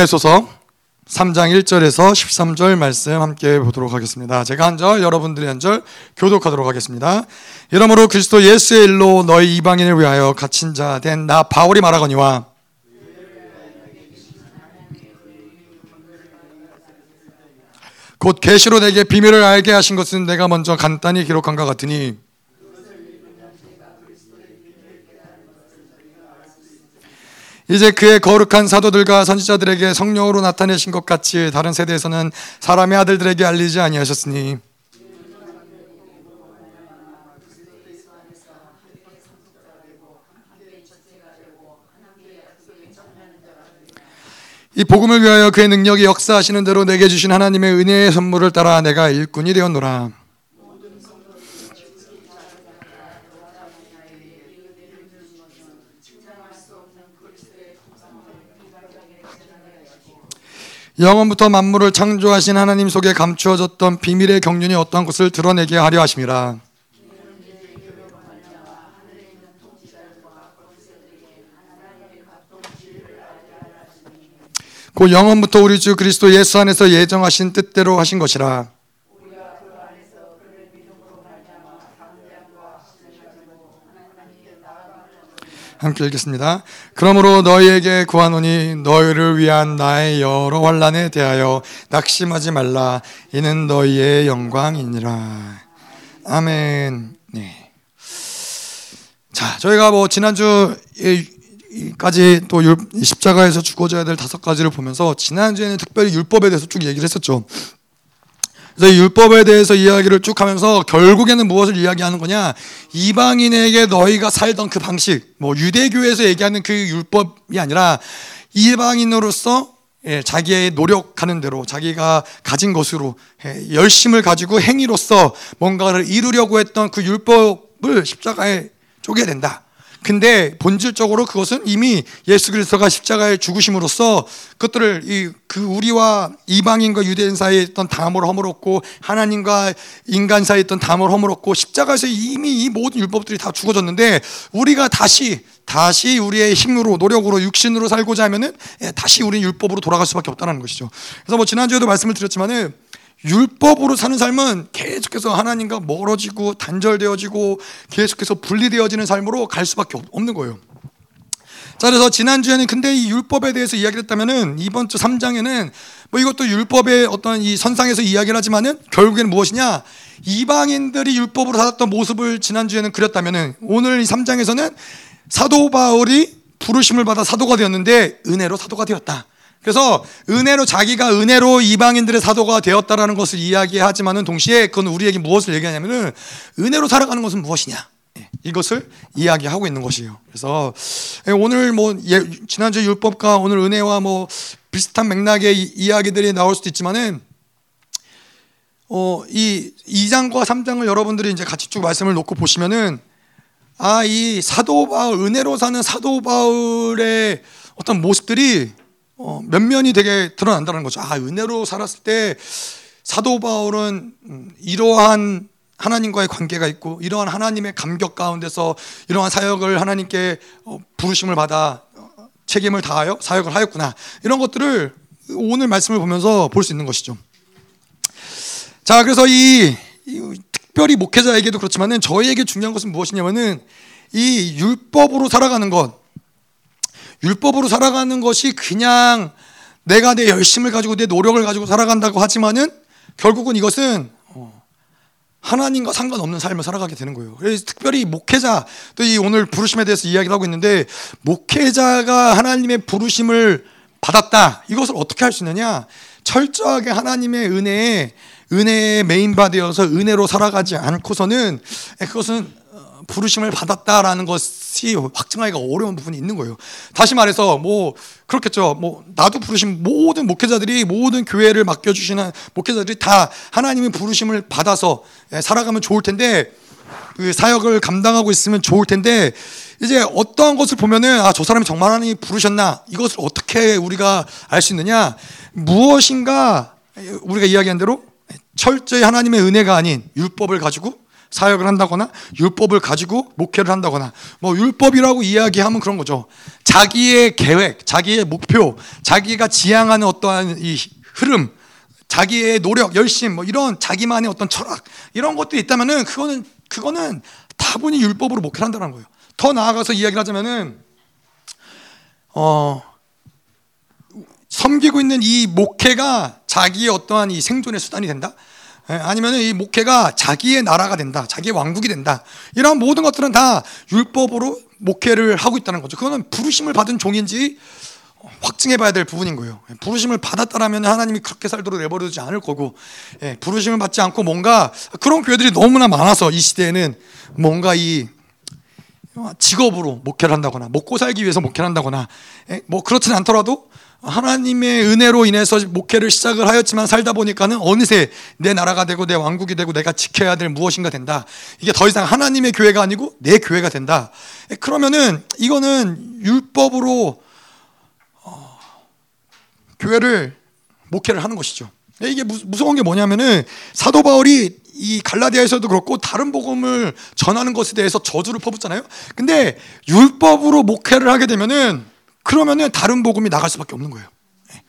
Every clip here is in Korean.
에베소서 3장 1절에서 13절 말씀 함께 보도록 하겠습니다. 제가 한 절, 여러분들이 한 절 교독하도록 하겠습니다. 이러므로 그리스도 예수의 일로 너희 이방인을 위하여 갇힌 자 된 나 바울이 말하거니와 곧 계시로 내게 비밀을 알게 하신 것은 내가 먼저 간단히 기록한 것 같으니 이제 그의 거룩한 사도들과 선지자들에게 성령으로 나타내신 것 같이 다른 세대에서는 사람의 아들들에게 알리지 아니하셨으니 이 복음을 위하여 그의 능력이 역사하시는 대로 내게 주신 하나님의 은혜의 선물을 따라 내가 일꾼이 되었노라. 영원부터 만물을 창조하신 하나님 속에 감추어졌던 비밀의 경륜이 어떠한 것을 드러내게 하려 하심이라. 그 영원부터 우리 주 그리스도 예수 안에서 예정하신 뜻대로 하신 것이라. 함께 읽겠습니다. 그러므로 너희에게 구하노니 너희를 위한 나의 여러 환란에 대하여 낙심하지 말라. 이는 너희의 영광이니라. 아멘. 네. 자, 저희가 뭐 지난주 까지 또 십자가에서 죽어져야 될 다섯 가지를 보면서 지난주에는 특별히 율법에 대해서 쭉 얘기를 했었죠. 그래서 율법에 대해서 이야기를 쭉 하면서 결국에는 무엇을 이야기하는 거냐? 이방인에게 너희가 살던 그 방식, 뭐 유대교에서 얘기하는 그 율법이 아니라 이방인으로서 예, 자기의 노력하는 대로 자기가 가진 것으로 예, 열심을 가지고 행위로서 뭔가를 이루려고 했던 그 율법을 십자가에 쪼개야 된다. 근데 본질적으로 그것은 이미 예수 그리스도가 십자가에 죽으심으로써 그것들을 이 그 우리와 이방인과 유대인 사이에 있던 담을 허물었고 하나님과 인간 사이에 있던 담을 허물었고 십자가에서 이미 이 모든 율법들이 다 죽어졌는데 우리가 다시 다시 우리의 힘으로 노력으로 육신으로 살고자 하면은 예, 다시 우리 율법으로 돌아갈 수밖에 없다는 것이죠. 그래서 뭐 지난주에도 말씀을 드렸지만은 율법으로 사는 삶은 계속해서 하나님과 멀어지고 단절되어지고 계속해서 분리되어지는 삶으로 갈 수밖에 없는 거예요. 자, 그래서 지난주에는 근데 이 율법에 대해서 이야기를 했다면은 이번 주 3장에는 뭐 이것도 율법의 어떤 이 선상에서 이야기를 하지만은 결국에는 무엇이냐? 이방인들이 율법으로 살았던 모습을 지난주에는 그렸다면은 오늘 이 3장에서는 사도 바울이 부르심을 받아 사도가 되었는데 은혜로 사도가 되었다. 그래서 은혜로 자기가 은혜로 이방인들의 사도가 되었다라는 것을 이야기하지만은 동시에 그건 우리에게 무엇을 얘기하냐면은 은혜로 살아가는 것은 무엇이냐 예, 이것을 이야기하고 있는 것이에요. 그래서 예, 오늘 뭐 예, 지난주 율법과 오늘 은혜와 뭐 비슷한 맥락의 이 야기들이 나올 수도 있지만은 어, 이 2장과 3장을 여러분들이 이제 같이 쭉 말씀을 놓고 보시면은 아, 이 사도 바울, 은혜로 사는 사도 바울의 어떤 모습들이 어, 면면이 되게 드러난다는 거죠. 아, 은혜로 살았을 때 사도 바울은 음, 이러한 하나님과의 관계가 있고 이러한 하나님의 감격 가운데서 이러한 사역을 하나님께 어, 부르심을 받아 어, 책임을 다하여 사역을 하였구나. 이런 것들을 오늘 말씀을 보면서 볼 수 있는 것이죠. 자, 그래서 이, 이 특별히 목회자에게도 그렇지만은 저희에게 중요한 것은 무엇이냐면은 이 율법으로 살아가는 것, 율법으로 살아가는 것이 그냥 내가 내 열심을 가지고 내 노력을 가지고 살아간다고 하지만은 결국은 이것은 어, 하나님과 상관없는 삶을 살아가게 되는 거예요. 그래서 특별히 목회자 또 이 오늘 부르심에 대해서 이야기를 하고 있는데 목회자가 하나님의 부르심을 받았다. 이것을 어떻게 할 수 있느냐? 철저하게 하나님의 은혜에 은혜에 메인 바되어서 은혜로 살아가지 않고서는 그것은 부르심을 받았다라는 것이 확증하기가 어려운 부분이 있는 거예요. 다시 말해서 뭐 그렇겠죠. 뭐 나도 부르심 모든 목회자들이 모든 교회를 맡겨 주시는 목회자들이 다 하나님의 부르심을 받아서 예, 살아가면 좋을 텐데 그 사역을 감당하고 있으면 좋을 텐데 이제 어떠한 것을 보면은 아 저 사람이 정말 하나님이 부르셨나 이것을 어떻게 우리가 알 수 있느냐 무엇인가 우리가 이야기한 대로 철저히 하나님의 은혜가 아닌 율법을 가지고 사역을 한다거나 율법을 가지고 목회를 한다거나 뭐 율법이라고 이야기하면 그런 거죠. 자기의 계획, 자기의 목표, 자기가 지향하는 어떠한 이 흐름, 자기의 노력, 열심, 뭐 이런 자기만의 어떤 철학 이런 것들이 있다면은 그거는 그거는 다분히 율법으로 목회를 한다는 거예요. 더 나아가서 이야기를 하자면은 어 섬기고 있는 이 목회가 자기의 어떠한 이 생존의 수단이 된다. 예, 아니면 이 목회가 자기의 나라가 된다, 자기의 왕국이 된다. 이런 모든 것들은 다 율법으로 목회를 하고 있다는 거죠. 그거는 부르심을 받은 종인지 확증해 봐야 될 부분인 거예요. 예, 부르심을 받았다라면 하나님이 그렇게 살도록 내버려 두지 않을 거고, 예, 부르심을 받지 않고 뭔가 그런 교회들이 너무나 많아서 이 시대에는 뭔가 이 직업으로 목회를 한다거나 먹고 살기 위해서 목회를 한다거나 뭐 그렇진 않더라도 하나님의 은혜로 인해서 목회를 시작을 하였지만 살다 보니까는 어느새 내 나라가 되고 내 왕국이 되고 내가 지켜야 될 무엇인가 된다. 이게 더 이상 하나님의 교회가 아니고 내 교회가 된다. 그러면은 이거는 율법으로 어, 교회를 목회를 하는 것이죠. 이게 무서운 게 뭐냐면은 사도 바울이 이 갈라디아에서도 그렇고 다른 복음을 전하는 것에 대해서 저주를 퍼붓잖아요. 근데 율법으로 목회를 하게 되면은 그러면은 다른 복음이 나갈 수밖에 없는 거예요. 예.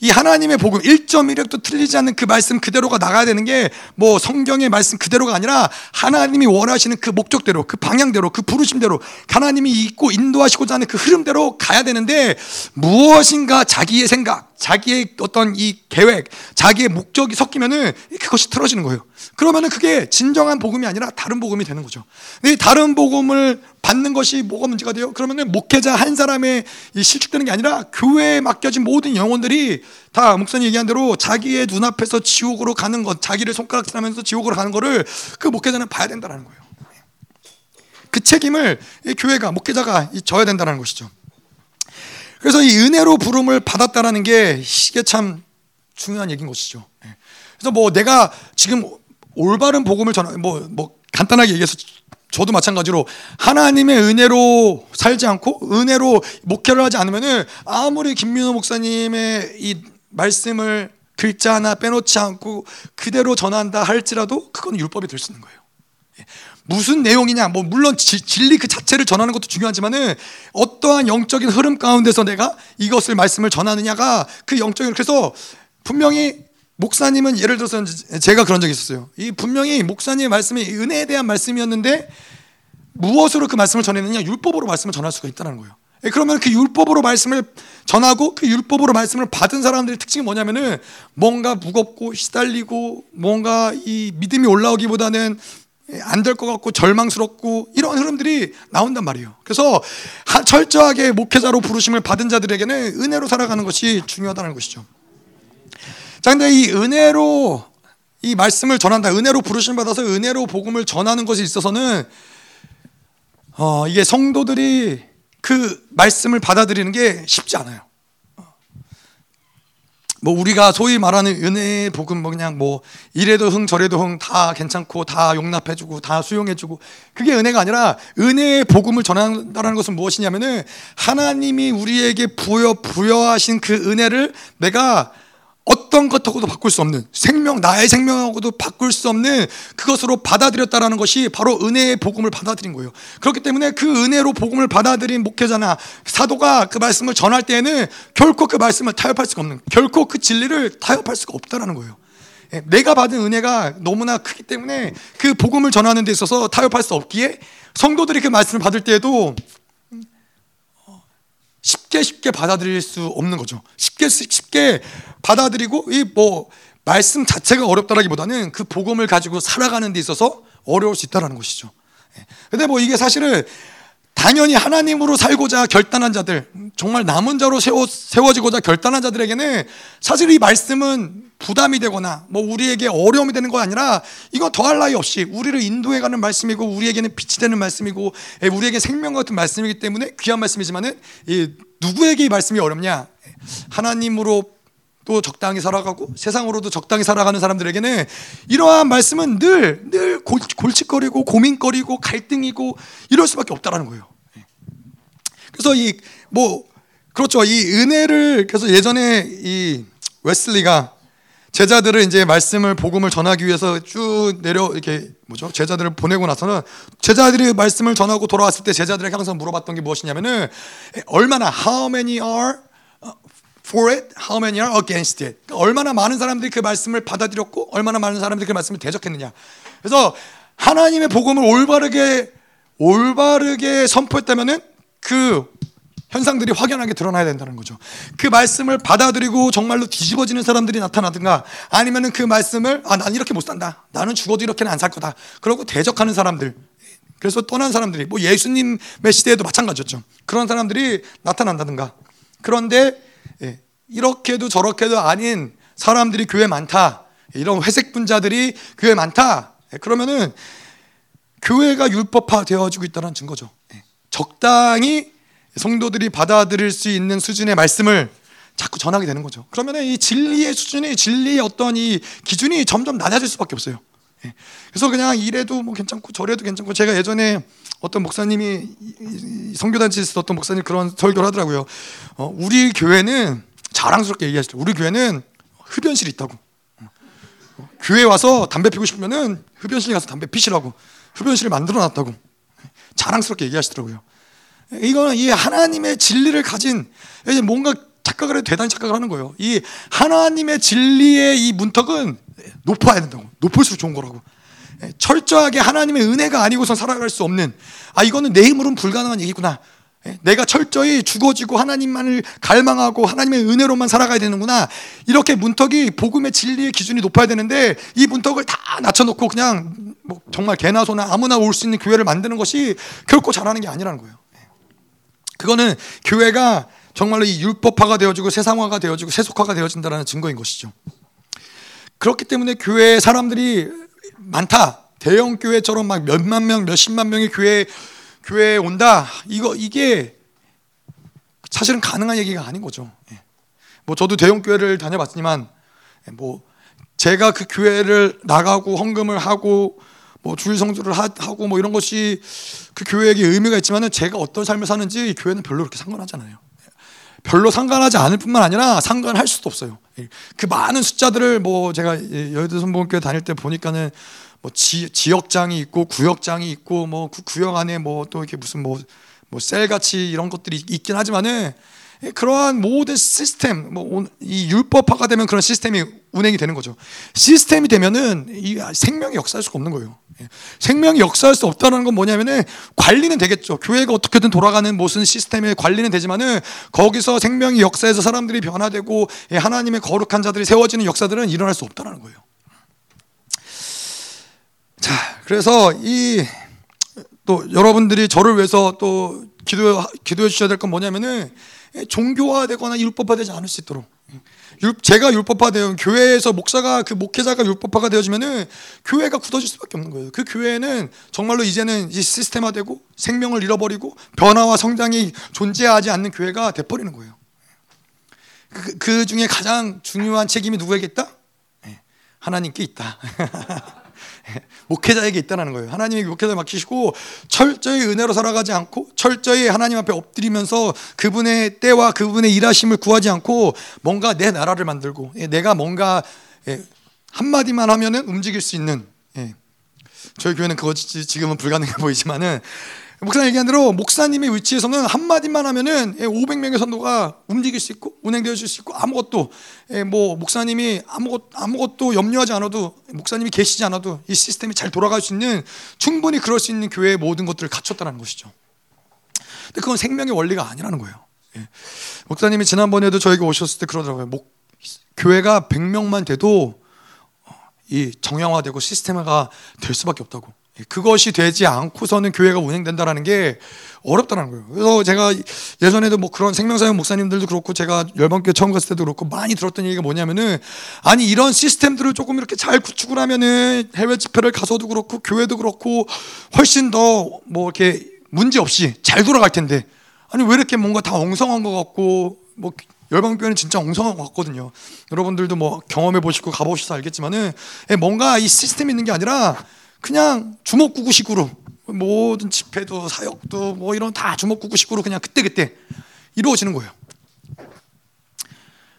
이 하나님의 복음 1.1획도 틀리지 않는 그 말씀 그대로가 나가야 되는 게 뭐 성경의 말씀 그대로가 아니라 하나님이 원하시는 그 목적대로 그 방향대로 그 부르심대로 하나님이 있고 인도하시고자 하는 그 흐름대로 가야 되는데 무엇인가 자기의 생각 자기의 어떤 이 계획, 자기의 목적이 섞이면은 그것이 틀어지는 거예요. 그러면은 그게 진정한 복음이 아니라 다른 복음이 되는 거죠. 이 다른 복음을 받는 것이 뭐가 문제가 돼요? 그러면은 목회자 한 사람의 실축되는 게 아니라 교회에 맡겨진 모든 영혼들이 다 목사님 얘기한 대로 자기의 눈앞에서 지옥으로 가는 것, 자기를 손가락질하면서 지옥으로 가는 거를 그 목회자는 봐야 된다는 거예요. 그 책임을 교회가 목회자가 져야 된다는 것이죠. 그래서 이 은혜로 부름을 받았다라는 게 이게 참 중요한 얘기인 것이죠. 예. 그래서 뭐 내가 지금 올바른 복음을 전하 뭐, 뭐 간단하게 얘기해서 저도 마찬가지로 하나님의 은혜로 살지 않고 은혜로 목회를 하지 않으면은 아무리 김민호 목사님의 이 말씀을 글자 하나 빼놓지 않고 그대로 전한다 할지라도 그건 율법이 될 수 있는 거예요. 예. 무슨 내용이냐? 뭐 물론 지, 진리 그 자체를 전하는 것도 중요하지만은 어떠한 영적인 흐름 가운데서 내가 이것을 말씀을 전하느냐가 그 영적인 그래서 분명히 목사님은 예를 들어서 제가 그런 적이 있었어요. 이 분명히 목사님의 말씀이 은혜에 대한 말씀이었는데 무엇으로 그 말씀을 전했느냐? 율법으로 말씀을 전할 수가 있다는 거예요. 예, 그러면 그 율법으로 말씀을 전하고 그 율법으로 말씀을 받은 사람들의 특징이 뭐냐면은 뭔가 무겁고 시달리고 뭔가 이 믿음이 올라오기보다는 안 될 것 같고 절망스럽고 이런 흐름들이 나온단 말이에요. 그래서 철저하게 목회자로 부르심을 받은 자들에게는 은혜로 살아가는 것이 중요하다는 것이죠. 자, 근데 이 은혜로 이 말씀을 전한다, 은혜로 부르심 받아서 은혜로 복음을 전하는 것에 있어서는 어, 이게 성도들이 그 말씀을 받아들이는 게 쉽지 않아요. 뭐 우리가 소위 말하는 은혜의 복음 뭐 그냥 뭐 이래도 흥 저래도 흥 다 괜찮고 다 용납해 주고 다 수용해 주고 그게 은혜가 아니라 은혜의 복음을 전한다는 것은 무엇이냐면은 하나님이 우리에게 부여 부여하신 그 은혜를 내가 어떤 것하고도 바꿀 수 없는 생명 나의 생명하고도 바꿀 수 없는 그것으로 받아들였다라는 것이 바로 은혜의 복음을 받아들인 거예요. 그렇기 때문에 그 은혜로 복음을 받아들인 목회자나 사도가 그 말씀을 전할 때에는 결코 그 말씀을 타협할 수가 없는 결코 그 진리를 타협할 수가 없다라는 거예요. 예, 내가 받은 은혜가 너무나 크기 때문에 그 복음을 전하는 데 있어서 타협할 수 없기에 성도들이 그 말씀을 받을 때에도 쉽게 쉽게 받아들일 수 없는 거죠. 쉽게 쉽게 받아들이고 이 뭐 말씀 자체가 어렵다라기보다는 그 복음을 가지고 살아가는 데 있어서 어려울 수 있다라는 것이죠. 예. 근데 뭐 이게 사실은 당연히 하나님으로 살고자 결단한 자들, 정말 남은 자로 세워, 세워지고자 결단한 자들에게는 사실 이 말씀은 부담이 되거나 뭐 우리에게 어려움이 되는 거 아니라 이건 더할 나위 없이 우리를 인도해 가는 말씀이고 우리에게는 빛이 되는 말씀이고 예, 우리에게 생명 같은 말씀이기 때문에 귀한 말씀이지만은 누구에게 이 말씀이 어렵냐? 하나님으로 또 적당히 살아가고 세상으로도 적당히 살아가는 사람들에게는 이러한 말씀은 늘, 늘 골칫거리고 고민거리고 갈등이고 이럴 수밖에 없다라는 거예요. 예. 그래서 이, 뭐, 그렇죠. 이 은혜를, 그래서 예전에 이 웨슬리가 제자들을 이제 말씀을 복음을 전하기 위해서 쭉 내려 이렇게 뭐죠? 제자들을 보내고 나서는 제자들이 말씀을 전하고 돌아왔을 때 제자들에게 항상 물어봤던 게 무엇이냐면은 얼마나 how many are for it, how many are against it. 그러니까 얼마나 많은 사람들이 그 말씀을 받아들였고 얼마나 많은 사람들이 그 말씀을 대적했느냐. 그래서 하나님의 복음을 올바르게 올바르게 선포했다면은 그 현상들이 확연하게 드러나야 된다는 거죠. 그 말씀을 받아들이고 정말로 뒤집어지는 사람들이 나타나든가 아니면은 그 말씀을 아, 난 이렇게 못 산다. 나는 죽어도 이렇게는 안 살 거다. 그러고 대적하는 사람들. 그래서 떠난 사람들이 뭐 예수님의 시대에도 마찬가지였죠. 그런 사람들이 나타난다든가. 그런데 예, 이렇게도 저렇게도 아닌 사람들이 교회 많다. 이런 회색 분자들이 교회 많다. 예, 그러면은 교회가 율법화 되어지고 있다는 증거죠. 예, 적당히 성도들이 받아들일 수 있는 수준의 말씀을 자꾸 전하게 되는 거죠. 그러면 이 진리의 수준이 진리의 어떤 이 기준이 점점 낮아질 수밖에 없어요. 예. 그래서 그냥 이래도 뭐 괜찮고 저래도 괜찮고 제가 예전에 어떤 목사님이 성교단체에서 어떤 목사님 그런 설교를 하더라고요. 어, 우리 교회는 자랑스럽게 얘기하시죠. 우리 교회는 흡연실이 있다고. 어, 교회 와서 담배 피고 싶으면은 흡연실 가서 담배 피시라고 흡연실을 만들어 놨다고 자랑스럽게 얘기하시더라고요. 이거는 이 하나님의 진리를 가진 이제 뭔가 착각을 해도 대단히 착각을 하는 거예요. 이 하나님의 진리의 이 문턱은 높아야 된다고. 높을수록 좋은 거라고. 철저하게 하나님의 은혜가 아니고선 살아갈 수 없는 아 이거는 내 힘으로는 불가능한 얘기구나. 내가 철저히 죽어지고 하나님만을 갈망하고 하나님의 은혜로만 살아가야 되는구나. 이렇게 문턱이 복음의 진리의 기준이 높아야 되는데 이 문턱을 다 낮춰놓고 그냥 뭐 정말 개나 소나 아무나 올 수 있는 교회를 만드는 것이 결코 잘하는 게 아니라는 거예요. 그거는 교회가 정말로 이 율법화가 되어지고 세상화가 되어지고 세속화가 되어진다는 증거인 것이죠. 그렇기 때문에 교회 사람들이 많다. 대형 교회처럼 막 몇만 명, 몇십만 명의 교회 교회에 온다. 이거 이게 사실은 가능한 얘기가 아닌 거죠. 예. 뭐 저도 대형 교회를 다녀봤지만 예, 뭐 제가 그 교회를 나가고 헌금을 하고 뭐 주일 성주를 하고 뭐 이런 것이 그 교회에게 의미가 있지만은 제가 어떤 삶을 사는지 교회는 별로 그렇게 상관하잖아요. 별로 상관하지 않을 뿐만 아니라 상관할 수도 없어요. 그 많은 숫자들을 뭐 제가 여의도 선봉교회 다닐 때 보니까는 뭐 지, 지역장이 있고 구역장이 있고 뭐그 구역 안에 뭐 또 이렇게 무슨 뭐 뭐 셀 같이 이런 것들이 있긴 하지만은 그러한 모든 시스템, 뭐 이 율법화가 되면 그런 시스템이 운행이 되는 거죠. 시스템이 되면은 이 생명이 역사할 수가 없는 거예요. 예. 생명이 역사할 수 없다는 건 뭐냐면은 관리는 되겠죠. 교회가 어떻게든 돌아가는 무슨 시스템의 관리는 되지만은 거기서 생명이 역사해서 사람들이 변화되고 예, 하나님의 거룩한 자들이 세워지는 역사들은 일어날 수 없다는 거예요. 자, 그래서 이 또 여러분들이 저를 위해서 또 기도 기도해 주셔야 될 건 뭐냐면은 예, 종교화되거나 율법화되지 않을 수 있도록 제가 율법화되어 교회에서 목사가 그 목회자가 율법화가 되어지면은 교회가 굳어질 수밖에 없는 거예요. 그 교회는 정말로 이제는 이 시스템화되고 생명을 잃어버리고 변화와 성장이 존재하지 않는 교회가 돼버리는 거예요. 그, 그 중에 가장 중요한 책임이 누구에게 있다? 네, 하나님께 있다. 목회자에게 있다는 거예요. 하나님이 목회자 맡기시고 철저히 은혜로 살아가지 않고 철저히 하나님 앞에 엎드리면서 그분의 때와 그분의 일하심을 구하지 않고 뭔가 내 나라를 만들고 예, 내가 뭔가 예, 한마디만 하면은 움직일 수 있는 예. 저희 교회는 그것이 지금은 불가능해 보이지만은 목사님 얘기한 대로 목사님의 위치에서는 한마디만 하면은 500명의 예, 선도가 움직일 수 있고 운행되어질 수 있고 아무것도 예, 뭐 목사님이 아무것 아무것도 염려하지 않아도 목사님이 계시지 않아도 이 시스템이 잘 돌아갈 수 있는 충분히 그럴 수 있는 교회의 모든 것들을 갖췄다는 것이죠. 근데 그건 생명의 원리가 아니라는 거예요. 예. 목사님이 지난번에도 저에게 오셨을 때 그러더라고요. 목, 교회가 100명만 돼도 어, 이 정형화되고 시스템화가 될 수밖에 없다고. 그것이 되지 않고서는 교회가 운행된다라는 게 어렵다는 거예요. 그래서 제가 예전에도 뭐 그런 생명사역 목사님들도 그렇고 제가 열방교회 처음 갔을 때도 그렇고 많이 들었던 얘기가 뭐냐면은 아니 이런 시스템들을 조금 이렇게 잘 구축을 하면은 해외 집회를 가서도 그렇고 교회도 그렇고 훨씬 더 뭐 이렇게 문제 없이 잘 돌아갈 텐데 아니 왜 이렇게 뭔가 다 엉성한 것 같고 뭐 열방교회는 진짜 엉성한 것 같거든요. 여러분들도 뭐 경험해 보시고 가보셔서 알겠지만은 예, 뭔가 이 시스템이 있는 게 아니라 그냥 주먹구구식으로 모든 집회도 사역도 뭐 이런 다 주먹구구식으로 그냥 그때그때 이루어지는 거예요.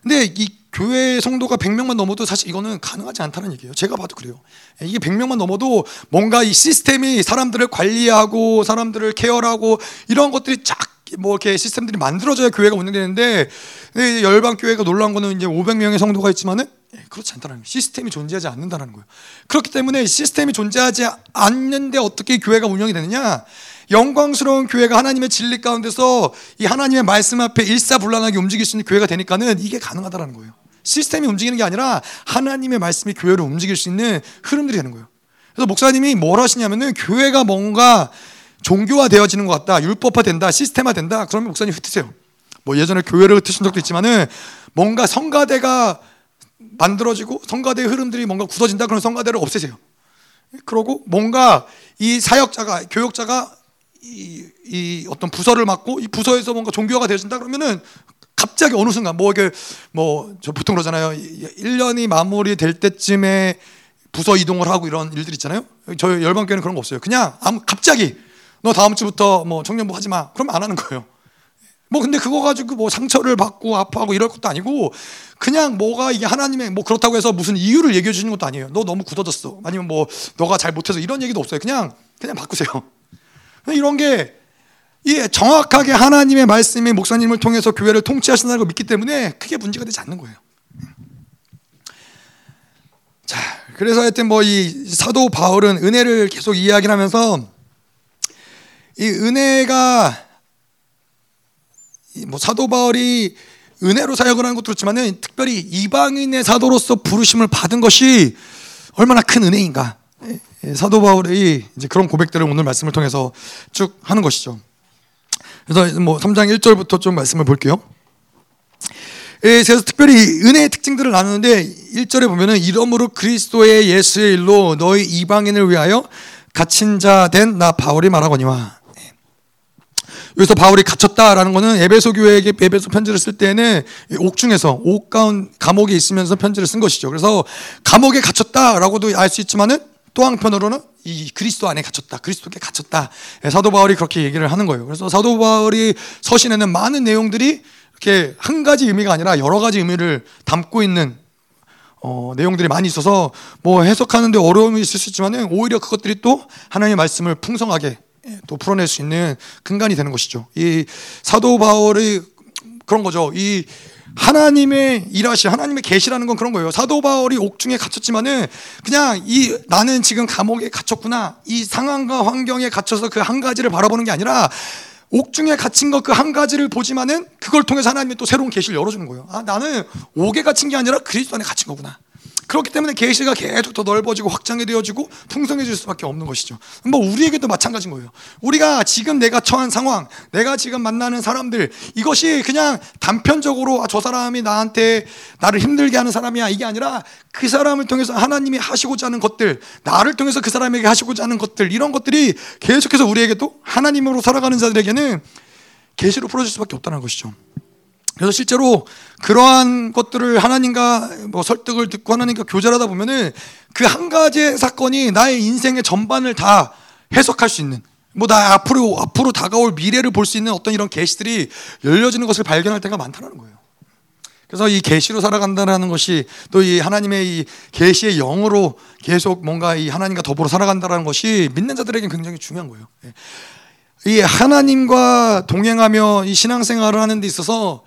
근데 이 교회 성도가 100명만 넘어도 사실 이거는 가능하지 않다는 얘기예요. 제가 봐도 그래요. 이게 100명만 넘어도 뭔가 이 시스템이 사람들을 관리하고 사람들을 케어하고 이런 것들이 쫙 뭐 이렇게 시스템들이 만들어져야 교회가 운영되는데 열방 교회가 놀란 거는 이제 500명의 성도가 있지만은 예, 그렇지 않다는 거예요. 시스템이 존재하지 않는다는 거예요. 그렇기 때문에 시스템이 존재하지 않는데 어떻게 교회가 운영이 되느냐? 영광스러운 교회가 하나님의 진리 가운데서 이 하나님의 말씀 앞에 일사불란하게 움직일 수 있는 교회가 되니까는 이게 가능하다는 거예요. 시스템이 움직이는 게 아니라 하나님의 말씀이 교회를 움직일 수 있는 흐름들이 되는 거예요. 그래서 목사님이 뭘 하시냐면은 교회가 뭔가 종교화 되어지는 것 같다, 율법화 된다, 시스템화 된다. 그러면 목사님 흩으세요. 뭐 예전에 교회를 흩으신 적도 있지만은 뭔가 성가대가 만들어지고 성가대의 흐름들이 뭔가 굳어진다 그런 성가대를 없애세요. 그러고 뭔가 이 사역자가 교역자가 이, 이 어떤 부서를 맡고 이 부서에서 뭔가 종교화가 되어진다 그러면은 갑자기 어느 순간 뭐 이게 뭐 저 보통 그러잖아요. 1년이 마무리될 때쯤에 부서 이동을 하고 이런 일들 있잖아요. 저희 열방교회는 그런 거 없어요. 그냥 아무 갑자기 너 다음 주부터 뭐 청년부 하지 마. 그러면 안 하는 거예요. 뭐 근데 그거 가지고 뭐 상처를 받고 아파하고 이럴 것도 아니고 그냥 뭐가 이게 하나님의 뭐 그렇다고 해서 무슨 이유를 얘기해 주시는 것도 아니에요. 너 너무 굳어졌어. 아니면 뭐 너가 잘 못해서 이런 얘기도 없어요. 그냥 그냥 바꾸세요. 이런 게 예, 정확하게 하나님의 말씀이 목사님을 통해서 교회를 통치하신다고 믿기 때문에 크게 문제가 되지 않는 거예요. 자, 그래서 하여튼 뭐 이 사도 바울은 은혜를 계속 이야기하면서 이 은혜가 뭐 사도 바울이 은혜로 사역을 하는 것도 그렇지만은 특별히 이방인의 사도로서 부르심을 받은 것이 얼마나 큰 은혜인가. 예, 예, 사도 바울이 이제 그런 고백들을 오늘 말씀을 통해서 쭉 하는 것이죠. 그래서 뭐 3장 1절부터 좀 말씀을 볼게요. 예, 그래서 특별히 은혜의 특징들을 나누는데 1절에 보면은 이러므로 그리스도의 예수의 일로 너희 이방인을 위하여 갇힌 자 된 나 바울이 말하거니와 여기서 바울이 갇혔다라는 것은 에베소 교회에게 에베소 편지를 쓸 때는 옥중에서 옥 가운 감옥에 있으면서 편지를 쓴 것이죠. 그래서 감옥에 갇혔다라고도 알 수 있지만은 또 한편으로는 이 그리스도 안에 갇혔다. 그리스도께 갇혔다. 예, 사도 바울이 그렇게 얘기를 하는 거예요. 그래서 사도 바울이 서신에는 많은 내용들이 이렇게 한 가지 의미가 아니라 여러 가지 의미를 담고 있는 어, 내용들이 많이 있어서 뭐 해석하는데 어려움이 있을 수 있지만 오히려 그것들이 또 하나님의 말씀을 풍성하게 예, 또 풀어낼 수 있는 근간이 되는 것이죠. 이 사도 바울의 그런 거죠. 이 하나님의 일하시 하나님의 계시라는 건 그런 거예요. 사도 바울이 옥중에 갇혔지만은 그냥 이 나는 지금 감옥에 갇혔구나. 이 상황과 환경에 갇혀서 그 한 가지를 바라보는 게 아니라 옥중에 갇힌 것 그 한 가지를 보지만은 그걸 통해서 하나님이 또 새로운 계시를 열어주는 거예요. 아 나는 옥에 갇힌 게 아니라 그리스도 안에 갇힌 거구나. 그렇기 때문에 계시가 계속 더 넓어지고 확장이 되어지고 풍성해질 수밖에 없는 것이죠. 뭐 우리에게도 마찬가지인 거예요. 우리가 지금 내가 처한 상황, 내가 지금 만나는 사람들 이것이 그냥 단편적으로 아, 저 사람이 나한테 나를 힘들게 하는 사람이야 이게 아니라 그 사람을 통해서 하나님이 하시고자 하는 것들, 나를 통해서 그 사람에게 하시고자 하는 것들 이런 것들이 계속해서 우리에게도 하나님으로 살아가는 자들에게는 계시로 풀어질 수밖에 없다는 것이죠. 그래서 실제로 그러한 것들을 하나님과 뭐 설득을 듣고 하나님과 교제하다 보면은 그 한 가지의 사건이 나의 인생의 전반을 다 해석할 수 있는 뭐 나 앞으로 앞으로 다가올 미래를 볼 수 있는 어떤 이런 계시들이 열려지는 것을 발견할 때가 많다는 거예요. 그래서 이 계시로 살아간다는 것이 또 이 하나님의 이 계시의 영으로 계속 뭔가 이 하나님과 더불어 살아간다는 것이 믿는 자들에게 굉장히 중요한 거예요. 예. 이 하나님과 동행하며 이 신앙생활을 하는 데 있어서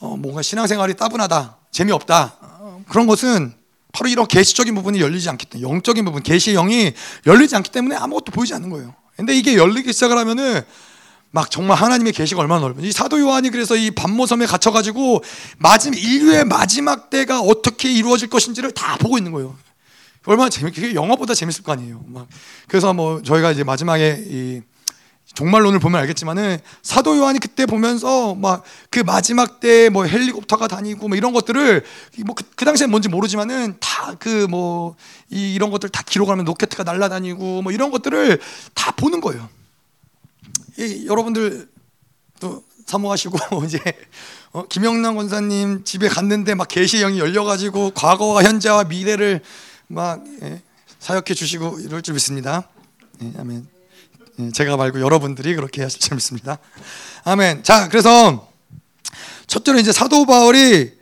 어, 뭔가 신앙생활이 따분하다, 재미없다 어, 그런 것은 바로 이런 계시적인 부분이 열리지 않기 때문에 영적인 부분, 계시의 영이 열리지 않기 때문에 아무것도 보이지 않는 거예요. 근데 이게 열리기 시작을 하면은 막 정말 하나님의 계시가 얼마나 넓은지 사도 요한이 그래서 이 반모섬에 갇혀 가지고 마지막 인류의 마지막 때가 어떻게 이루어질 것인지를 다 보고 있는 거예요. 얼마나 재밌게 영화보다 재밌을 거 아니에요. 막 그래서 뭐 저희가 이제 마지막에 이 종말론을 보면 알겠지만은 사도 요한이 그때 보면서 막 그 마지막 때 뭐 헬리콥터가 다니고 뭐 이런 것들을 뭐그 그 당시에 뭔지 모르지만은 다 그 뭐 이런 것들 다 기록하면 로켓가 날아다니고 뭐 이런 것들을 다 보는 거예요. 이, 여러분들 또 사모하시고 이제 어, 김영남 권사님 집에 갔는데 막 계시 영이 열려가지고 과거와 현재와 미래를 막 예, 사역해 주시고 이럴 줄 믿습니다. 예, 아멘. 예, 제가 말고 여러분들이 그렇게 하실 줄 믿습니다. 아멘. 자, 그래서 첫째로 이제 사도 바울이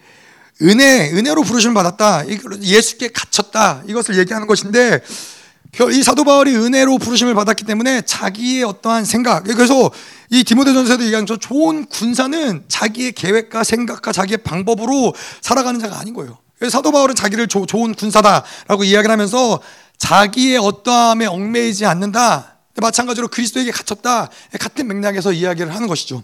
은혜, 은혜로 부르심을 받았다. 예수께 갇혔다. 이것을 얘기하는 것인데 이 사도 바울이 은혜로 부르심을 받았기 때문에 자기의 어떠한 생각 그래서 이 디모데전서에도 얘기한 저 좋은 군사는 자기의 계획과 생각과 자기의 방법으로 살아가는 자가 아닌 거예요. 사도 바울은 자기를 조, 좋은 군사다라고 이야기를 하면서 자기의 어떠함에 얽매이지 않는다. 마찬가지로 그리스도에게 갇혔다. 같은 맥락에서 이야기를 하는 것이죠.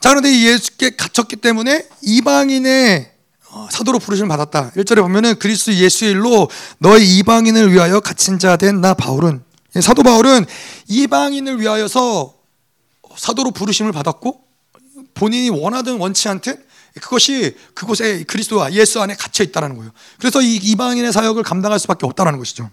자, 그런데 예수께 갇혔기 때문에 이방인의 어, 사도로 부르심을 받았다. 1절에 보면은 그리스도 예수의 일로 너희 이방인을 위하여 갇힌 자 된 나 바울은 예, 사도 바울은 이방인을 위하여서 사도로 부르심을 받았고 본인이 원하든 원치 않든 그것이 그곳에 그리스도와 예수 안에 갇혀 있다는 거예요. 그래서 이 이방인의 사역을 감당할 수밖에 없다는 것이죠.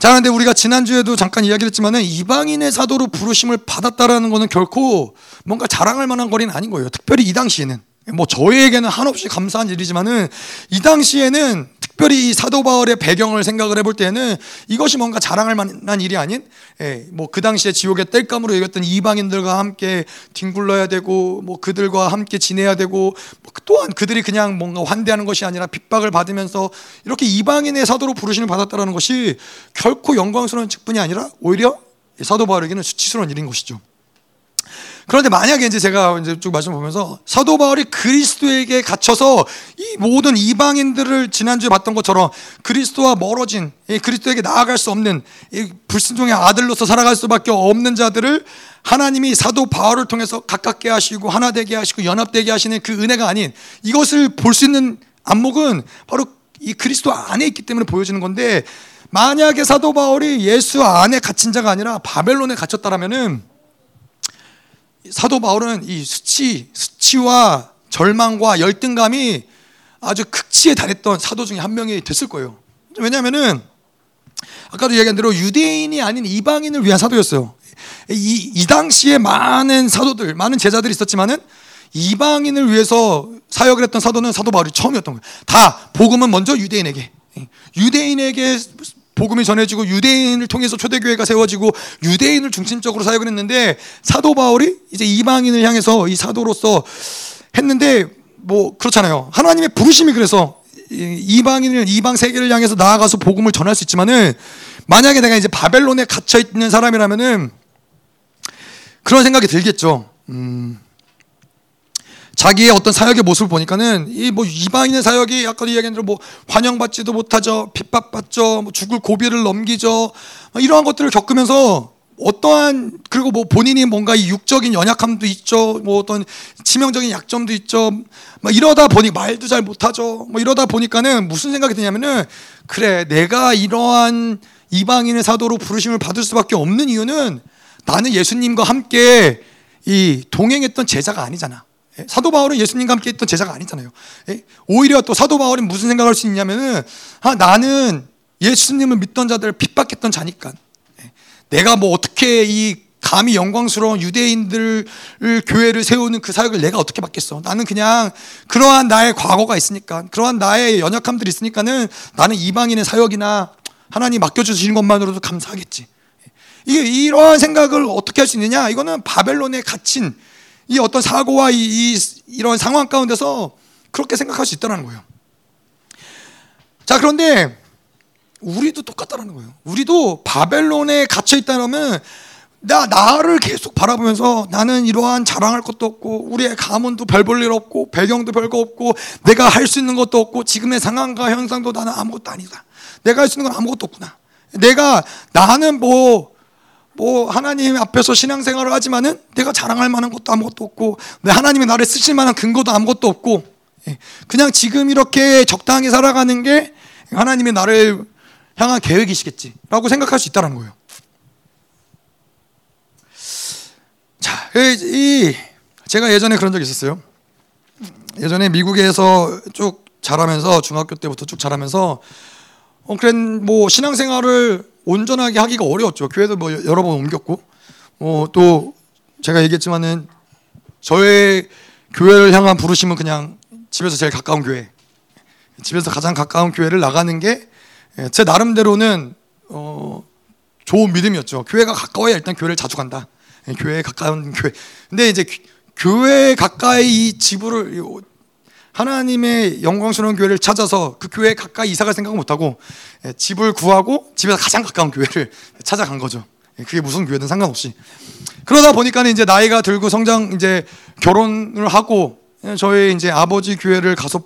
자, 그런데 우리가 지난주에도 잠깐 이야기를 했지만은 이방인의 사도로 부르심을 받았다라는 것은 결코 뭔가 자랑할 만한 거리는 아닌 거예요. 특별히 이 당시에는. 뭐 저희에게는 한없이 감사한 일이지만은 이 당시에는 특별히 이 사도 바울의 배경을 생각을 해볼 때는 이것이 뭔가 자랑할 만한 일이 아닌 예, 뭐그 당시에 지옥의 땔감으로 여겼던 이방인들과 함께 뒹굴러야 되고 뭐 그들과 함께 지내야 되고 뭐 또한 그들이 그냥 뭔가 환대하는 것이 아니라 핍박을 받으면서 이렇게 이방인의 사도로 부르심을 받았다는 것이 결코 영광스러운 직분이 아니라 오히려 사도 바울에게는 수치스러운 일인 것이죠. 그런데 만약에 이제 제가 이제 쭉 말씀 보면서 사도 바울이 그리스도에게 갇혀서 이 모든 이방인들을 지난주에 봤던 것처럼 그리스도와 멀어진 그리스도에게 나아갈 수 없는 불순종의 아들로서 살아갈 수밖에 없는 자들을 하나님이 사도 바울을 통해서 가깝게 하시고 하나 되게 하시고 연합되게 하시는 그 은혜가 아닌 이것을 볼 수 있는 안목은 바로 이 그리스도 안에 있기 때문에 보여지는 건데 만약에 사도 바울이 예수 안에 갇힌 자가 아니라 바벨론에 갇혔다라면은 사도 바울은 이 수치, 수치와 절망과 열등감이 아주 극치에 달했던 사도 중에 한 명이 됐을 거예요. 왜냐하면은 아까도 이야기한 대로 유대인이 아닌 이방인을 위한 사도였어요. 이, 이 당시에 많은 사도들, 많은 제자들이 있었지만은 이방인을 위해서 사역을 했던 사도는 사도 바울이 처음이었던 거예요. 다 복음은 먼저 유대인에게, 유대인에게 복음이 전해지고 유대인을 통해서 초대교회가 세워지고 유대인을 중심적으로 사역을 했는데 사도 바울이 이제 이방인을 향해서 이 사도로서 했는데 뭐 그렇잖아요. 하나님의 부르심이 그래서 이방인을 이방 세계를 향해서 나아가서 복음을 전할 수 있지만은 만약에 내가 이제 바벨론에 갇혀 있는 사람이라면은 그런 생각이 들겠죠. 음. 자기의 어떤 사역의 모습을 보니까는 이 뭐 이방인의 사역이 아까도 이야기한 대로 뭐 환영받지도 못하죠, 핍박받죠, 뭐 죽을 고비를 넘기죠, 뭐 이러한 것들을 겪으면서 어떠한 그리고 뭐 본인이 뭔가 이 육적인 연약함도 있죠, 뭐 어떤 치명적인 약점도 있죠, 뭐 이러다 보니 말도 잘 못하죠, 뭐 이러다 보니까는 무슨 생각이 드냐면은 그래 내가 이러한 이방인의 사도로 부르심을 받을 수밖에 없는 이유는 나는 예수님과 함께 이 동행했던 제자가 아니잖아. 예? 사도 바울은 예수님과 함께 했던 제자가 아니잖아요. 예? 오히려 또 사도 바울은 무슨 생각을 할수 있냐면은 아, 나는 예수님을 믿던 자들을 핍박했던 자니까 예? 내가 뭐 어떻게 이 감히 영광스러운 유대인들 교회를 세우는 그 사역을 내가 어떻게 받겠어? 나는 그냥 그러한 나의 과거가 있으니까, 그러한 나의 연약함들이 있으니까는 나는 이방인의 사역이나 하나님 맡겨주시는 것만으로도 감사하겠지. 이게 이러한 생각을 어떻게 할 수 있느냐? 이거는 바벨론에 갇힌 이 어떤 사고와 이, 이, 이 런 상황 가운데서 그렇게 생각할 수 있다는 거예요. 자, 그런데 우리도 똑같다는 거예요. 우리도 바벨론에 갇혀 있다면 나 나를 계속 바라보면서 나는 이러한 자랑할 것도 없고 우리의 가문도 별 볼 일 없고 배경도 별거 없고 내가 할 수 있는 것도 없고 지금의 상황과 현상도 나는 아무것도 아니다. 내가 할 수 있는 건 아무것도 없구나. 내가 나는 뭐 뭐 하나님 앞에서 신앙생활을 하지만은 내가 자랑할 만한 것도 아무것도 없고 하나님이 나를 쓰실 만한 근거도 아무것도 없고 예, 그냥 지금 이렇게 적당히 살아가는 게 하나님이 나를 향한 계획이시겠지라고 생각할 수 있다는 거예요. 자, 이 제가 예전에 그런 적이 있었어요. 예전에 미국에서 쭉 자라면서 중학교 때부터 쭉 자라면서 어, 그래 뭐 신앙생활을 온전하게 하기가 어려웠죠. 교회도 뭐 여러 번 옮겼고, 어, 또 제가 얘기했지만은 저의 교회를 향한 부르심은 그냥 집에서 제일 가까운 교회, 집에서 가장 가까운 교회를 나가는 게 제 나름대로는 어, 좋은 믿음이었죠. 교회가 가까워야 일단 교회를 자주 간다. 예, 교회에 가까운 교회. 근데 이제 교회 가까이 이 지부를 하나님의 영광스러운 교회를 찾아서 그 교회 가까이 이사갈 생각은 못하고 예, 집을 구하고 집에서 가장 가까운 교회를 찾아간 거죠. 예, 그게 무슨 교회든 상관없이 그러다 보니까 이제 나이가 들고 성장 이제 결혼을 하고 예, 저희 이제 아버지 교회를 가서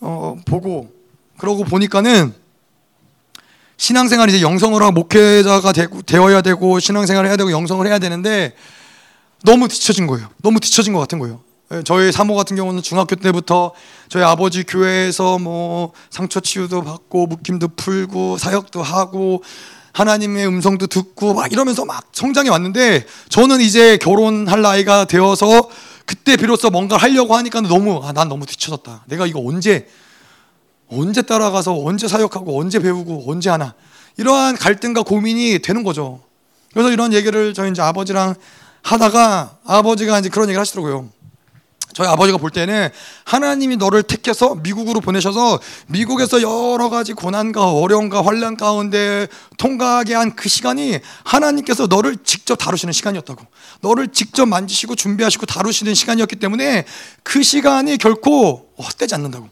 어, 보고 그러고 보니까는 신앙생활 이제 하고 목회자가 되고 되어야 되고 신앙생활을 해야 되고 영성을 해야 되는데 너무 뒤처진 거예요. 너무 뒤처진 것 같은 거예요. 예, 저희 사모 같은 경우는 중학교 때부터 저희 아버지 교회에서 뭐 상처 치유도 받고 묶임도 풀고 사역도 하고 하나님의 음성도 듣고 막 이러면서 막 성장해 왔는데 저는 이제 결혼할 나이가 되어서 그때 비로소 뭔가를 하려고 하니까 너무 아, 난 너무 뒤쳐졌다. 내가 이거 언제 언제 따라가서 언제 사역하고 언제 배우고 언제 하나 이러한 갈등과 고민이 되는 거죠. 그래서 이런 얘기를 저희 이제 아버지랑 하다가 아버지가 이제 그런 얘기를 하시더라고요. 저희 아버지가 볼 때는 하나님이 너를 택해서 미국으로 보내셔서 미국에서 여러 가지 고난과 어려움과 환란 가운데 통과하게 한 그 시간이 하나님께서 너를 직접 다루시는 시간이었다고. 너를 직접 만지시고 준비하시고 다루시는 시간이었기 때문에 그 시간이 결코 헛되지 않는다고.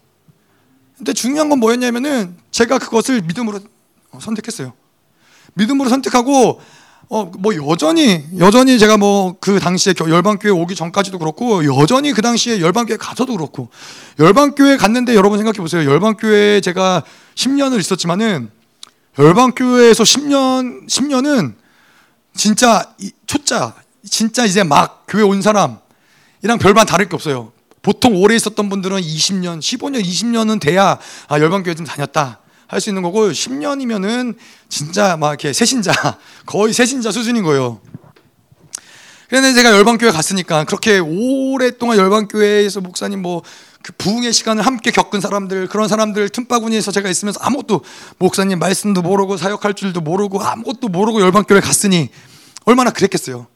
근데 중요한 건 뭐였냐면은 제가 그것을 믿음으로 선택했어요. 믿음으로 선택하고 어, 뭐 여전히 여전히 제가 뭐 그 당시에 열방교회 오기 전까지도 그렇고 여전히 그 당시에 열방교회 가서도 그렇고 열방교회 갔는데 여러분 생각해 보세요. 열방교회에 제가 10년을 있었지만은 열방교회에서 10년 10년은 진짜 초짜 진짜 이제 막 교회 온 사람이랑 별반 다를 게 없어요. 보통 오래 있었던 분들은 20년, 15년, 20년은 돼야 아 열방교회 좀 다녔다. 할 수 있는 거고 10년이면은 진짜 막 이렇게 새신자 거의 새신자 수준인 거예요. 그런데 제가 열방교회 갔으니까 그렇게 오랫동안 열방교회에서 목사님 뭐 그 부흥의 시간을 함께 겪은 사람들 그런 사람들 틈바구니에서 제가 있으면서 아무것도 목사님 말씀도 모르고 사역할 줄도 모르고 아무것도 모르고 열방교회 갔으니 얼마나 그랬겠어요.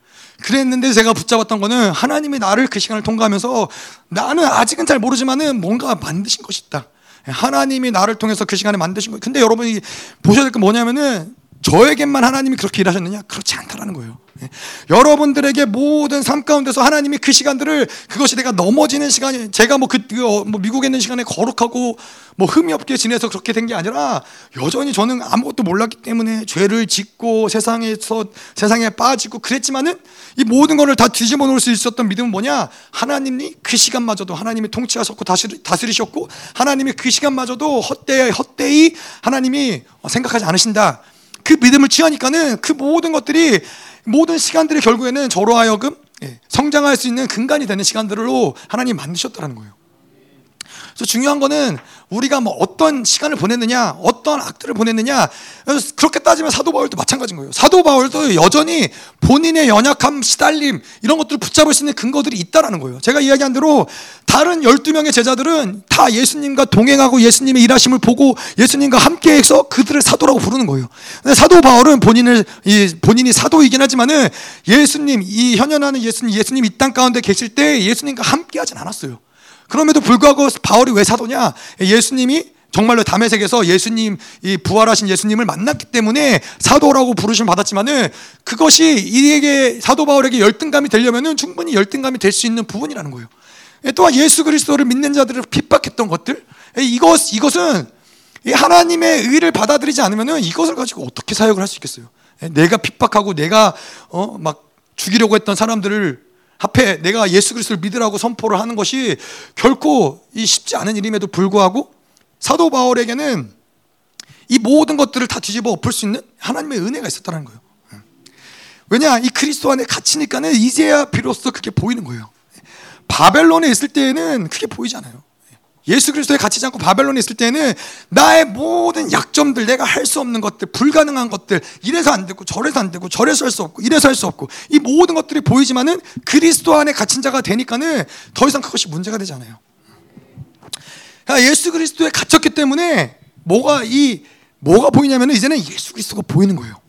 그랬는데 제가 붙잡았던 거는 하나님이 나를 그 시간을 통과하면서 나는 아직은 잘 모르지만은 뭔가 만드신 것이 있다. 하나님이 나를 통해서 그 시간에 만드신 거예요. 근데 여러분이 보셔야 될 게 뭐냐면은 저에게만 하나님이 그렇게 일하셨느냐? 그렇지 않다라는 거예요. 예. 여러분들에게 모든 삶 가운데서 하나님이 그 시간들을 그것이 내가 넘어지는 시간이 제가 뭐 그 뭐 미국에 있는 시간에 거룩하고 뭐 흠이 없게 지내서 그렇게 된 게 아니라 여전히 저는 아무것도 몰랐기 때문에 죄를 짓고 세상에서 세상에 빠지고 그랬지만은 이 모든 것을 다 뒤집어 놓을 수 있었던 믿음은 뭐냐? 하나님이 그 시간마저도 하나님이 통치하셨고 다스리셨고 하나님이 그 시간마저도 헛되이 헛되이 하나님이 생각하지 않으신다. 그 믿음을 취하니까는 그 모든 것들이 모든 시간들이 결국에는 저로 하여금 예, 성장할 수 있는 근간이 되는 시간들로 하나님 만드셨다는 거예요. 그래서 중요한 거는 우리가 뭐 어떤 시간을 보냈느냐, 어떤 악들을 보냈느냐, 그렇게 따지면 사도 바울도 마찬가지인 거예요. 사도 바울도 여전히 본인의 연약함, 시달림, 이런 것들을 붙잡을 수 있는 근거들이 있다라는 거예요. 제가 이야기한 대로 다른 12명의 제자들은 다 예수님과 동행하고 예수님의 일하심을 보고 예수님과 함께 해서 그들을 사도라고 부르는 거예요. 근데 사도 바울은 본인을, 본인이 사도이긴 하지만은 예수님, 이 현현하는 예수님, 예수님 이 땅 가운데 계실 때 예수님과 함께 하진 않았어요. 그럼에도 불구하고 바울이 왜 사도냐? 예수님이 정말로 담에색에서 예수님 이 부활하신 예수님을 만났기 때문에 사도라고 부르심 받았지만은 그것이 이에게 사도 바울에게 열등감이 되려면은 충분히 열등감이 될 수 있는 부분이라는 거예요. 또한 예수 그리스도를 믿는 자들을 핍박했던 것들 이것 이것은 하나님의 의를 받아들이지 않으면은 이것을 가지고 어떻게 사역을 할 수 있겠어요? 내가 핍박하고 내가 어 막 죽이려고 했던 사람들을 앞에 내가 예수 그리스도를 믿으라고 선포를 하는 것이 결코 이 쉽지 않은 일임에도 불구하고 사도 바울에게는 이 모든 것들을 다 뒤집어 엎을 수 있는 하나님의 은혜가 있었다는 거예요. 왜냐 이 그리스도 안에 갇히니까는 이제야 비로소 그게 보이는 거예요. 바벨론에 있을 때에는 그게 보이지 않아요. 예수 그리스도에 갇히지 않고 바벨론에 있을 때는 나의 모든 약점들, 내가 할 수 없는 것들, 불가능한 것들, 이래서 안 되고 저래서 안 되고 저래서 할 수 없고 이래서 할 수 없고 이 모든 것들이 보이지만은 그리스도 안에 갇힌 자가 되니까는 더 이상 그것이 문제가 않아요. 그러니까 예수 그리스도에 갇혔기 때문에 뭐가 이 뭐가 보이냐면 이제는 예수 그리스도가 보이는 거예요.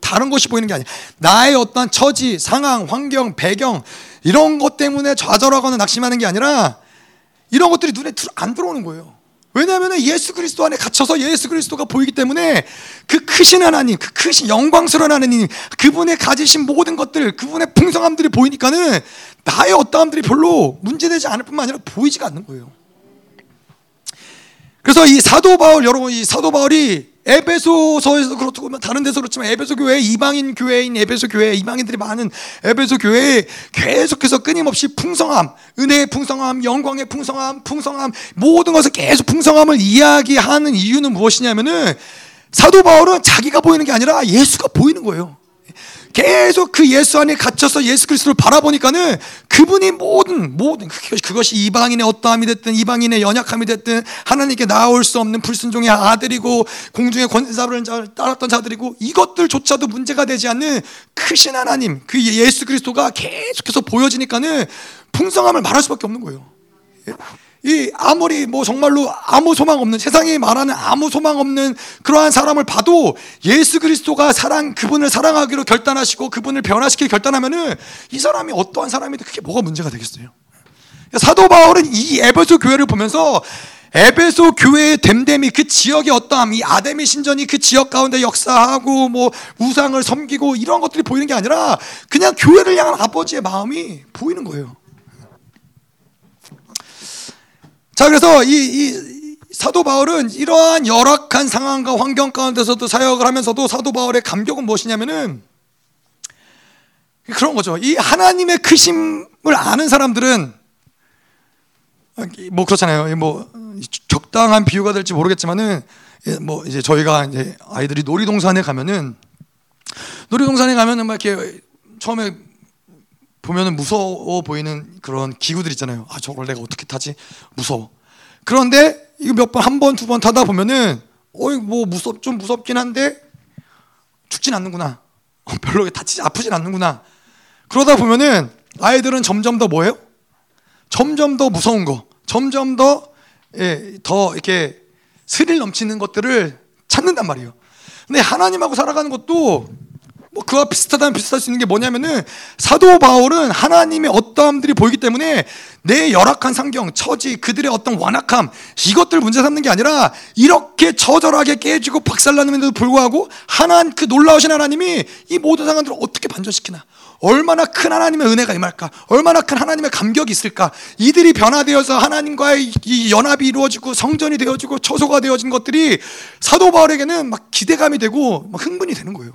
다른 것이 보이는 게 아니야. 나의 어떤 처지, 상황, 환경, 배경 이런 것 때문에 좌절하거나 낙심하는 게 아니라 이런 것들이 눈에 안 들어오는 거예요. 왜냐하면 예수 그리스도 안에 갇혀서 예수 그리스도가 보이기 때문에 그 크신 하나님, 그 크신 영광스러운 하나님, 그분의 가지신 모든 것들, 그분의 풍성함들이 보이니까는 나의 어떠함들이 별로 문제되지 않을 뿐만 아니라 보이지가 않는 거예요. 그래서 이 사도 바울 여러분 이 사도 바울이 에베소서에서 그렇고 다른 데서 그렇지만 에베소 교회 이방인 교회인 에베소 교회 이방인들이 많은 에베소 교회에 계속해서 끊임없이 풍성함, 은혜의 풍성함, 영광의 풍성함, 풍성함 모든 것을 계속 풍성함을 이야기하는 이유는 무엇이냐면은 사도 바울은 자기가 보이는 게 아니라 예수가 보이는 거예요. 계속 그 예수 안에 갇혀서 예수 그리스도를 바라보니까는 그분이 모든 모든 그것이 이방인의 어떠함이 됐든 이방인의 연약함이 됐든 하나님께 나올 수 없는 불순종의 아들이고 공중의 권세자를 따랐던 자들이고 이것들조차도 문제가 되지 않는 크신 하나님 그 예수 그리스도가 계속해서 보여지니까는 풍성함을 말할 수밖에 없는 거예요. 이 아무리 뭐 정말로 아무 소망 없는 세상이 말하는 아무 소망 없는 그러한 사람을 봐도 예수 그리스도가 사랑 그분을 사랑하기로 결단하시고 그분을 변화시키기 결단하면은 이 사람이 어떠한 사람이든 그게 뭐가 문제가 되겠어요. 사도 바울은 이 에베소 교회를 보면서 에베소 교회의 됨됨이 그 지역의 어떠함 이 아데미 신전이 그 지역 가운데 역사하고 뭐 우상을 섬기고 이런 것들이 보이는 게 아니라 그냥 교회를 향한 아버지의 마음이 보이는 거예요. 자, 그래서 이, 이 사도 바울은 이러한 열악한 상황과 환경 가운데서도 사역을 하면서도 사도 바울의 감격은 무엇이냐면은 그런 거죠. 이 하나님의 크심을 아는 사람들은 뭐 그렇잖아요. 뭐 적당한 비유가 될지 모르겠지만은 뭐 이제 저희가 이제 아이들이 놀이동산에 가면은 놀이동산에 가면은 막 이렇게 처음에 보면은 무서워 보이는 그런 기구들 있잖아요. 아, 저걸 내가 어떻게 타지? 무서워. 그런데 이거 몇 번, 한 번, 두 번 타다 보면은, 어이, 뭐, 무섭, 좀 무섭긴 한데, 죽진 않는구나. 어, 별로 다치지, 아프진 않는구나. 그러다 보면은, 아이들은 점점 더 뭐예요? 점점 더 무서운 거, 점점 더, 예, 더 이렇게 스릴 넘치는 것들을 찾는단 말이에요. 근데 하나님하고 살아가는 것도 뭐 그와 비슷하다면 비슷할 수 있는 게 뭐냐면은 사도 바울은 하나님의 어떠함들이 보이기 때문에 내 열악한 상경, 처지, 그들의 어떤 완악함 이것들 문제 삼는 게 아니라 이렇게 처절하게 깨지고 박살나는데도 불구하고 하나님 그 놀라우신 하나님이 이 모든 상황들을 어떻게 반전시키나? 얼마나 큰 하나님의 은혜가 임할까? 얼마나 큰 하나님의 감격이 있을까? 이들이 변화되어서 하나님과의 이 연합이 이루어지고 성전이 되어지고 처소가 되어진 것들이 사도 바울에게는 막 기대감이 되고 막 흥분이 되는 거예요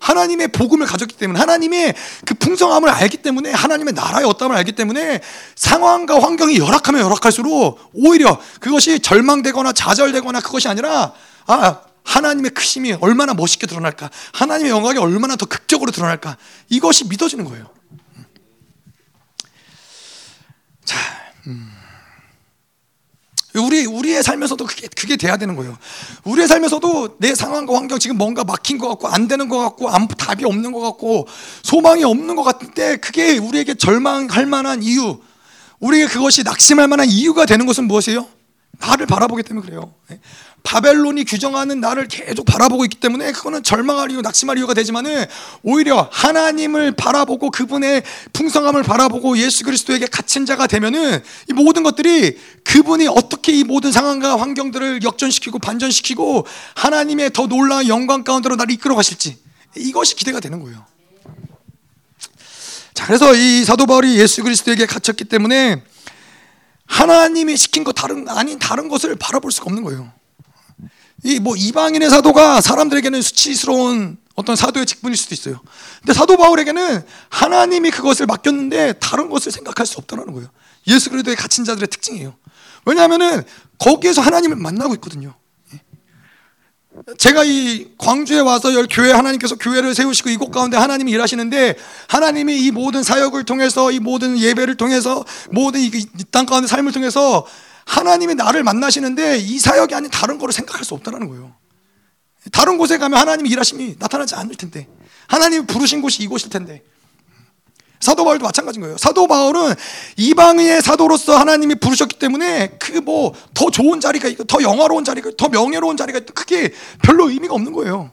하나님의 복음을 가졌기 때문에 하나님의 그 풍성함을 알기 때문에 하나님의 나라의 어떠함을 알기 때문에 상황과 환경이 열악하면 열악할수록 오히려 그것이 절망되거나 좌절되거나 그것이 아니라 아 하나님의 크심이 얼마나 멋있게 드러날까? 하나님의 영광이 얼마나 더 극적으로 드러날까? 이것이 믿어지는 거예요. 자 음. 우리 우리의 삶에서도 그게 그게 돼야 되는 거예요. 우리의 삶에서도 내 상황과 환경 지금 뭔가 막힌 것 같고 안 되는 것 같고 아무 답이 없는 것 같고 소망이 없는 것 같은데 그게 우리에게 절망할 만한 이유, 우리에게 그것이 낙심할 만한 이유가 되는 것은 무엇이에요? 나를 바라보기 때문에 그래요. 바벨론이 규정하는 나를 계속 바라보고 있기 때문에 그거는 절망할 이유, 낙심할 이유가 되지만은 오히려 하나님을 바라보고 그분의 풍성함을 바라보고 예수 그리스도에게 갇힌 자가 되면은 이 모든 것들이 그분이 어떻게 이 모든 상황과 환경들을 역전시키고 반전시키고 하나님의 더 놀라운 영광 가운데로 나를 이끌어 가실지 이것이 기대가 되는 거예요. 자, 그래서 이 사도 바울이 예수 그리스도에게 갇혔기 때문에 하나님이 시킨 것 다른 아닌 다른 것을 바라볼 수가 없는 거예요. 이 뭐 이방인의 사도가 사람들에게는 수치스러운 어떤 사도의 직분일 수도 있어요. 근데 사도 바울에게는 하나님이 그것을 맡겼는데 다른 것을 생각할 수 없다는 거예요. 예수 그리스도의 갇힌 자들의 특징이에요. 왜냐하면은 거기에서 하나님을 만나고 있거든요. 제가 이 광주에 와서 열 교회 하나님께서 교회를 세우시고 이곳 가운데 하나님이 일하시는데 하나님이 이 모든 사역을 통해서 이 모든 예배를 통해서 모든 이 땅 가운데 삶을 통해서 하나님이 나를 만나시는데 이 사역이 아닌 다른 거를 생각할 수 없다는 거예요. 다른 곳에 가면 하나님이 일하심이 나타나지 않을 텐데 하나님이 부르신 곳이 이곳일 텐데 사도 바울도 마찬가지인 거예요. 사도 바울은 이방의 사도로서 하나님이 부르셨기 때문에 그 뭐 더 좋은 자리가 있고 더 영화로운 자리가 더 명예로운 자리가 있고 그게 별로 의미가 없는 거예요.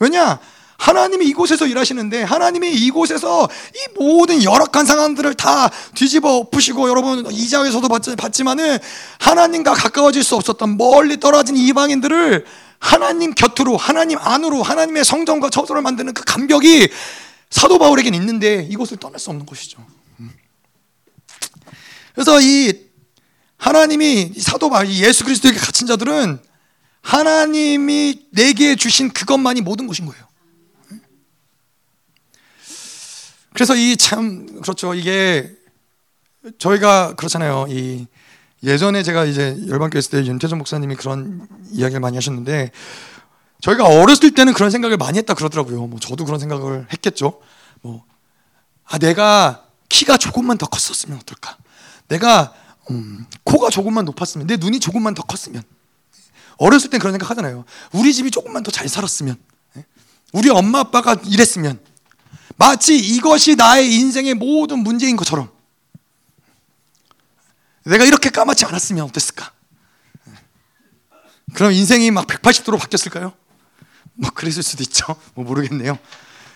왜냐? 하나님이 이곳에서 일하시는데 하나님이 이곳에서 이 모든 열악한 상황들을 다 뒤집어 엎으시고 여러분 이자에서도 봤지만은 하나님과 가까워질 수 없었던 멀리 떨어진 이방인들을 하나님 곁으로 하나님 안으로 하나님의 성전과 처소를 만드는 그 감격이 사도 바울에겐 있는데 이곳을 떠날 수 없는 것이죠. 음. 그래서 이 하나님이 사도 바울 예수 그리스도에게 갇힌 자들은 하나님이 내게 주신 그것만이 모든 것인 거예요. 그래서 이 참 그렇죠. 이게 저희가 그렇잖아요. 이 예전에 제가 이제 열방교회 있을 때 윤태정 목사님이 그런 이야기를 많이 하셨는데 저희가 어렸을 때는 그런 생각을 많이 했다 그러더라고요. 뭐 저도 그런 생각을 했겠죠. 뭐 아 내가 키가 조금만 더 컸었으면 어떨까? 내가 음, 코가 조금만 높았으면 내 눈이 조금만 더 컸으면 어렸을 땐 그런 생각 하잖아요. 우리 집이 조금만 더 잘 살았으면 예? 우리 엄마 아빠가 이랬으면 마치 이것이 나의 인생의 모든 문제인 것처럼 내가 이렇게 까맣지 않았으면 어땠을까? 그럼 인생이 막 180도로 바뀌었을까요? 뭐 그랬을 수도 있죠. 뭐 모르겠네요.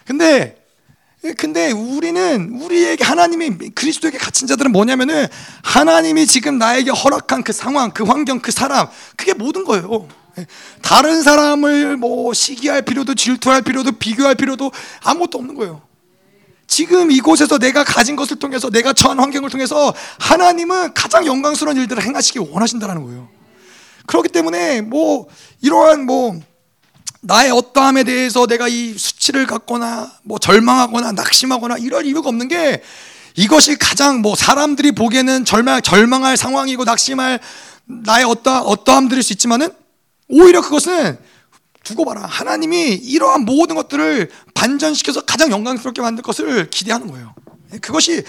근데 근데 우리는 우리에게 하나님이 그리스도에게 갇힌 자들은 뭐냐면은 하나님이 지금 나에게 허락한 그 상황, 그 환경, 그 사람 그게 모든 거예요. 다른 사람을 뭐 시기할 필요도 질투할 필요도 비교할 필요도 아무것도 없는 거예요. 지금 이곳에서 내가 가진 것을 통해서 내가 처한 환경을 통해서 하나님은 가장 영광스러운 일들을 행하시기 원하신다는 거예요. 그렇기 때문에 뭐 이러한 뭐 나의 어떠함에 대해서 내가 이 수치를 갖거나 뭐 절망하거나 낙심하거나 이럴 이유가 없는 게 이것이 가장 뭐 사람들이 보기에는 절망 절망할 상황이고 낙심할 나의 어떠 어떠함들일 수 있지만은 오히려 그것은 두고 봐라. 하나님이 이러한 모든 것들을 반전시켜서 가장 영광스럽게 만들 것을 기대하는 거예요. 그것이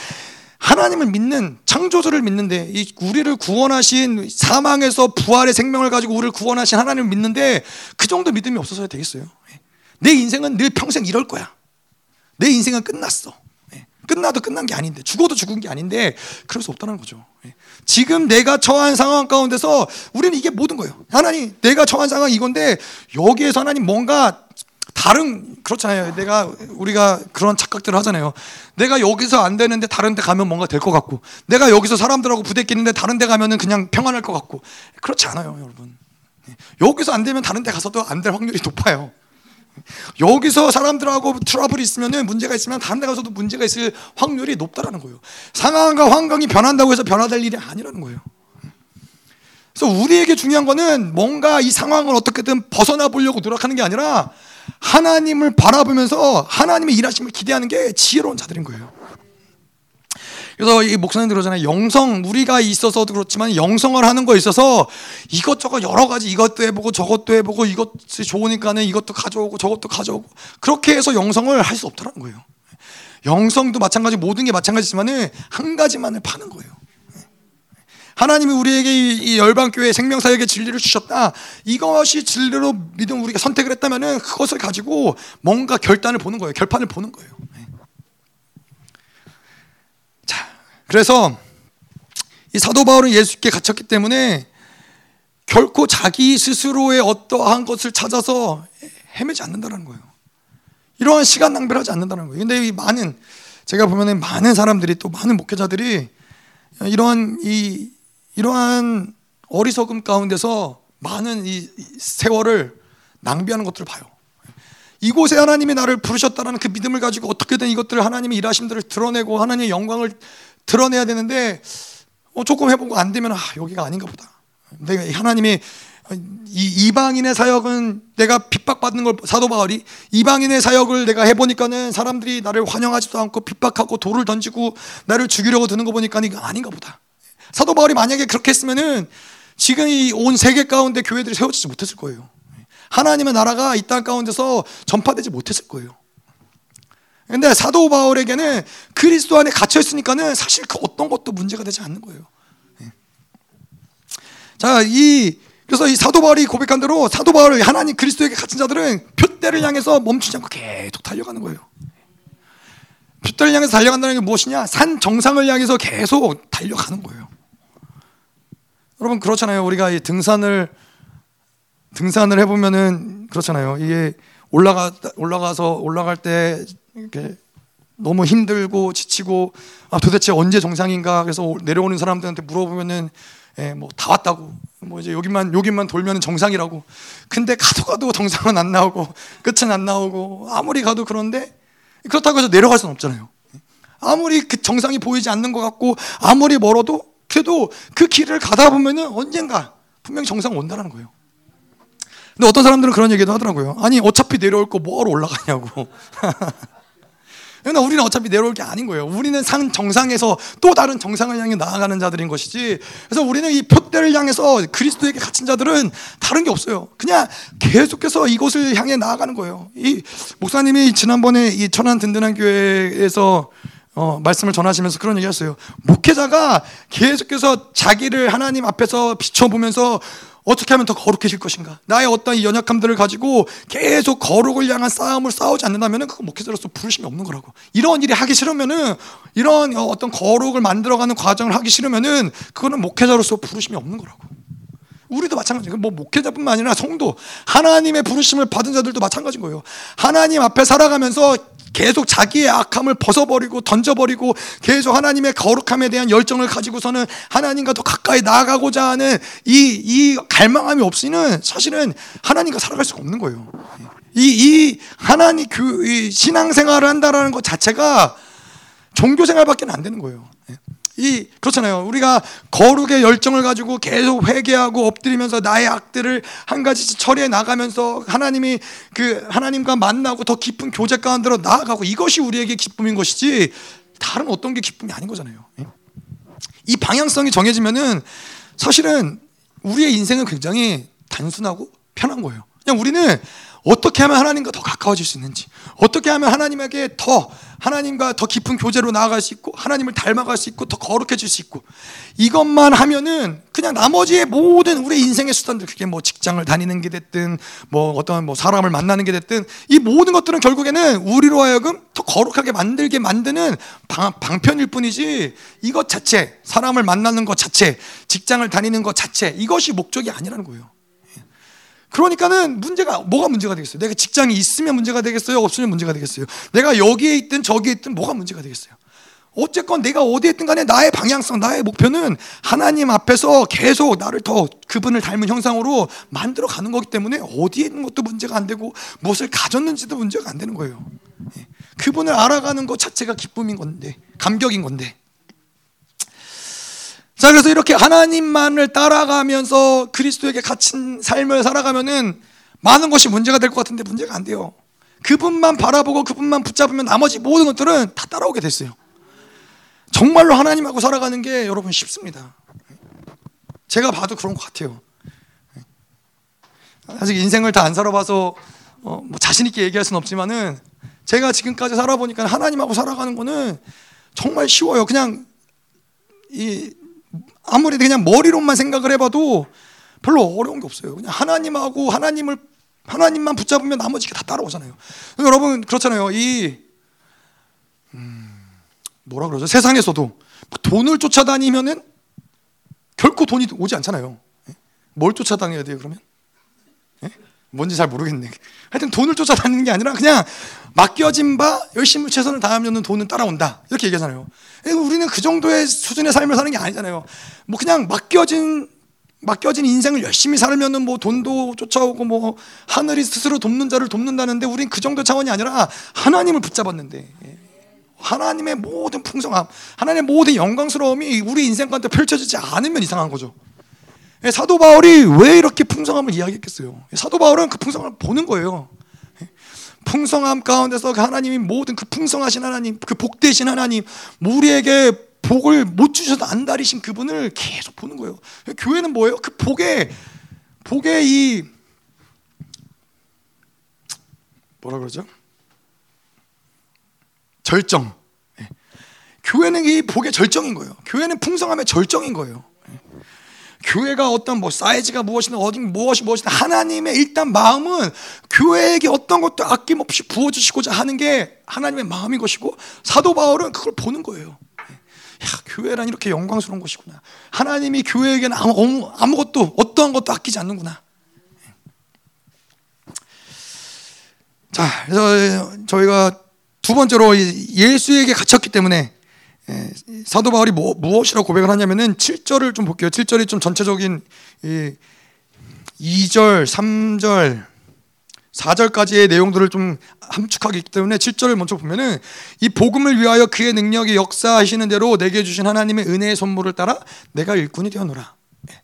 하나님을 믿는 창조주를 믿는데 이 우리를 구원하신 사망에서 부활의 생명을 가지고 우리를 구원하신 하나님을 믿는데 그 정도 믿음이 없어서야 되겠어요. 내 인생은 늘 평생 이럴 거야. 내 인생은 끝났어. 끝나도 끝난 게 아닌데 죽어도 죽은 게 아닌데 그럴 수 없다는 거죠. 예. 지금 내가 처한 상황 가운데서 우리는 이게 모든 거예요. 하나님, 내가 처한 상황 이건데 여기에서 하나님 뭔가 다른 그렇잖아요. 내가 우리가 그런 착각들을 하잖아요. 내가 여기서 안 되는데 다른 데 가면 뭔가 될 것 같고 내가 여기서 사람들하고 부대끼는데 다른 데 가면은 그냥 평안할 것 같고 그렇지 않아요, 여러분. 예. 여기서 안 되면 다른 데 가서도 안 될 확률이 높아요. 여기서 사람들하고 트러블이 있으면 문제가 있으면 다른 데 가서도 문제가 있을 확률이 높다라는 거예요. 상황과 환경이 변한다고 해서 변화될 일이 아니라는 거예요. 그래서 우리에게 중요한 거는 뭔가 이 상황을 어떻게든 벗어나 보려고 노력하는 게 아니라 하나님을 바라보면서 하나님의 일하심을 기대하는 게 지혜로운 자들인 거예요. 그래서 이 목사님 들어잖아요. 영성 우리가 있어서도 그렇지만 영성을 하는 거에 있어서 이것저것 여러 가지 이것도 해보고 저것도 해보고 이것이 좋으니까는 이것도 가져오고 저것도 가져오고 그렇게 해서 영성을 할 수 없다는 거예요. 영성도 마찬가지 모든 게 마찬가지지만은 한 가지만을 파는 거예요. 하나님이 우리에게 이 열방교회 생명사역의 진리를 주셨다. 이것이 진리로 믿음 우리가 선택을 했다면은 그것을 가지고 뭔가 결단을 보는 거예요. 결판을 보는 거예요. 그래서 이 사도 바울은 예수께 갇혔기 때문에 결코 자기 스스로의 어떠한 것을 찾아서 헤매지 않는다는 거예요. 이러한 시간 낭비를 하지 않는다는 거예요. 근데 이 많은 제가 보면은 많은 사람들이 또 많은 목회자들이 이러한 이 이러한 어리석음 가운데서 많은 이 세월을 낭비하는 것들을 봐요. 이곳에 하나님이 나를 부르셨다는 그 믿음을 가지고 어떻게든 이것들을 하나님의 일하심들을 드러내고 하나님의 영광을 드러내야 되는데 어, 조금 해보고 안 되면 아, 여기가 아닌가 보다. 내가 하나님이 이 이방인의 사역은 내가 핍박받는 걸 사도 바울이 이방인의 사역을 내가 해보니까는 사람들이 나를 환영하지도 않고 핍박하고 돌을 던지고 나를 죽이려고 드는 거 보니까 이거 아닌가 보다. 사도 바울이 만약에 그렇게 했으면은 지금 이 온 세계 가운데 교회들이 세워지지 못했을 거예요. 하나님의 나라가 이 땅 가운데서 전파되지 못했을 거예요. 근데 사도 바울에게는 그리스도 안에 갇혀 있으니까는 사실 그 어떤 것도 문제가 되지 않는 거예요. 예. 자, 이 그래서 이 사도 바울이 고백한 대로 사도 바울 하나님 그리스도에게 갇힌 자들은 표대를 향해서 멈추지 않고 계속 달려가는 거예요. 표대를 향해서 달려간다는 게 무엇이냐? 산 정상을 향해서 계속 달려가는 거예요. 여러분 그렇잖아요. 우리가 이 등산을 등산을 해보면은 그렇잖아요. 이게 올라가 올라가서 올라갈 때 이렇게 너무 힘들고 지치고 아 도대체 언제 정상인가 그래서 내려오는 사람들한테 물어보면은 예, 뭐 다 왔다고 뭐 이제 여기만 여기만 돌면 정상이라고 근데 가도 가도 정상은 안 나오고 끝은 안 나오고 아무리 가도 그런데 그렇다고 해서 내려갈 수는 없잖아요 아무리 그 정상이 보이지 않는 것 같고 아무리 멀어도 그래도 그 길을 가다 보면은 언젠가 분명 정상 온다는 거예요 근데 어떤 사람들은 그런 얘기도 하더라고요 아니 어차피 내려올 거 뭐하러 올라가냐고 그러나 우리는 어차피 내려올 게 아닌 거예요. 우리는 산 정상에서 또 다른 정상을 향해 나아가는 자들인 것이지. 그래서 우리는 이 표대를 향해서 그리스도에게 갇힌 자들은 다른 게 없어요. 그냥 계속해서 이곳을 향해 나아가는 거예요. 이 목사님이 지난번에 이 천안 든든한 교회에서 어, 말씀을 전하시면서 그런 얘기했어요. 목회자가 계속해서 자기를 하나님 앞에서 비춰보면서 어떻게 하면 더 거룩해질 것인가? 나의 어떤 연약함들을 가지고 계속 거룩을 향한 싸움을 싸우지 않는다면 그건 목회자로서 부르심이 없는 거라고. 이런 일이 하기 싫으면은 이런 어떤 거룩을 만들어가는 과정을 하기 싫으면은 그거는 목회자로서 부르심이 없는 거라고. 우리도 마찬가지예요. 뭐 목회자뿐만 아니라 성도 하나님의 부르심을 받은 자들도 마찬가지인 거예요. 하나님 앞에 살아가면서 계속 자기의 악함을 벗어버리고 던져버리고 계속 하나님의 거룩함에 대한 열정을 가지고서는 하나님과 더 가까이 나아가고자 하는 이, 이 갈망함이 없이는 사실은 하나님과 살아갈 수가 없는 거예요. 이, 이 하나님 그, 이 신앙생활을 한다라는 것 자체가 종교생활밖에 안 되는 거예요. 이 그렇잖아요. 우리가 거룩의 열정을 가지고 계속 회개하고 엎드리면서 나의 악들을 한 가지씩 처리해 나가면서 하나님이 그 하나님과 만나고 더 깊은 교제 가운데로 나아가고 이것이 우리에게 기쁨인 것이지 다른 어떤 게 기쁨이 아닌 거잖아요. 예? 이 방향성이 정해지면은 사실은 우리의 인생은 굉장히 단순하고 편한 거예요. 그냥 우리는 어떻게 하면 하나님과 더 가까워질 수 있는지, 어떻게 하면 하나님에게 더 하나님과 더 깊은 교제로 나아갈 수 있고, 하나님을 닮아갈 수 있고, 더 거룩해질 수 있고, 이것만 하면은 그냥 나머지의 모든 우리 인생의 수단들, 그게 뭐 직장을 다니는 게 됐든, 뭐 어떤 뭐 사람을 만나는 게 됐든, 이 모든 것들은 결국에는 우리로 하여금 더 거룩하게 만들게 만드는 방, 방편일 뿐이지, 이것 자체, 사람을 만나는 것 자체, 직장을 다니는 것 자체, 이것이 목적이 아니라는 거예요. 그러니까는 문제가 뭐가 문제가 되겠어요? 내가 직장이 있으면 문제가 되겠어요? 없으면 문제가 되겠어요? 내가 여기에 있든 저기에 있든 뭐가 문제가 되겠어요? 어쨌건 내가 어디에 있든 간에 나의 방향성, 나의 목표는 하나님 앞에서 계속 나를 더 그분을 닮은 형상으로 만들어 가는 거기 때문에 어디에 있는 것도 문제가 안 되고 무엇을 가졌는지도 문제가 안 되는 거예요. 예. 그분을 알아가는 것 자체가 기쁨인 건데, 감격인 건데. 자, 그래서 이렇게 하나님만을 따라가면서 그리스도에게 갇힌 삶을 살아가면은 많은 것이 문제가 될 것 같은데 문제가 안 돼요. 그분만 바라보고 그분만 붙잡으면 나머지 모든 것들은 다 따라오게 됐어요. 정말로 하나님하고 살아가는 게 여러분 쉽습니다. 제가 봐도 그런 것 같아요. 아직 인생을 다 안 살아봐서 어, 뭐 자신 있게 얘기할 수는 없지만은 제가 지금까지 살아보니까 하나님하고 살아가는 거는 정말 쉬워요. 그냥 이 아무리 그냥 머리로만 생각을 해봐도 별로 어려운 게 없어요. 그냥 하나님하고 하나님을 하나님만 붙잡으면 나머지가 다 따라오잖아요. 여러분 그렇잖아요. 이 음, 뭐라 그러죠? 세상에서도 돈을 쫓아다니면은 결코 돈이 오지 않잖아요. 예? 뭘 쫓아다녀야 돼요 그러면? 예? 뭔지 잘 모르겠네. 하여튼 돈을 쫓아다니는 게 아니라 그냥 맡겨진 바 열심히 최선을 다하면 돈은 따라온다. 이렇게 얘기하잖아요. 우리는 그 정도의 수준의 삶을 사는 게 아니잖아요. 뭐 그냥 맡겨진 맡겨진 인생을 열심히 살면은 뭐 돈도 쫓아오고 뭐 하늘이 스스로 돕는 자를 돕는다는데 우린 그 정도 차원이 아니라 하나님을 붙잡았는데 예. 하나님의 모든 풍성함, 하나님의 모든 영광스러움이 우리 인생 가운데 펼쳐지지 않으면 이상한 거죠. 예, 사도 바울이 왜 이렇게 풍성함을 이야기했겠어요? 사도 바울은 그 풍성함을 보는 거예요. 풍성함 가운데서 그 하나님이 모든 그 풍성하신 하나님, 그 복되신 하나님, 우리에게 복을 못 주셔도 안달이신 그분을 계속 보는 거예요. 교회는 뭐예요? 그 복의 복의 이 뭐라 그러죠? 절정. 예. 교회는 이 복의 절정인 거예요. 교회는 풍성함의 절정인 거예요. 교회가 어떤 뭐 사이즈가 무엇이든 어디 무엇이 무엇이든 하나님의 일단 마음은 교회에게 어떤 것도 아낌없이 부어주시고자 하는 게 하나님의 마음인 것이고 사도 바울은 그걸 보는 거예요. 야, 교회란 이렇게 영광스러운 것이구나. 하나님이 교회에게는 아무, 아무것도 어떠한 것도 아끼지 않는구나. 자, 그래서 저희가 두 번째로 예수에게 갇혔기 때문에 예, 사도 바울이 뭐, 무엇이라고 고백을 하냐면은 7절을 좀 볼게요. 7절이 좀 전체적인 이 2절, 3절, 4절까지의 내용들을 좀 함축하기 때문에 7절을 먼저 보면은 이 복음을 위하여 그의 능력이 역사하시는 대로 내게 주신 하나님의 은혜의 선물을 따라 내가 일꾼이 되었노라. 예.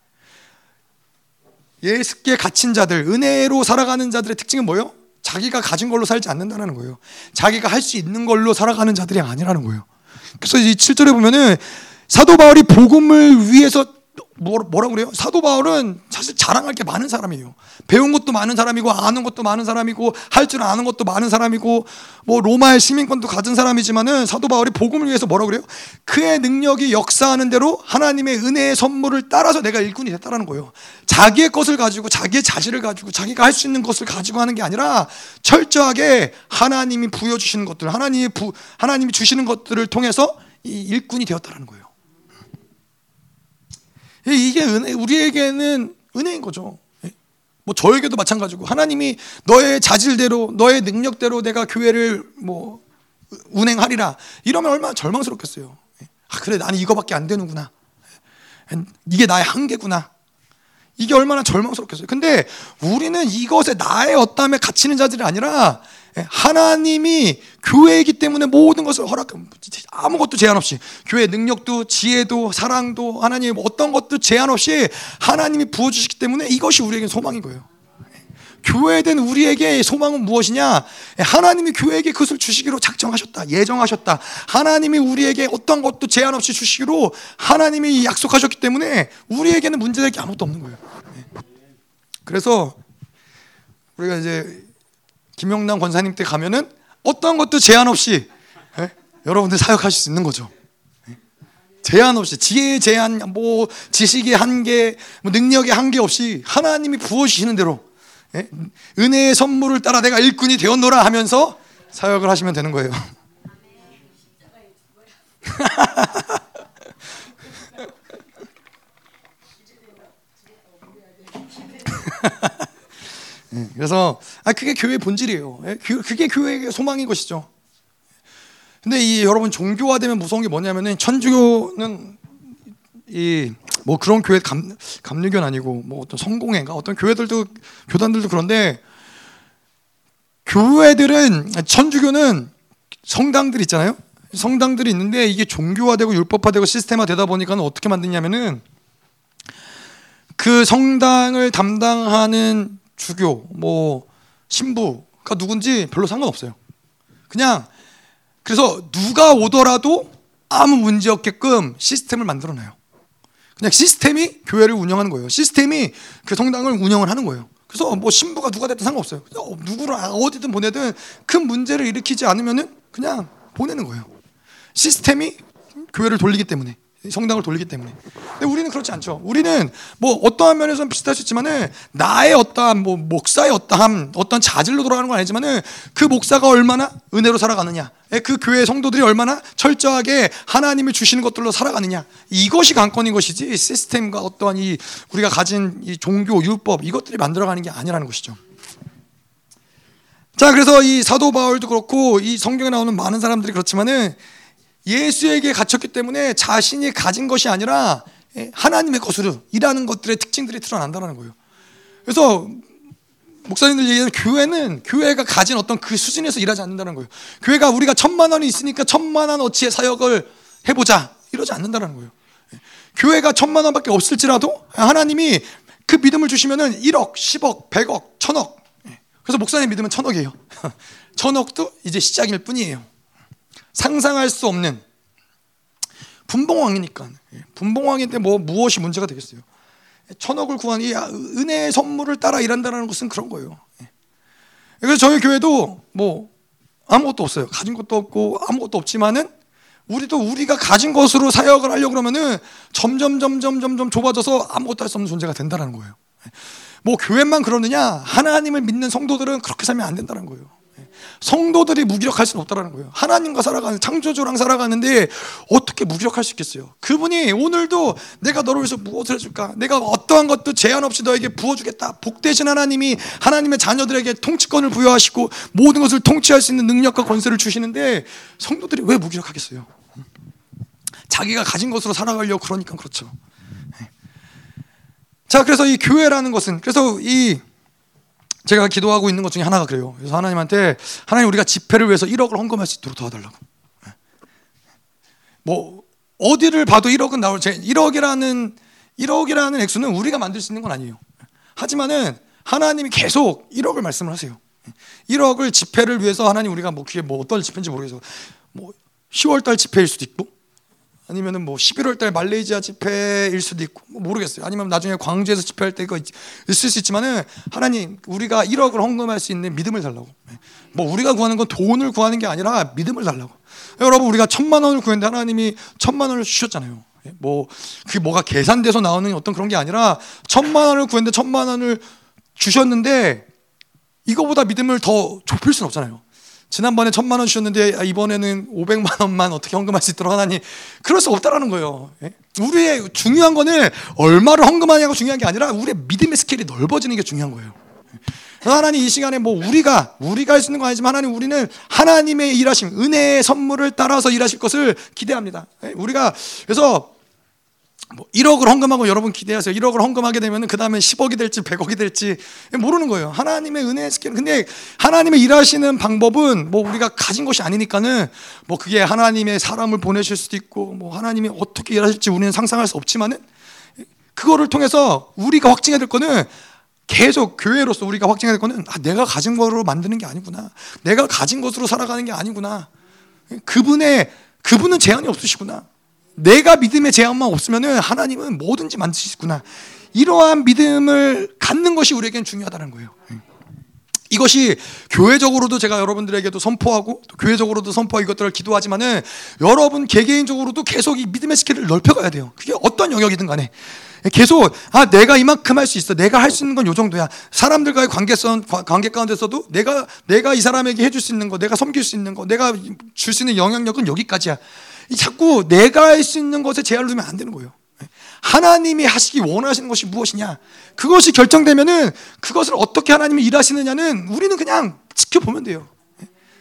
예수께 갇힌 자들, 은혜로 살아가는 자들의 특징은 뭐예요? 자기가 가진 걸로 살지 않는다는 거예요. 자기가 할 수 있는 걸로 살아가는 자들이 아니라는 거예요. 그래서 이 7절에 보면은 사도 바울이 복음을 위해서 뭐라 그래요? 사도 바울은 사실 자랑할 게 많은 사람이에요. 배운 것도 많은 사람이고 아는 것도 많은 사람이고 할 줄 아는 것도 많은 사람이고 뭐 로마의 시민권도 가진 사람이지만은 사도 바울이 복음을 위해서 뭐라 그래요? 그의 능력이 역사하는 대로 하나님의 은혜의 선물을 따라서 내가 일꾼이 됐다라는 거예요. 자기의 것을 가지고 자기의 자질을 가지고 자기가 할 수 있는 것을 가지고 하는 게 아니라 철저하게 하나님이 부여 주시는 것들, 하나님이 부 하나님이 주시는 것들을 통해서 이 일꾼이 되었다라는 거예요. 이게 은혜, 우리에게는 은혜인 거죠. 예. 뭐 저에게도 마찬가지고 하나님이 너의 자질대로 너의 능력대로 내가 교회를 뭐 운행하리라 이러면 얼마나 절망스럽겠어요. 예. 아 그래 나는 이거밖에 안 되는구나. 예. 이게 나의 한계구나. 이게 얼마나 절망스럽겠어요. 근데 우리는 이것에 나의 어떠함에 갇히는 자들이 아니라 예, 하나님이 교회이기 때문에 모든 것을 허락 아무것도 제한 없이 교회 능력도 지혜도 사랑도 하나님 어떤 것도 제한 없이 하나님이 부어 주시기 때문에 이것이 우리에게 소망인 거예요. 예, 교회된 우리에게 소망은 무엇이냐? 예, 하나님이 교회에게 그것을 주시기로 작정하셨다. 예정하셨다. 하나님이 우리에게 어떤 것도 제한 없이 주시기로 하나님이 약속하셨기 때문에 우리에게는 문제될 게 아무것도 없는 거예요. 그래서 우리가 이제 김영남 권사님 때 가면은 어떤 것도 제한 없이 예? 여러분들 사역하실 수 있는 거죠. 예? 제한 없이 지혜의 제한, 뭐 지식의 한계, 뭐 능력의 한계 없이 하나님이 부어주시는 대로 예? 은혜의 선물을 따라 내가 일꾼이 되었노라 하면서 사역을 하시면 되는 거예요. 예, 그래서 아 그게 교회의 본질이에요. 예, 그게 교회의 소망인 것이죠. 근데 이 여러분 종교화되면 무서운 게 뭐냐면은 천주교는 이 뭐 그런 교회 감 감리교는 아니고 뭐 어떤 성공회가 어떤 교회들도 교단들도 그런데 교회들은 천주교는 성당들 있잖아요. 성당들이 있는데 이게 종교화되고 율법화되고 시스템화되다 보니까 어떻게 만드냐면은 그 성당을 담당하는 주교, 뭐 신부가 누군지 별로 상관없어요. 그냥 그래서 누가 오더라도 아무 문제 없게끔 시스템을 만들어 놔요. 그냥 시스템이 교회를 운영하는 거예요. 시스템이 그 성당을 운영을 하는 거예요. 그래서 뭐 신부가 누가 됐든 상관없어요. 누구를 어디든 보내든 큰 문제를 일으키지 않으면은 그냥 보내는 거예요. 시스템이 교회를 돌리기 때문에. 성당을 돌리기 때문에. 근데 우리는 그렇지 않죠. 우리는 뭐 어떠한 면에서는 비슷할 수 있지만은 나의 어떠한 뭐 목사의 어떠한 어떤 자질로 돌아가는 건 아니지만은 그 목사가 얼마나 은혜로 살아가느냐, 예, 그 교회 성도들이 얼마나 철저하게 하나님이 주시는 것들로 살아가느냐 이것이 관건인 것이지 시스템과 어떠한 이 우리가 가진 이 종교 율법 이것들이 만들어가는 게 아니라는 것이죠. 자, 그래서 이 사도 바울도 그렇고 이 성경에 나오는 많은 사람들이 그렇지만은 예수에게 갇혔기 때문에 자신이 가진 것이 아니라 예, 하나님의 것으로 일하는 것들의 특징들이 드러난다는 거예요. 그래서 목사님들 얘기하는 교회는 교회가 가진 어떤 그 수준에서 일하지 않는다는 거예요. 교회가 우리가 천만 원이 있으니까 천만 원 어치의 사역을 해보자 이러지 않는다는 거예요. 예, 교회가 천만 원밖에 없을지라도 하나님이 그 믿음을 주시면은 1억, 10억, 100억, 1000억. 그래서 목사님 믿으면 천억이에요. 천억도 이제 시작일 뿐이에요. 상상할 수 없는 분봉왕이니까 예, 분봉왕인데 뭐 무엇이 문제가 되겠어요? 천억을 구한 이 은혜의 선물을 따라 일한다는 것은 그런 거예요. 예. 그래서 저희 교회도 뭐 아무것도 없어요. 가진 것도 없고 아무것도 없지만은 우리도 우리가 가진 것으로 사역을 하려고 그러면은 점점 점점 점점 좁아져서 아무것도 할 수 없는 존재가 된다는 거예요. 예. 뭐 교회만 그러느냐? 하나님을 믿는 성도들은 그렇게 살면 안 된다는 거예요. 성도들이 무기력할 수는 없다라는 거예요. 하나님과 살아가는 창조주랑 살아가는데 어떻게 무기력할 수 있겠어요? 그분이 오늘도 내가 너를 위해서 무엇을 해줄까? 내가 어떠한 것도 제한 없이 너에게 부어주겠다. 복되신 하나님이 하나님의 자녀들에게 통치권을 부여하시고 모든 것을 통치할 수 있는 능력과 권세를 주시는데 성도들이 왜 무기력하겠어요? 자기가 가진 것으로 살아가려고 그러니까 그렇죠. 네. 자, 그래서 이 교회라는 것은 그래서 이 제가 기도하고 있는 것 중에 하나가 그래요. 그래서 하나님한테 하나님 우리가 집회를 위해서 1억을 헌금할 수 있도록 도와달라고. 예. 뭐 어디를 봐도 1억은 나올 제 1억이라는 1억이라는 액수는 우리가 만들 수 있는 건 아니에요. 하지만은 하나님이 계속 1억을 말씀을 하세요. 1억을 집회를 위해서 하나님 우리가 뭐 그게 뭐 어떤 집회인지 모르겠어. 뭐 10월 달 집회일 수도 있고 아니면은 뭐 11월 달 말레이시아 집회일 수도 있고 뭐 모르겠어요. 아니면 나중에 광주에서 집회할 때가 있을 수 있지만은 하나님 우리가 1억을 헌금할 수 있는 믿음을 달라고. 뭐 우리가 구하는 건 돈을 구하는 게 아니라 믿음을 달라고. 여러분 우리가 천만 원을 구했는데 하나님이 천만 원을 주셨잖아요. 뭐 그게 뭐가 계산돼서 나오는 어떤 그런 게 아니라 천만 원을 구했는데 천만 원을 주셨는데 이거보다 믿음을 더 좁힐 수는 없잖아요. 지난번에 천만 원 주셨는데 아, 이번에는 오백만 원만 어떻게 헌금할 수 있도록 하나니 그럴 수 없다라는 거예요. 예? 우리의 중요한 거는 얼마를 헌금하냐가 중요한 게 아니라 우리의 믿음의 스케일이 넓어지는 게 중요한 거예요. 하나님 이 시간에 뭐 우리가 우리가 할 수 있는 거 아니지만 하나님 우리는 하나님의 일하심 은혜의 선물을 따라서 일하실 것을 기대합니다. 예? 우리가 그래서 뭐 1억을 헌금하고 여러분 기대하세요. 1억을 헌금하게 되면 그 다음에 10억이 될지 100억이 될지 모르는 거예요. 하나님의 은혜의 스케일. 근데 하나님의 일하시는 방법은 뭐 우리가 가진 것이 아니니까는 뭐 그게 하나님의 사람을 보내실 수도 있고 뭐 하나님이 어떻게 일하실지 우리는 상상할 수 없지만은 그거를 통해서 우리가 확증해야 될 거는 계속 교회로서 우리가 확증해야 될 거는 아, 내가 가진 거로 만드는 게 아니구나. 내가 가진 것으로 살아가는 게 아니구나. 그분의 그분은 제한이 없으시구나. 내가 믿음의 제한만 없으면 하나님은 뭐든지 만드시구나. 이러한 믿음을 갖는 것이 우리에겐 중요하다는 거예요. 이것이 교회적으로도 제가 여러분들에게도 선포하고 교회적으로도 선포하고 이것들을 기도하지만은 여러분 개개인적으로도 계속 이 믿음의 스케일을 넓혀가야 돼요. 그게 어떤 영역이든 간에 계속 아 내가 이만큼 할 수 있어. 내가 할 수 있는 건 요 정도야. 사람들과의 관계성 관계 가운데서도 내가 내가 이 사람에게 해줄 수 있는 거, 내가 섬길 수 있는 거, 내가 줄 수 있는 영향력은 여기까지야. 자꾸 내가 할 수 있는 것에 제한을 두면 안 되는 거예요. 하나님이 하시기 원하시는 것이 무엇이냐? 그것이 결정되면은 그것을 어떻게 하나님이 일하시느냐는 우리는 그냥 지켜보면 돼요.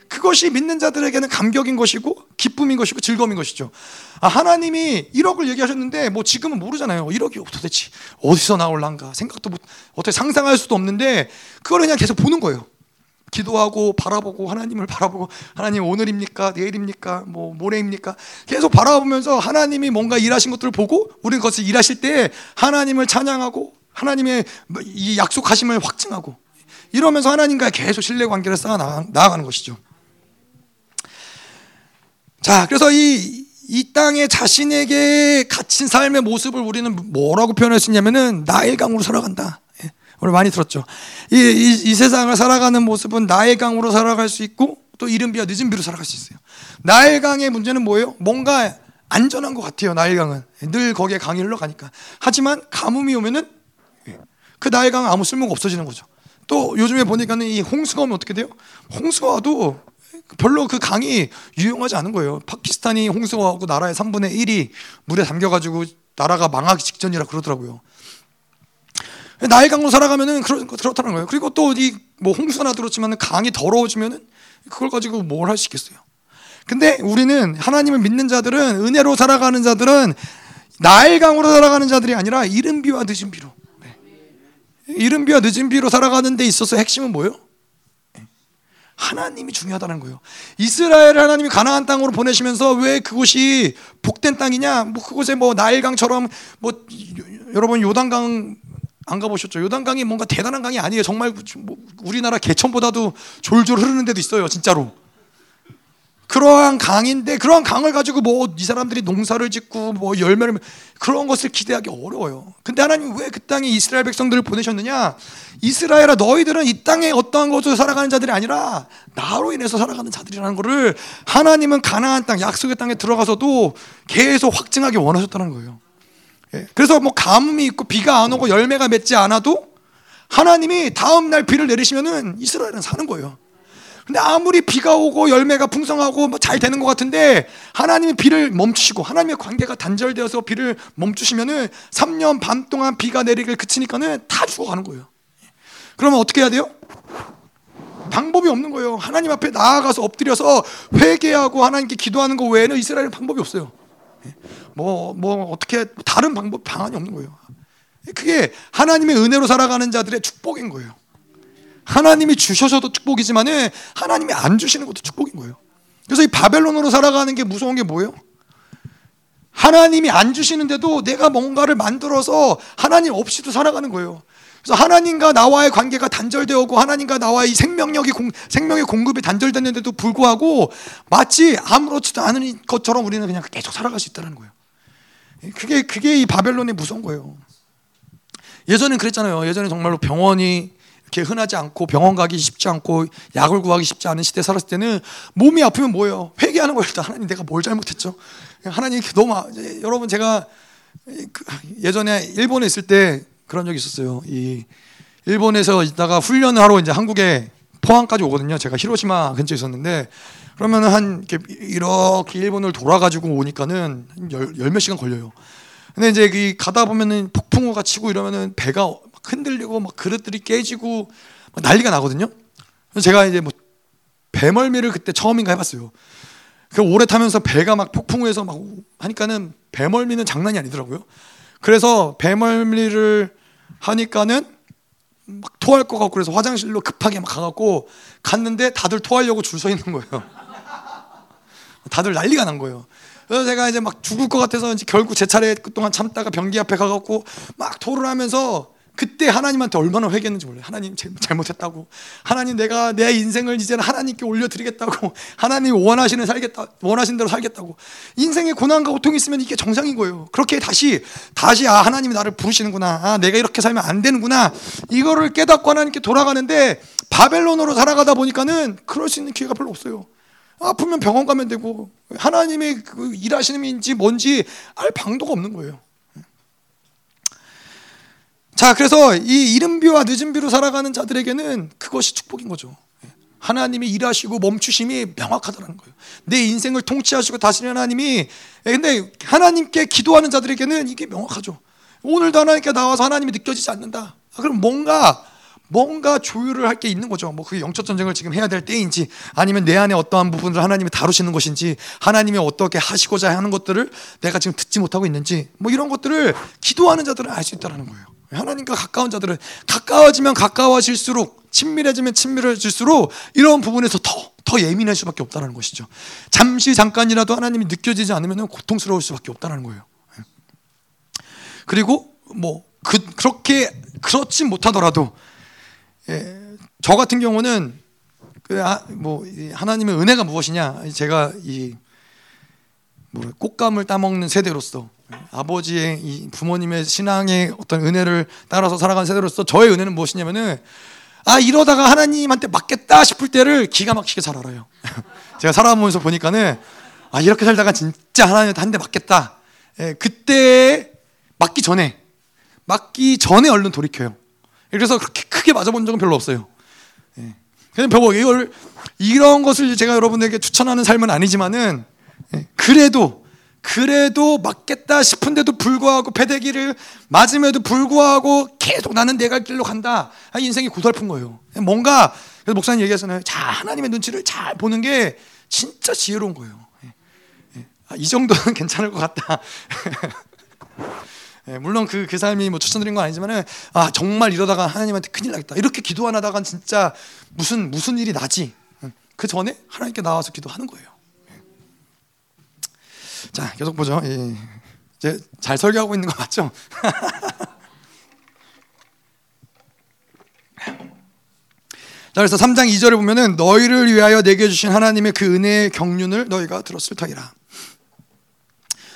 그것이 믿는 자들에게는 감격인 것이고 기쁨인 것이고 즐거움인 것이죠. 아, 하나님이 1억을 얘기하셨는데 뭐 지금은 모르잖아요. 1억이 도대체 어디서 나올란가 생각도 못 어떻게 상상할 수도 없는데 그걸 그냥 계속 보는 거예요. 기도하고 바라보고 하나님을 바라보고 하나님 오늘입니까 내일입니까 뭐 모레입니까 계속 바라보면서 하나님이 뭔가 일하신 것들을 보고 우리는 그것을 일하실 때 하나님을 찬양하고 하나님의 이 약속하심을 확증하고 이러면서 하나님과 계속 신뢰 관계를 쌓아 나아가는 것이죠. 자, 그래서 이, 이 땅에 자신에게 갇힌 삶의 모습을 우리는 뭐라고 표현할 수 있냐면은 나일 강으로 살아간다. 우리 많이 들었죠. 이, 이, 이, 세상을 살아가는 모습은 나의 강으로 살아갈 수 있고 또 이른 비와 늦은 비로 살아갈 수 있어요. 나의 강의 문제는 뭐예요? 뭔가 안전한 것 같아요. 나의 강은 늘 거기에 강이 흘러가니까. 하지만 가뭄이 오면은 그 나의 강은 아무 쓸모가 없어지는 거죠. 또 요즘에 보니까는 이 홍수가 오면 어떻게 돼요? 홍수가 와도 별로 그 강이 유용하지 않은 거예요. 파키스탄이 홍수가 오고 나라의 3분의 1이 물에 담겨가지고 나라가 망하기 직전이라 그러더라고요. 나의 강으로 살아가면은 그렇, 그렇다는 거예요. 그리고 또이뭐 홍수나 들었지만 강이 더러워지면은 그걸 가지고 뭘 할 수 있겠어요. 근데 우리는 하나님을 믿는 자들은 은혜로 살아가는 자들은 나의 강으로 살아가는 자들이 아니라 이른 비와 늦은 비로 네. 이른 비와 늦은 비로 살아가는 데 있어서 핵심은 뭐예요? 네. 하나님이 중요하다는 거예요. 이스라엘 하나님이 가나안 땅으로 보내시면서 왜 그곳이 복된 땅이냐? 뭐 그곳에 뭐 나일강처럼 뭐 여러분 요단강 안 가보셨죠? 요단강이 뭔가 대단한 강이 아니에요. 정말 뭐 우리나라 개천보다도 졸졸 흐르는 데도 있어요. 진짜로. 그러한 강인데 그러한 강을 가지고 뭐 이 사람들이 농사를 짓고 뭐 열매를 그런 것을 기대하기 어려워요. 근데 하나님 왜 그 땅에 이스라엘 백성들을 보내셨느냐? 이스라엘아 너희들은 이 땅에 어떠한 것으로 살아가는 자들이 아니라 나로 인해서 살아가는 자들이라는 것을 하나님은 가나안 땅 약속의 땅에 들어가서도 계속 확증하기 원하셨다는 거예요. 예. 그래서 뭐 가뭄이 있고 비가 안 오고 열매가 맺지 않아도 하나님이 다음 날 비를 내리시면은 이스라엘은 사는 거예요. 근데 아무리 비가 오고 열매가 풍성하고 뭐 잘 되는 것 같은데 하나님이 비를 멈추시고 하나님의 관계가 단절되어서 비를 멈추시면은 3년 반 동안 비가 내리길 그치니까는 다 죽어가는 거예요. 그러면 어떻게 해야 돼요? 방법이 없는 거예요. 하나님 앞에 나아가서 엎드려서 회개하고 하나님께 기도하는 거 외에는 이스라엘은 방법이 없어요. 뭐, 뭐, 어떻게, 다른 방법, 방안이 없는 거예요. 그게 하나님의 은혜로 살아가는 자들의 축복인 거예요. 하나님이 주셔서도 축복이지만은 하나님이 안 주시는 것도 축복인 거예요. 그래서 이 바벨론으로 살아가는 게 무서운 게 뭐예요? 하나님이 안 주시는데도 내가 뭔가를 만들어서 하나님 없이도 살아가는 거예요. 그래서 하나님과 나와의 관계가 단절되었고 하나님과 나와의 생명력이 공, 생명의 공급이 단절됐는데도 불구하고 마치 아무렇지도 않은 것처럼 우리는 그냥 계속 살아갈 수 있다는 거예요. 그게 그게 이 바벨론의 무서운 거예요. 예전엔 그랬잖아요. 예전에 정말로 병원이 이렇게 흔하지 않고 병원 가기 쉽지 않고 약을 구하기 쉽지 않은 시대에 살았을 때는 몸이 아프면 뭐예요? 회개하는 거예요. 일단 하나님 내가 뭘 잘못했죠? 하나님 너무 여러분 제가 그 예전에 일본에 있을 때 그런 적이 있었어요. 이 일본에서 있다가 훈련을 하러 이제 한국에 포항까지 오거든요. 제가 히로시마 근처에 있었는데 그러면 한 이렇게, 일본을 돌아가지고 오니까는 열, 열몇 시간 걸려요. 근데 이제 이 가다 보면은 폭풍우가 치고 이러면은 배가 막 흔들리고 막 그릇들이 깨지고 막 난리가 나거든요. 그래서 제가 이제 뭐 배멀미를 그때 처음인가 해봤어요. 그 오래 타면서 배가 막 폭풍우에서 막 하니까는 배멀미는 장난이 아니더라고요. 그래서 배멀미를 하니까는 막 토할 것 같고 그래서 화장실로 급하게 막 가갖고 갔는데 다들 토하려고 줄 서 있는 거예요. 다들 난리가 난 거예요. 그래서 제가 이제 막 죽을 것 같아서 이제 결국 제 차례 그동안 참다가 변기 앞에 가갖고 막 토를 하면서 그때 하나님한테 얼마나 회개했는지 몰라요. 하나님 잘못했다고. 하나님 내가 내 인생을 이제는 하나님께 올려드리겠다고. 하나님 원하시는 살겠다. 원하신 대로 살겠다고. 인생에 고난과 고통이 있으면 이게 정상인 거예요. 그렇게 다시 다시 아 하나님이 나를 부르시는구나. 아 내가 이렇게 살면 안 되는구나. 이거를 깨닫고 하나님께 돌아가는데 바벨론으로 살아가다 보니까는 그럴 수 있는 기회가 별로 없어요. 아프면 병원 가면 되고 하나님의 그 일하시는지 뭔지 알 방도가 없는 거예요. 자, 그래서 이 이른 비와 늦은 비로 살아가는 자들에게는 그것이 축복인 거죠. 하나님이 일하시고 멈추심이 명확하다는 거예요. 내 인생을 통치하시고 다스리는 하나님이 근데 하나님께 기도하는 자들에게는 이게 명확하죠. 오늘도 하나님께 나와서 하나님이 느껴지지 않는다. 아, 그럼 뭔가 뭔가 조율을 할 게 있는 거죠. 뭐그 영적 전쟁을 지금 해야 될 때인지 아니면 내 안에 어떠한 부분을 하나님이 다루시는 것인지 하나님이 어떻게 하시고자 하는 것들을 내가 지금 듣지 못하고 있는지 뭐 이런 것들을 기도하는 자들은 알 수 있다는 거예요. 하나님과 가까운 자들은 가까워지면 가까워질수록 친밀해지면 친밀해질수록 이런 부분에서 더, 더 예민할 수밖에 없다는 것이죠. 잠시 잠깐이라도 하나님이 느껴지지 않으면 고통스러울 수밖에 없다는 거예요. 그리고 뭐 그, 그렇게 그렇지 못하더라도 예, 저 같은 경우는 그 아, 뭐 하나님의 은혜가 무엇이냐 제가 이 뭐 꽃감을 따먹는 세대로서 아버지의 이 부모님의 신앙의 어떤 은혜를 따라서 살아가는 세대로서 저의 은혜는 무엇이냐면은 아 이러다가 하나님한테 맞겠다 싶을 때를 기가 막히게 잘 알아요. 제가 살아보면서 보니까는 아 이렇게 살다가 진짜 하나님한테 한 대 맞겠다. 예, 그때 맞기 전에 맞기 전에 얼른 돌이켜요. 그래서 그렇게 크게 맞아본 적은 별로 없어요. 예. 그냥 별 이걸 이런 것을 제가 여러분에게 추천하는 삶은 아니지만은 예, 그래도 그래도 맞겠다 싶은데도 불구하고 패대기를 맞음에도 불구하고 계속 나는 내 갈 길로 간다. 아, 인생이 고달픈 거예요. 뭔가 그래서 목사님 얘기하잖아요. 자 하나님의 눈치를 잘 보는 게 진짜 지혜로운 거예요. 예, 예. 아, 이 정도는 괜찮을 것 같다. 예, 물론 그, 그 삶이 뭐 추천드린 건 아니지만은 아 정말 이러다가 하나님한테 큰일 나겠다. 이렇게 기도 안 하다간 진짜 무슨 무슨 일이 나지. 그 전에 하나님께 나와서 기도하는 거예요. 자, 계속 보죠. 예. 이제 잘 설교하고 있는 거 맞죠? 자, 그래서 3장 2절에 보면은 너희를 위하여 내게 주신 하나님의 그 은혜의 경륜을 너희가 들었을 터이라.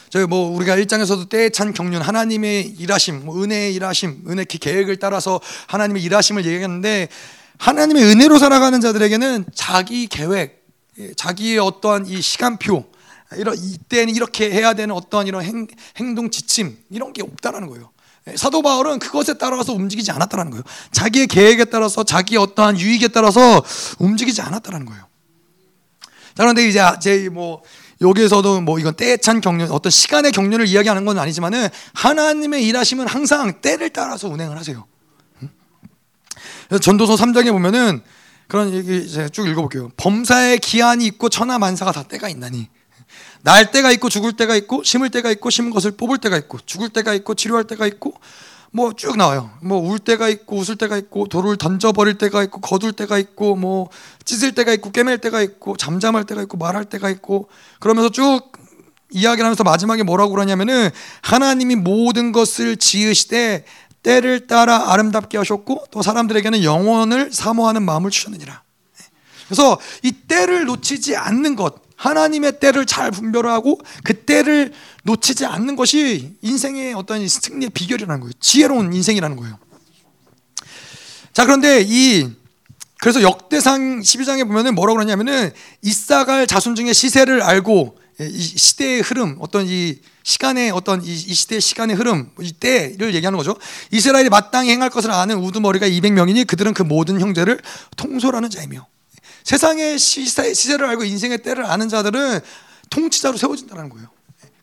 저희 뭐 우리가 1장에서도 때찬 경륜 하나님의 일하심, 뭐 은혜의 일하심, 은혜 계획을 따라서 하나님의 일하심을 얘기했는데 하나님의 은혜로 살아가는 자들에게는 자기 계획, 예, 자기의 어떠한 이 시간표 이런 이때는 이렇게 해야 되는 어떤 이런 행, 행동 지침 이런 게 없다라는 거예요. 사도 바울은 그것에 따라서 움직이지 않았다는 거예요. 자기의 계획에 따라서 자기의 어떠한 유익에 따라서 움직이지 않았다는 거예요. 자, 그런데 이제 제뭐 여기에서도 뭐 이건 때에 찬 경륜, 어떤 시간의 경륜을 이야기하는 건 아니지만은 하나님의 일하심은 항상 때를 따라서 운행을 하세요. 전도서 3장에 보면은 그런 얘기 이제 쭉 읽어볼게요. 범사의 기한이 있고 천하 만사가 다 때가 있나니 날 때가 있고 죽을 때가 있고 심을 때가 있고 심은 것을 뽑을 때가 있고 죽을 때가 있고 치료할 때가 있고 뭐 쭉 나와요. 뭐 울 때가 있고 웃을 때가 있고 돌을 던져 버릴 때가 있고 거둘 때가 있고 뭐 찢을 때가 있고 깨맬 때가 있고 잠잠할 때가 있고 말할 때가 있고 그러면서 쭉 이야기를 하면서 마지막에 뭐라고 그러냐면은 하나님이 모든 것을 지으시되 때를 따라 아름답게 하셨고 또 사람들에게는 영원을 사모하는 마음을 주셨느니라. 그래서 이 때를 놓치지 않는 것, 하나님의 때를 잘 분별하고 그 때를 놓치지 않는 것이 인생의 어떤 승리의 비결이라는 거예요. 지혜로운 인생이라는 거예요. 자, 그런데 이 그래서 역대상 12장에 보면은 뭐라고 그러냐면은 이사갈 자손 중에 시세를 알고 이 시대의 흐름, 어떤 이 시간의 어떤 이, 시대의 시간의 흐름, 이 때를 얘기하는 거죠. 이스라엘이 마땅히 행할 것을 아는 우두머리가 200명이니 그들은 그 모든 형제를 통솔하는 자이며 세상의 시세, 시세를 알고 인생의 때를 아는 자들은 통치자로 세워진다는 거예요.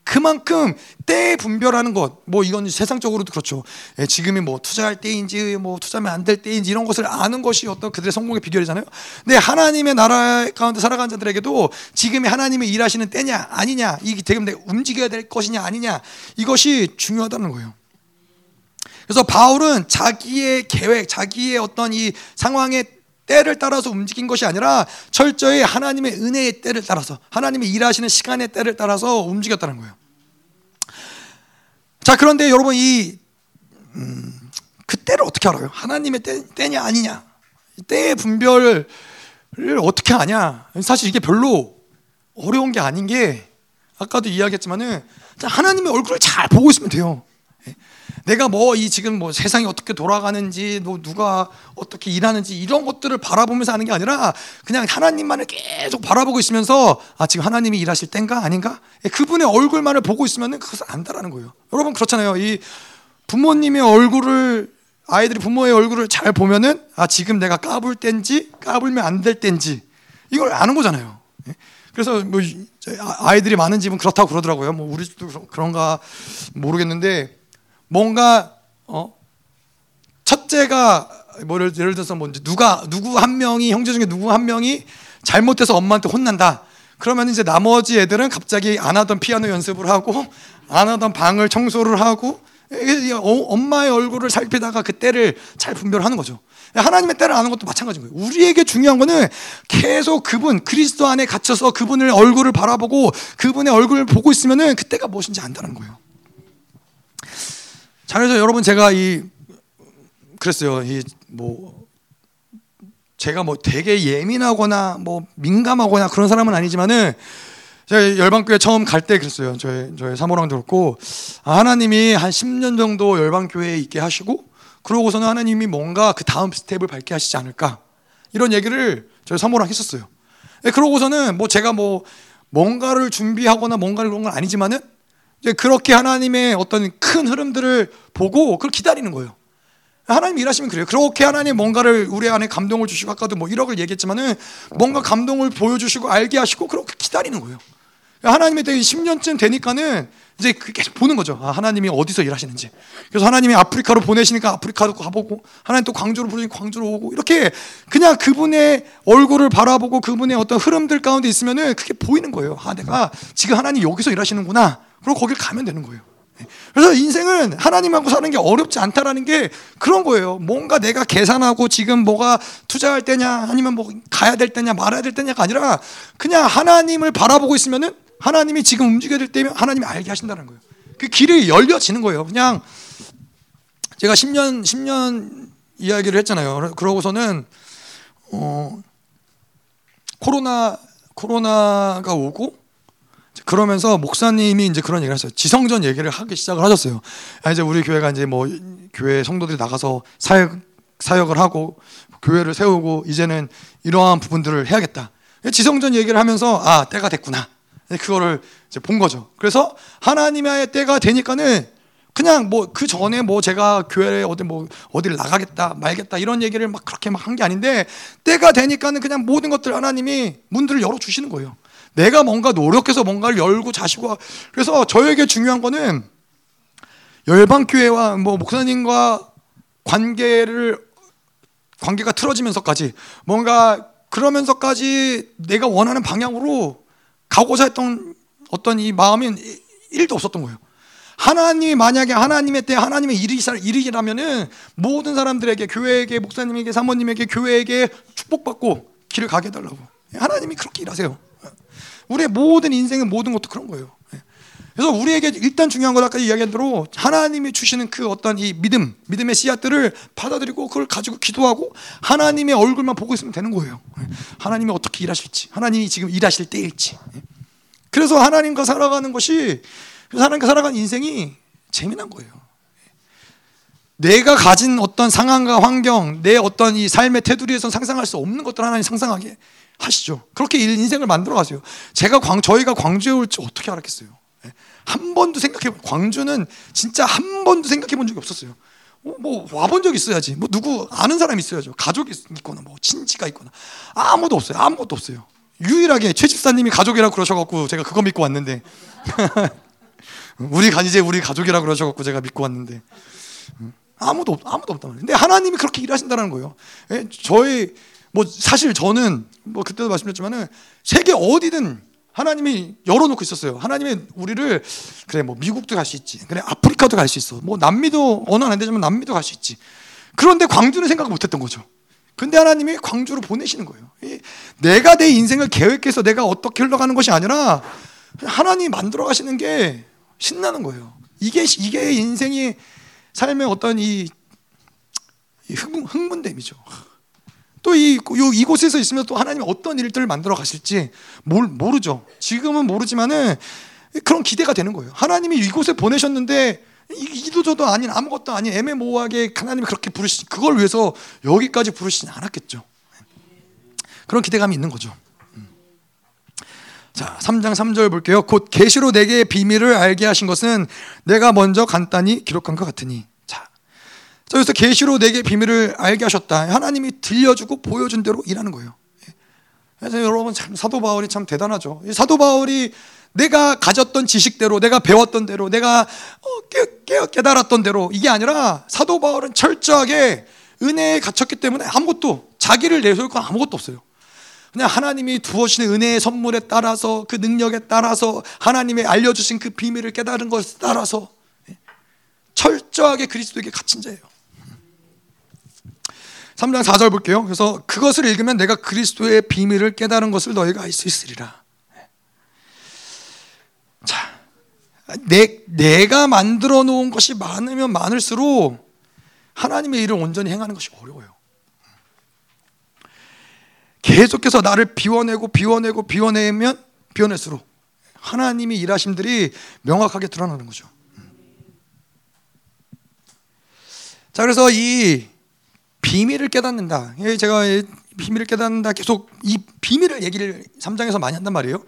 그만큼 때 분별하는 것, 뭐 이건 세상적으로도 그렇죠. 예, 지금이 뭐 투자할 때인지, 뭐 투자하면 안 될 때인지 이런 것을 아는 것이 어떤 그들의 성공의 비결이잖아요. 근데 하나님의 나라 가운데 살아간 자들에게도 지금이 하나님의 일하시는 때냐, 아니냐, 이게 지금 내가 움직여야 될 것이냐, 아니냐, 이것이 중요하다는 거예요. 그래서 바울은 자기의 계획, 자기의 어떤 이 상황의 때를 따라서 움직인 것이 아니라 철저히 하나님의 은혜의 때를 따라서 하나님의 일하시는 시간의 때를 따라서 움직였다는 거예요. 자 그런데 여러분 이 음, 그 때를 어떻게 알아요? 하나님의 때, 때냐 아니냐 때의 분별을 어떻게 아냐? 사실 이게 별로 어려운 게 아닌 게 아까도 이야기했지만은 하나님의 얼굴을 잘 보고 있으면 돼요. 내가 뭐 이 지금 뭐 세상이 어떻게 돌아가는지 뭐 누가 어떻게 일하는지 이런 것들을 바라보면서 하는 게 아니라 그냥 하나님만을 계속 바라보고 있으면서 아 지금 하나님이 일하실 땐가 아닌가 예, 그분의 얼굴만을 보고 있으면은 그것을 안다라는 거예요. 여러분 그렇잖아요. 이 부모님의 얼굴을 아이들이 부모의 얼굴을 잘 보면은 아 지금 내가 까불 땐지 까불면 안 될 땐지 이걸 아는 거잖아요. 예? 그래서 뭐 아이들이 많은 집은 그렇다고 그러더라고요. 뭐 우리 집도 그런가 모르겠는데 뭔가 어 첫째가 뭐 예를, 들어서 뭐 누가 누구 한 명이 형제 중에 누구 한 명이 잘못해서 엄마한테 혼난다. 그러면 이제 나머지 애들은 갑자기 안 하던 피아노 연습을 하고 안 하던 방을 청소를 하고 어, 엄마의 얼굴을 살피다가 그 때를 잘 분별하는 거죠. 하나님의 때를 아는 것도 마찬가지인 거예요. 우리에게 중요한 거는 계속 그분 그리스도 안에 갇혀서 그분을 얼굴을 바라보고 그분의 얼굴을 보고 있으면은 그때가 무엇인지 안다는 거예요. 자, 그래서 여러분 제가 이 그랬어요. 이 뭐 제가 뭐 되게 예민하거나 뭐 민감하거나 그런 사람은 아니지만은 제가 열방교회 처음 갈 때 그랬어요. 저희 저희 사모랑도 그렇고 아, 하나님이 한 10년 정도 열방교회에 있게 하시고 그러고서는 하나님이 뭔가 그 다음 스텝을 밟게 하시지 않을까 이런 얘기를 저희 사모랑 했었어요. 네, 그러고서는 뭐 제가 뭐 뭔가를 준비하거나 뭔가를 그런 건 아니지만은 그렇게 하나님의 어떤 큰 흐름들을 보고 그걸 기다리는 거예요. 하나님 일하시면 그래요. 그렇게 하나님 뭔가를 우리 안에 감동을 주시고 아까도 뭐 1억을 얘기했지만은 뭔가 감동을 보여주시고 알게 하시고 그렇게 기다리는 거예요. 하나님의 때 10년쯤 되니까는 이제 계속 보는 거죠. 아, 하나님이 어디서 일하시는지. 그래서 하나님이 아프리카로 보내시니까 아프리카도 가보고, 하나님 또 광주로 부르니까 광주로 오고, 이렇게 그냥 그분의 얼굴을 바라보고 그분의 어떤 흐름들 가운데 있으면은 그게 보이는 거예요. 아, 내가 지금 하나님 여기서 일하시는구나. 그럼 거길 가면 되는 거예요. 그래서 인생은 하나님하고 사는 게 어렵지 않다라는 게 그런 거예요. 뭔가 내가 계산하고 지금 뭐가 투자할 때냐, 아니면 뭐 가야 될 때냐, 말아야 될 때냐가 아니라 그냥 하나님을 바라보고 있으면은 하나님이 지금 움직여야 될 때면 하나님이 알게 하신다는 거예요. 그 길이 열려지는 거예요. 그냥 제가 10년 10년 이야기를 했잖아요. 그러고서는 어 코로나 코로나가 오고 그러면서 목사님이 이제 그런 얘기를 했어요. 지성전 얘기를 하기 시작을 하셨어요. 아, 이제 우리 교회가 이제 뭐 교회 성도들이 나가서 사역 사역을 하고 교회를 세우고 이제는 이러한 부분들을 해야겠다. 지성전 얘기를 하면서 아 때가 됐구나. 그거를 이제 본 거죠. 그래서 하나님의 때가 되니까는 그냥 뭐 그 전에 뭐 제가 교회에 어디 뭐 어디를 나가겠다 말겠다 이런 얘기를 막 그렇게 막 한 게 아닌데 때가 되니까는 그냥 모든 것들 하나님이 문들을 열어 주시는 거예요. 내가 뭔가 노력해서 뭔가를 열고 자시고 그래서 저에게 중요한 거는 열방 교회와 뭐 목사님과 관계를 관계가 틀어지면서까지 뭔가 그러면서까지 내가 원하는 방향으로 가고자 했던 어떤 이 마음은 일도 없었던 거예요. 하나님이 만약에 하나님의 때 하나님의 일이 일이라면은 모든 사람들에게 교회에게 목사님에게 사모님에게 교회에게 축복받고 길을 가게 해달라고 하나님이 그렇게 일하세요. 우리의 모든 인생의 모든 것도 그런 거예요. 그래서 우리에게 일단 중요한 건 아까 이야기한 대로 하나님이 주시는 그 어떤 이 믿음, 믿음의 씨앗들을 받아들이고 그걸 가지고 기도하고 하나님의 얼굴만 보고 있으면 되는 거예요. 하나님이 어떻게 일하실지, 하나님이 지금 일하실 때일지. 그래서 하나님과 살아가는 것이 하나님과 살아가는 인생이 재미난 거예요. 내가 가진 어떤 상황과 환경, 내 어떤 이 삶의 테두리에서 상상할 수 없는 것들 하나님 상상하게 하시죠. 그렇게 인생을 만들어 가세요. 제가 광, 저희가 광주에 올지 어떻게 알았겠어요. 예. 한 번도 생각해 광주는 진짜 한 번도 생각해 본 적이 없었어요. 뭐, 뭐 와본 적 있어야지. 뭐 누구 아는 사람 있어야죠. 가족이 있거나 뭐 친지가 있거나 아무도 없어요. 아무것도 없어요. 유일하게 최 집사님이 가족이라고 그러셔갖고 제가 그거 믿고 왔는데 우리 이제 우리 가족이라 고 그러셔갖고 제가 믿고 왔는데 아무도 아무도 없단 말이에요. 근데 하나님이 그렇게 일하신다는 거예요. 예, 저희 뭐 사실 저는 뭐 그때도 말씀드렸지만은 세계 어디든 하나님이 열어놓고 있었어요. 하나님이 우리를 그래 뭐 미국도 갈 수 있지. 그래 아프리카도 갈 수 있어. 뭐 남미도 언어는 안 되지만 남미도 갈 수 있지. 그런데 광주는 생각 못했던 거죠. 근데 하나님이 광주로 보내시는 거예요. 내가 내 인생을 계획해서 내가 어떻게 흘러가는 것이 아니라 하나님이 만들어 가시는 게 신나는 거예요. 이게 이게 인생이 삶의 어떤 이 흥분, 흥분됨이죠. 또 이 이곳에서 있으면 또 하나님이 어떤 일들을 만들어 가실지 뭘 모르죠. 지금은 모르지만은 그런 기대가 되는 거예요. 하나님이 이곳에 보내셨는데 이도저도 아닌 아무것도 아닌 애매모호하게 하나님이 그렇게 부르시 그걸 위해서 여기까지 부르시지 않았겠죠. 그런 기대감이 있는 거죠. 음. 자, 3장 3절 볼게요. 곧 계시로 내게 비밀을 알게 하신 것은 내가 먼저 간단히 기록한 것 같으니. 자. 여기서 계시로 내게 비밀을 알게 하셨다. 하나님이 들려주고 보여준 대로 일하는 거예요. 예. 그래서 여러분 참 사도 바울이 참 대단하죠. 사도 바울이 내가 가졌던 지식대로, 내가 배웠던 대로, 내가 어, 깨달았던 대로 이게 아니라 사도 바울은 철저하게 은혜에 갇혔기 때문에 아무것도 자기를 내세울 건 아무것도 없어요. 그냥 하나님이 두어주신 은혜의 선물에 따라서 그 능력에 따라서 하나님의 알려주신 그 비밀을 깨달은 것에 따라서 철저하게 그리스도에게 갇힌 자예요. 3장 4절 볼게요. 그래서 그것을 읽으면 내가 그리스도의 비밀을 깨달은 것을 너희가 알 수 있으리라. 자, 내, 내가 만들어 놓은 것이 많으면 많을수록 하나님의 일을 온전히 행하는 것이 어려워요. 계속해서 나를 비워내고 비워내고 비워내면 비워낼수록 하나님이 일하심들이 명확하게 드러나는 거죠. 자, 그래서 이 비밀을 깨닫는다. 제가 비밀을 깨닫는다. 계속 이 비밀을 얘기를 3장에서 많이 한단 말이에요.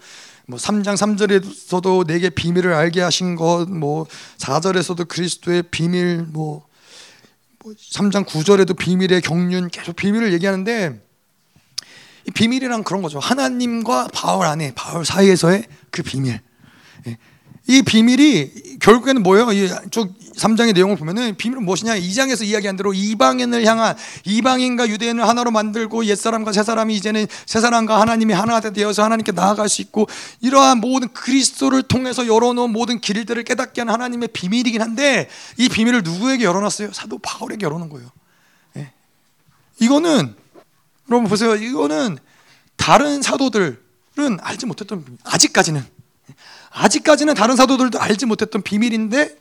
뭐 3장 3절에서도 내게 비밀을 알게 하신 것, 뭐 4절에서도 그리스도의 비밀, 뭐 3장 9절에도 비밀의 경륜 계속 비밀을 얘기하는데 이 비밀이란 그런 거죠. 하나님과 바울 안에 바울 사이에서의 그 비밀. 예. 이 비밀이 결국에는 뭐예요? 이쪽 3장의 내용을 보면은 비밀은 무엇이냐? 2장에서 이야기한 대로 이방인을 향한 이방인과 유대인을 하나로 만들고 옛사람과 새사람이 이제는 새사람과 하나님이 하나 되어서 하나님께 나아갈 수 있고 이러한 모든 그리스도를 통해서 열어놓은 모든 길들을 깨닫게 하는 하나님의 비밀이긴 한데 이 비밀을 누구에게 열어놨어요? 사도 바울에게 열어놓은 거예요. 예. 이거는 여러분 보세요. 이거는 다른 사도들은 알지 못했던. 아직까지는 아직까지는 다른 사도들도 알지 못했던 비밀인데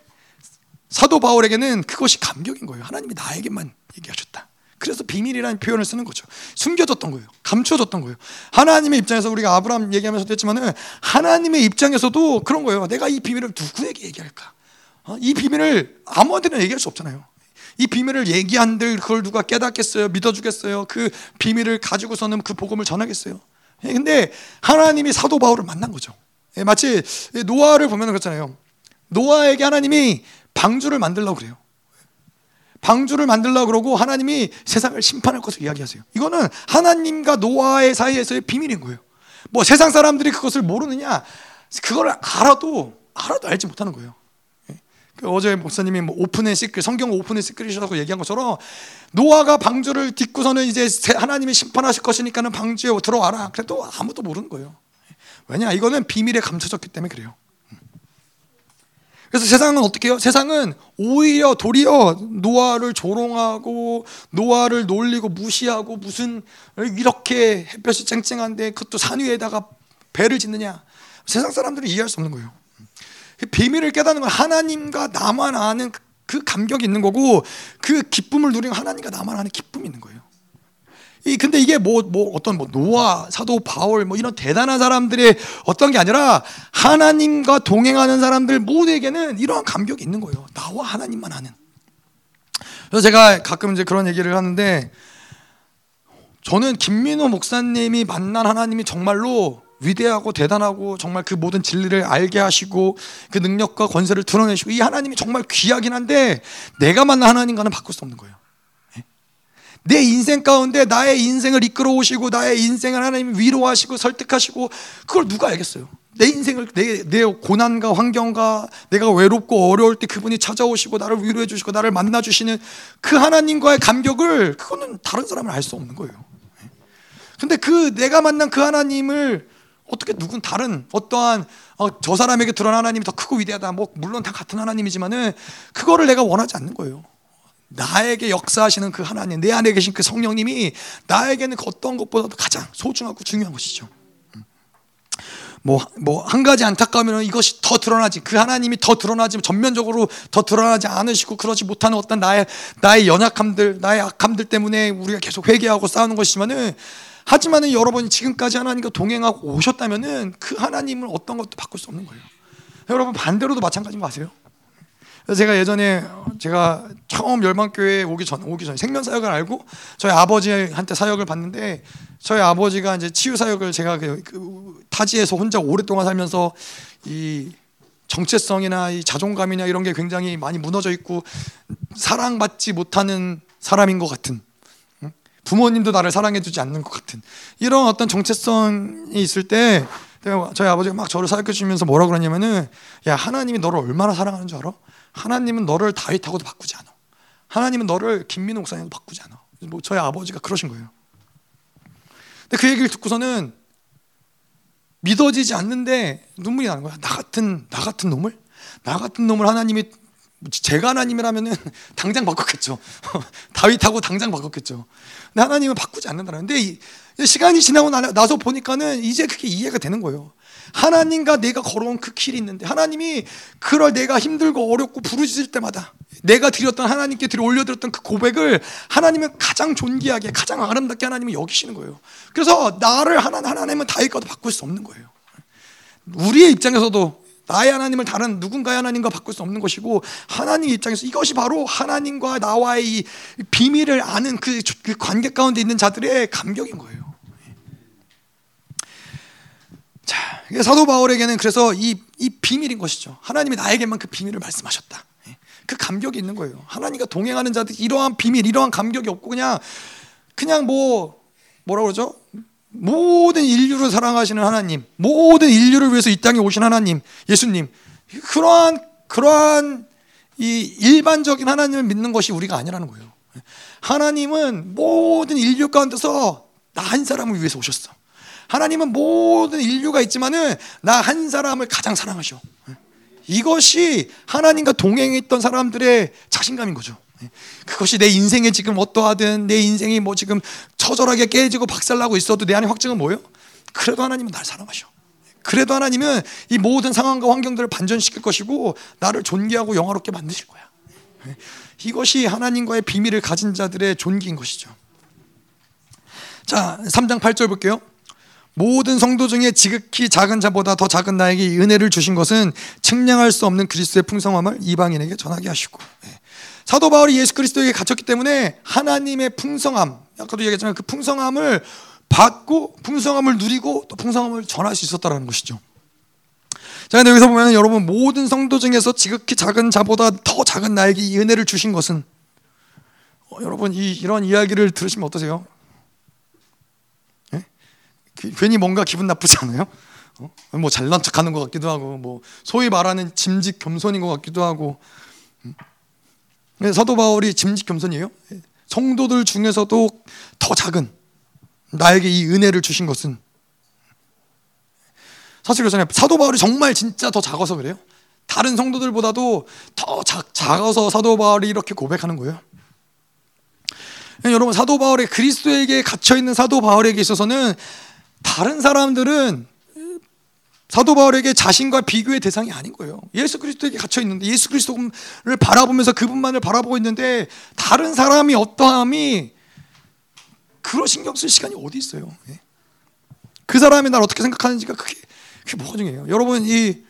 사도 바울에게는 그것이 감격인 거예요. 하나님이 나에게만 얘기하셨다. 그래서 비밀이라는 표현을 쓰는 거죠. 숨겨졌던 거예요. 감춰졌던 거예요. 하나님의 입장에서 우리가 아브라함 얘기하면서도 했지만은 하나님의 입장에서도 그런 거예요. 내가 이 비밀을 누구에게 얘기할까? 어? 이 비밀을 아무한테나 얘기할 수 없잖아요. 이 비밀을 얘기한들 그걸 누가 깨닫겠어요? 믿어주겠어요? 그 비밀을 가지고서는 그 복음을 전하겠어요? 예, 근데 하나님이 사도 바울을 만난 거죠. 예, 마치 노아를 보면 그렇잖아요. 노아에게 하나님이 방주를 만들려고 그래요. 방주를 만들려고 그러고 하나님이 세상을 심판할 것을 이야기하세요. 이거는 하나님과 노아의 사이에서의 비밀인 거예요. 뭐 세상 사람들이 그것을 모르느냐? 그걸 알아도 알아도 알지 못하는 거예요. 예. 그 어제 목사님이 뭐 open secret, 성경 open secret이라고 얘기한 것처럼 노아가 방주를 짓고서는 이제 하나님이 심판하실 것이니까는 방주에 들어와라. 그래도 아무도 모르는 거예요. 왜냐? 이거는 비밀에 감춰졌기 때문에 그래요. 그래서 세상은 어떻게 해요? 세상은 오히려 도리어 노아를 조롱하고 노아를 놀리고 무시하고 무슨 이렇게 햇볕이 쨍쨍한데 그것도 산 위에다가 배를 짓느냐? 세상 사람들은 이해할 수 없는 거예요. 비밀을 깨닫는 건 하나님과 나만 아는 그 감격이 있는 거고 그 기쁨을 누리는 하나님과 나만 아는 기쁨이 있는 거예요. 이 근데 이게 뭐, 뭐 어떤 뭐 노아, 사도 바울 뭐 이런 대단한 사람들의 어떤 게 아니라 하나님과 동행하는 사람들 모두에게는 이러한 감격이 있는 거예요. 나와 하나님만 아는. 그래서 제가 가끔 이제 그런 얘기를 하는데 저는 김민호 목사님이 만난 하나님이 정말로 위대하고 대단하고 정말 그 모든 진리를 알게 하시고 그 능력과 권세를 드러내시고 이 하나님이 정말 귀하긴 한데 내가 만난 하나님과는 바꿀 수 없는 거예요. 예? 내 인생 가운데 나의 인생을 이끌어 오시고 나의 인생을 하나님 위로하시고 설득하시고 그걸 누가 알겠어요? 내 인생을 내, 내 고난과 환경과 내가 외롭고 어려울 때 그분이 찾아오시고 나를 위로해 주시고 나를 만나 주시는 그 하나님과의 감격을 그거는 다른 사람은 알 수 없는 거예요. 예? 근데 그 내가 만난 그 하나님을 어떻게 누군 다른 어떠한 어, 저 사람에게 드러난 하나님이 더 크고 위대하다. 뭐 물론 다 같은 하나님이지만은 그거를 내가 원하지 않는 거예요. 나에게 역사하시는 그 하나님, 내 안에 계신 그 성령님이 나에게는 그 어떤 것보다도 가장 소중하고 중요한 것이죠. 뭐, 뭐, 한 가지 안타까우면 이것이 더 드러나지. 그 하나님이 더 드러나지. 전면적으로 더 드러나지 않으시고 그러지 못하는 어떤 나의, 나의 연약함들, 나의 악함들 때문에 우리가 계속 회개하고 싸우는 것이지만은 하지만은 여러분이 지금까지 하나님과 동행하고 오셨다면은 그 하나님을 어떤 것도 바꿀 수 없는 거예요. 여러분 반대로도 마찬가지인 거 아세요? 제가 예전에 제가 처음 열방교회 오기 전 오기 전에 생명 사역을 알고 저희 아버지한테 사역을 받는데 저희 아버지가 이제 치유 사역을 제가 그, 그 타지에서 혼자 오랫동안 살면서 이 정체성이나 이 자존감이나 이런 게 굉장히 많이 무너져 있고 사랑받지 못하는 사람인 것 같은 부모님도 나를 사랑해주지 않는 것 같은 이런 어떤 정체성이 있을 때 저희 아버지가 막 저를 사역해 주면서 뭐라 그러냐면은 야 하나님이 너를 얼마나 사랑하는 줄 알아? 하나님은 너를 다윗하고도 바꾸지 않아. 하나님은 너를 김민호 목사님도 바꾸지 않아. 뭐 저희 아버지가 그러신 거예요. 근데 그 얘기를 듣고서는 믿어지지 않는데 눈물이 나는 거야. 나 같은 나 같은 놈을 나 같은 놈을 하나님이 제가 하나님이라면은 당장 바꿨겠죠. 다윗하고 당장 바꿨겠죠. 근데 하나님은 바꾸지 않는다는. 근데 시간이 지나고 나서 보니까는 이제 그게 이해가 되는 거예요. 하나님과 내가 걸어온 그 길이 있는데 하나님이 그럴 내가 힘들고 어렵고 부르짖을 때마다 내가 드렸던 하나님께 드려 올려드렸던 그 고백을 하나님은 가장 존귀하게 가장 아름답게 하나님은 여기시는 거예요. 그래서 나를 하나 하나님은 다윗과도 바꿀 수 없는 거예요. 우리의 입장에서도 나의 하나님을 다른 누군가의 하나님과 바꿀 수 없는 것이고 하나님 입장에서 이것이 바로 하나님과 나와의 이 비밀을 아는 그, 그 관계 가운데 있는 자들의 감격인 거예요. 자, 사도 바울에게는 그래서 이, 이 비밀인 것이죠. 하나님이 나에게만 그 비밀을 말씀하셨다. 그 감격이 있는 거예요. 하나님과 동행하는 자들 이러한 비밀, 이러한 감격이 없고 그냥 그냥 뭐 뭐라 그러죠? 모든 인류를 사랑하시는 하나님, 모든 인류를 위해서 이 땅에 오신 하나님, 예수님, 그러한 그러한 이 일반적인 하나님을 믿는 것이 우리가 아니라는 거예요. 하나님은 모든 인류 가운데서 나 한 사람을 위해서 오셨어. 하나님은 모든 인류가 있지만은 나 한 사람을 가장 사랑하셔. 이것이 하나님과 동행했던 사람들의 자신감인 거죠. 그것이 내 인생에 지금 어떠하든 내 인생이 뭐 지금 처절하게 깨지고 박살나고 있어도 내 안에 확증은 뭐예요? 그래도 하나님은 날 사랑하셔. 그래도 하나님은 이 모든 상황과 환경들을 반전시킬 것이고 나를 존귀하고 영화롭게 만드실 거야. 이것이 하나님과의 비밀을 가진 자들의 존귀인 것이죠. 자, 3장 8절 볼게요. 모든 성도 중에 지극히 작은 자보다 더 작은 나에게 은혜를 주신 것은 측량할 수 없는 그리스도의 풍성함을 이방인에게 전하게 하시고 사도 바울이 예수 그리스도에게 갇혔기 때문에 하나님의 풍성함, 아까도 얘기했지만 그 풍성함을 받고 풍성함을 누리고 또 풍성함을 전할 수 있었다는 것이죠. 자, 근데 여기서 보면 여러분 모든 성도 중에서 지극히 작은 자보다 더 작은 나에게 이 은혜를 주신 것은 어, 여러분 이 이런 이야기를 들으시면 어떠세요? 예? 그, 괜히 뭔가 기분 나쁘지 않아요? 어? 뭐 잘난 척하는 것 같기도 하고 뭐 소위 말하는 짐직 겸손인 것 같기도 하고 음. 사도 바울이 짐직 겸손이에요. 예. 성도들 중에서도 더 작은 나에게 이 은혜를 주신 것은 사실 그렇잖아요. 사도 바울이 정말 진짜 더 작아서 그래요. 다른 성도들보다도 더 작, 작아서 사도 바울이 이렇게 고백하는 거예요. 여러분 사도 바울의 그리스도에게 갇혀 있는 사도 바울에게 있어서는 다른 사람들은 사도 바울에게 자신과 비교의 대상이 아닌 거예요. 예수 그리스도에게 갇혀 있는데 예수 그리스도를 바라보면서 그분만을 바라보고 있는데 다른 사람이 어떠함이 그런 신경 쓸 시간이 어디 있어요? 예? 그 사람이 날 어떻게 생각하는지가 그게 그게 뭐가 중요해요? 여러분 이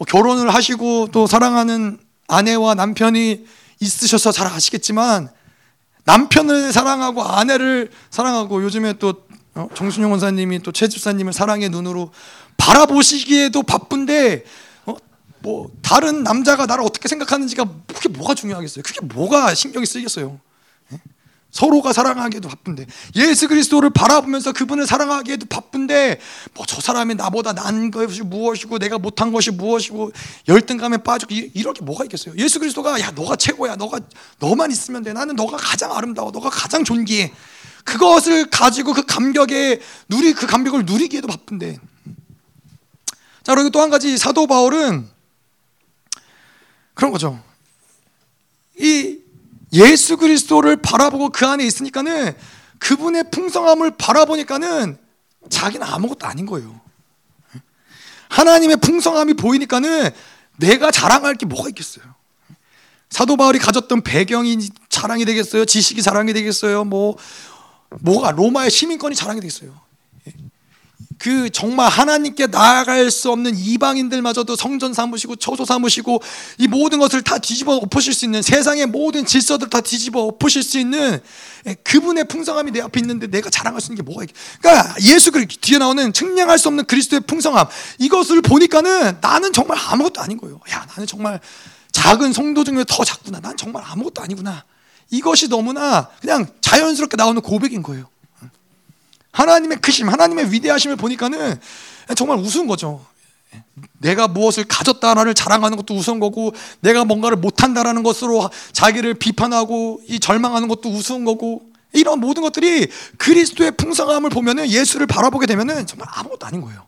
뭐 결혼을 하시고 또 사랑하는 아내와 남편이 있으셔서 잘 아시겠지만 남편을 사랑하고 아내를 사랑하고 요즘에 또 어, 정순영 원사님이 또 최 집사님을 사랑의 눈으로 바라보시기에도 바쁜데 어? 뭐 다른 남자가 나를 어떻게 생각하는지가 그게 뭐가 중요하겠어요? 그게 뭐가 신경이 쓰이겠어요? 서로가 사랑하기에도 바쁜데 예수 그리스도를 바라보면서 그분을 사랑하기에도 바쁜데 뭐 저 사람이 나보다 난 것이 무엇이고 내가 못한 것이 무엇이고 열등감에 빠지고 이렇게 뭐가 있겠어요? 예수 그리스도가 야 너가 최고야 너가 너만 있으면 돼 나는 너가 가장 아름다워 너가 가장 존귀해 그것을 가지고 그 감격에 누리 그 감격을 누리기에도 바쁜데 자 그리고 또 한 가지 사도 바울은 그런 거죠 이 예수 그리스도를 바라보고 그 안에 있으니까는 그분의 풍성함을 바라보니까는 자기는 아무것도 아닌 거예요. 하나님의 풍성함이 보이니까는 내가 자랑할 게 뭐가 있겠어요? 사도 바울이 가졌던 배경이 자랑이 되겠어요? 지식이 자랑이 되겠어요? 뭐 뭐가 로마의 시민권이 자랑이 되겠어요? 그 정말 하나님께 나아갈 수 없는 이방인들마저도 성전 삼으시고 처소 삼으시고 이 모든 것을 다 뒤집어 엎으실 수 있는 세상의 모든 질서들 다 뒤집어 엎으실 수 있는 그분의 풍성함이 내 앞에 있는데 내가 자랑할 수 있는 게 뭐가 있겠 그러니까 예수 그 뒤에 나오는 측량할 수 없는 그리스도의 풍성함 이것을 보니까는 나는 정말 아무것도 아닌 거예요. 야 나는 정말 작은 성도 중에 더 작구나. 난 정말 아무것도 아니구나. 이것이 너무나 그냥 자연스럽게 나오는 고백인 거예요. 하나님의 크심, 하나님의 위대하심을 보니까는 정말 우스운 거죠. 내가 무엇을 가졌다라를 자랑하는 것도 우스운 거고, 내가 뭔가를 못한다라는 것으로 자기를 비판하고 이 절망하는 것도 우스운 거고, 이런 모든 것들이 그리스도의 풍성함을 보면은 예수를 바라보게 되면은 정말 아무것도 아닌 거예요.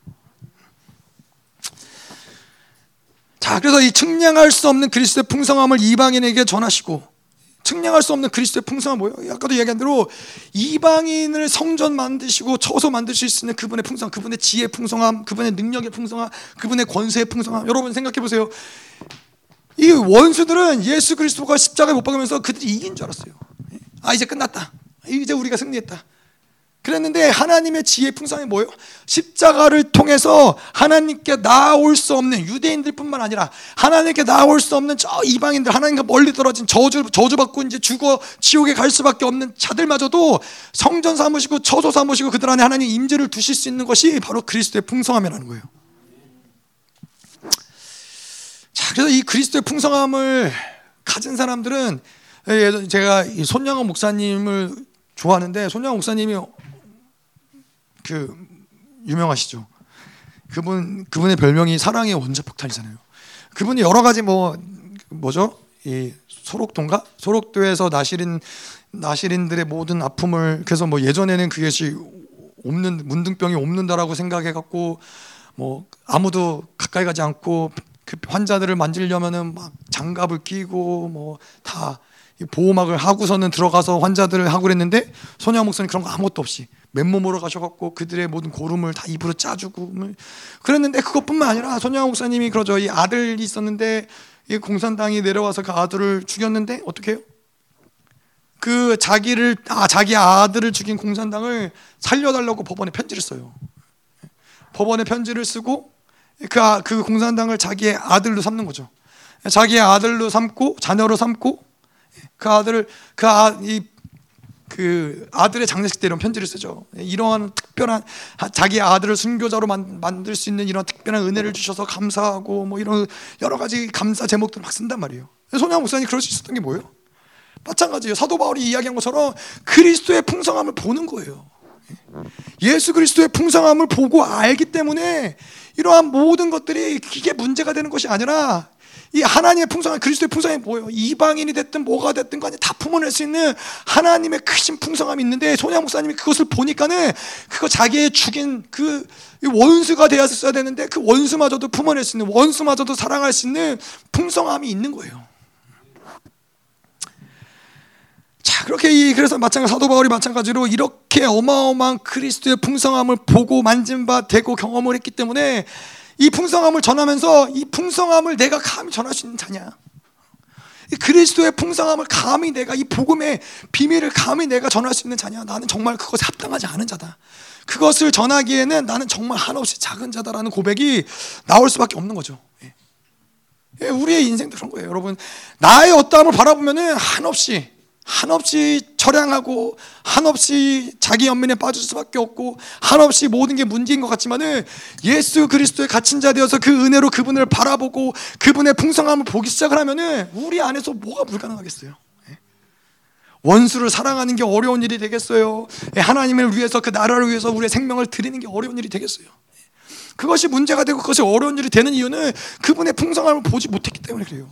자, 그래서 이 측량할 수 없는 그리스도의 풍성함을 이방인에게 전하시고, 측량할 수 없는 그리스도의 풍성함 뭐예요? 아까도 얘기한 대로 이방인을 성전 만드시고 처소 만드실 수 있는 그분의 풍성함, 그분의 지혜의 풍성함, 그분의 능력의 풍성함, 그분의 권세의 풍성함. 여러분 생각해 보세요. 이 원수들은 예수 그리스도가 십자가에 못 박으면서 그들이 이긴 줄 알았어요. 아 이제 끝났다. 이제 우리가 승리했다. 그랬는데 하나님의 지혜 풍성이 뭐예요? 십자가를 통해서 하나님께 나올 수 없는 유대인들뿐만 아니라 하나님께 나올 수 없는 저 이방인들 하나님과 멀리 떨어진 저주 저주받고 이제 죽어 지옥에 갈 수밖에 없는 자들마저도 성전 삼으시고 처소 삼으시고 그들 안에 하나님 임재를 두실 수 있는 것이 바로 그리스도의 풍성함이라는 거예요. 자, 그래서 이 그리스도의 풍성함을 가진 사람들은 제가 손양원 목사님을 좋아하는데 손양원 목사님이 그 유명하시죠. 그분 그분의 별명이 사랑의 원자 폭탄이잖아요. 그분이 여러 가지 뭐 뭐죠? 이 소록도인가? 소록도에서 나시린 나시린들의 모든 아픔을 그래서 뭐 예전에는 그것이 없는 문둥병이 없는다라고 생각해 갖고 뭐 아무도 가까이 가지 않고 그 환자들을 만지려면은 막 장갑을 끼고 뭐 다 보호막을 하고서는 들어가서 환자들을 하고 그랬는데 소녀 목사님 그런 거 아무것도 없이 맨몸으로 가셔갖고 그들의 모든 고름을 다 입으로 짜주고 뭐 그랬는데 그것뿐만 아니라 손양 목사님이 그러죠. 이 아들이 있었는데 이 공산당이 내려와서 그 아들을 죽였는데 어떻게 해요? 그 자기를 아 자기 아들을 죽인 공산당을 살려달라고 법원에 편지를 써요. 법원에 편지를 쓰고 그, 아, 그 공산당을 자기의 아들로 삼는 거죠. 자기의 아들로 삼고 자녀로 삼고 그 아들을 그이 그 아들의 장례식 때 이런 편지를 쓰죠. 이러한 특별한 자기 아들을 순교자로 만, 들 수 있는 이런 특별한 은혜를 주셔서 감사하고 뭐 이런 여러 가지 감사 제목들을 막 쓴단 말이에요. 손양 목사님 그럴 수 있었던 게 뭐예요? 마찬가지예요. 사도 바울이 이야기한 것처럼 그리스도의 풍성함을 보는 거예요. 예수 그리스도의 풍성함을 보고 알기 때문에 이러한 모든 것들이 이게 문제가 되는 것이 아니라 이 하나님의 풍성한 그리스도의 풍성함이 뭐예요? 이방인이 됐든 뭐가 됐든 간에 다 품어낼 수 있는 하나님의 크신 풍성함이 있는데 소냐 목사님이 그것을 보니까는 그거 자기의 죽인 그 원수가 되었어야 되는데 그 원수마저도 품어낼 수 있는 원수마저도 사랑할 수 있는 풍성함이 있는 거예요. 자, 그렇게 그래서 마찬가지 사도 바울이 마찬가지로 이렇게 어마어마한 그리스도의 풍성함을 보고 만진 바 되고 경험을 했기 때문에 이 풍성함을 전하면서 이 풍성함을 내가 감히 전할 수 있는 자냐? 그리스도의 풍성함을 감히 내가 이 복음의 비밀을 감히 내가 전할 수 있는 자냐? 나는 정말 그것에 합당하지 않은 자다. 그것을 전하기에는 나는 정말 한없이 작은 자다라는 고백이 나올 수밖에 없는 거죠. 예. 예, 우리의 인생도 그런 거예요, 여러분. 나의 어떠함을 바라보면은 한없이 한없이 처량하고 한없이 자기 연민에 빠질 수밖에 없고 한없이 모든 게 문제인 것 같지만은 예수 그리스도의 갇힌 자 되어서 그 은혜로 그분을 바라보고 그분의 풍성함을 보기 시작을 하면은 우리 안에서 뭐가 불가능하겠어요? 예? 원수를 사랑하는 게 어려운 일이 되겠어요. 예, 하나님을 위해서 그 나라를 위해서 우리의 생명을 드리는 게 어려운 일이 되겠어요. 예? 그것이 문제가 되고 그것이 어려운 일이 되는 이유는 그분의 풍성함을 보지 못했기 때문에 그래요.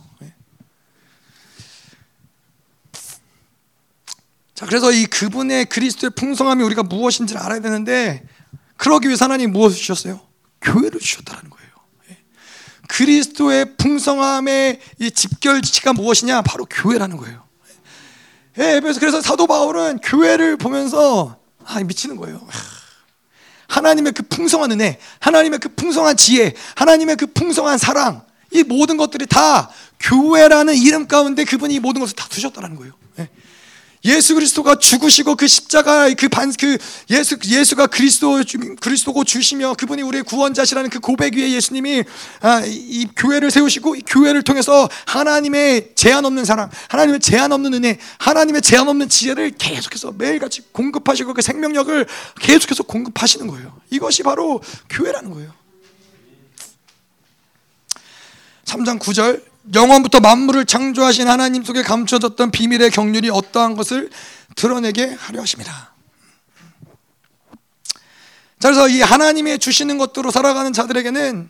자, 그래서 이 그분의 그리스도의 풍성함이 우리가 무엇인지를 알아야 되는데 그러기 위해서 하나님 무엇을 주셨어요? 교회를 주셨다는 거예요. 예. 그리스도의 풍성함의 이 집결지가 무엇이냐? 바로 교회라는 거예요. 예, 그래서 사도 바울은 교회를 보면서 아, 미치는 거예요. 하나님의 그 풍성한 은혜, 하나님의 그 풍성한 지혜, 하나님의 그 풍성한 사랑, 이 모든 것들이 다 교회라는 이름 가운데 그분이 모든 것을 다 두셨다는 거예요. 예수 그리스도가 죽으시고 그 십자가 그반 그 예수 예수가 그리스도 그리스도고 주시며 그분이 우리의 구원자시라는 그 고백 위에 예수님이 아, 이 교회를 세우시고 이 교회를 통해서 하나님의 제한 없는 사랑, 하나님의 제한 없는 은혜, 하나님의 제한 없는 지혜를 계속해서 매일같이 공급하시고 그 생명력을 계속해서 공급하시는 거예요. 이것이 바로 교회라는 거예요. 3장 9절 영원부터 만물을 창조하신 하나님 속에 감춰졌던 비밀의 경륜이 어떠한 것을 드러내게 하려 하십니다. 자, 그래서 이 하나님의 주시는 것들로 살아가는 자들에게는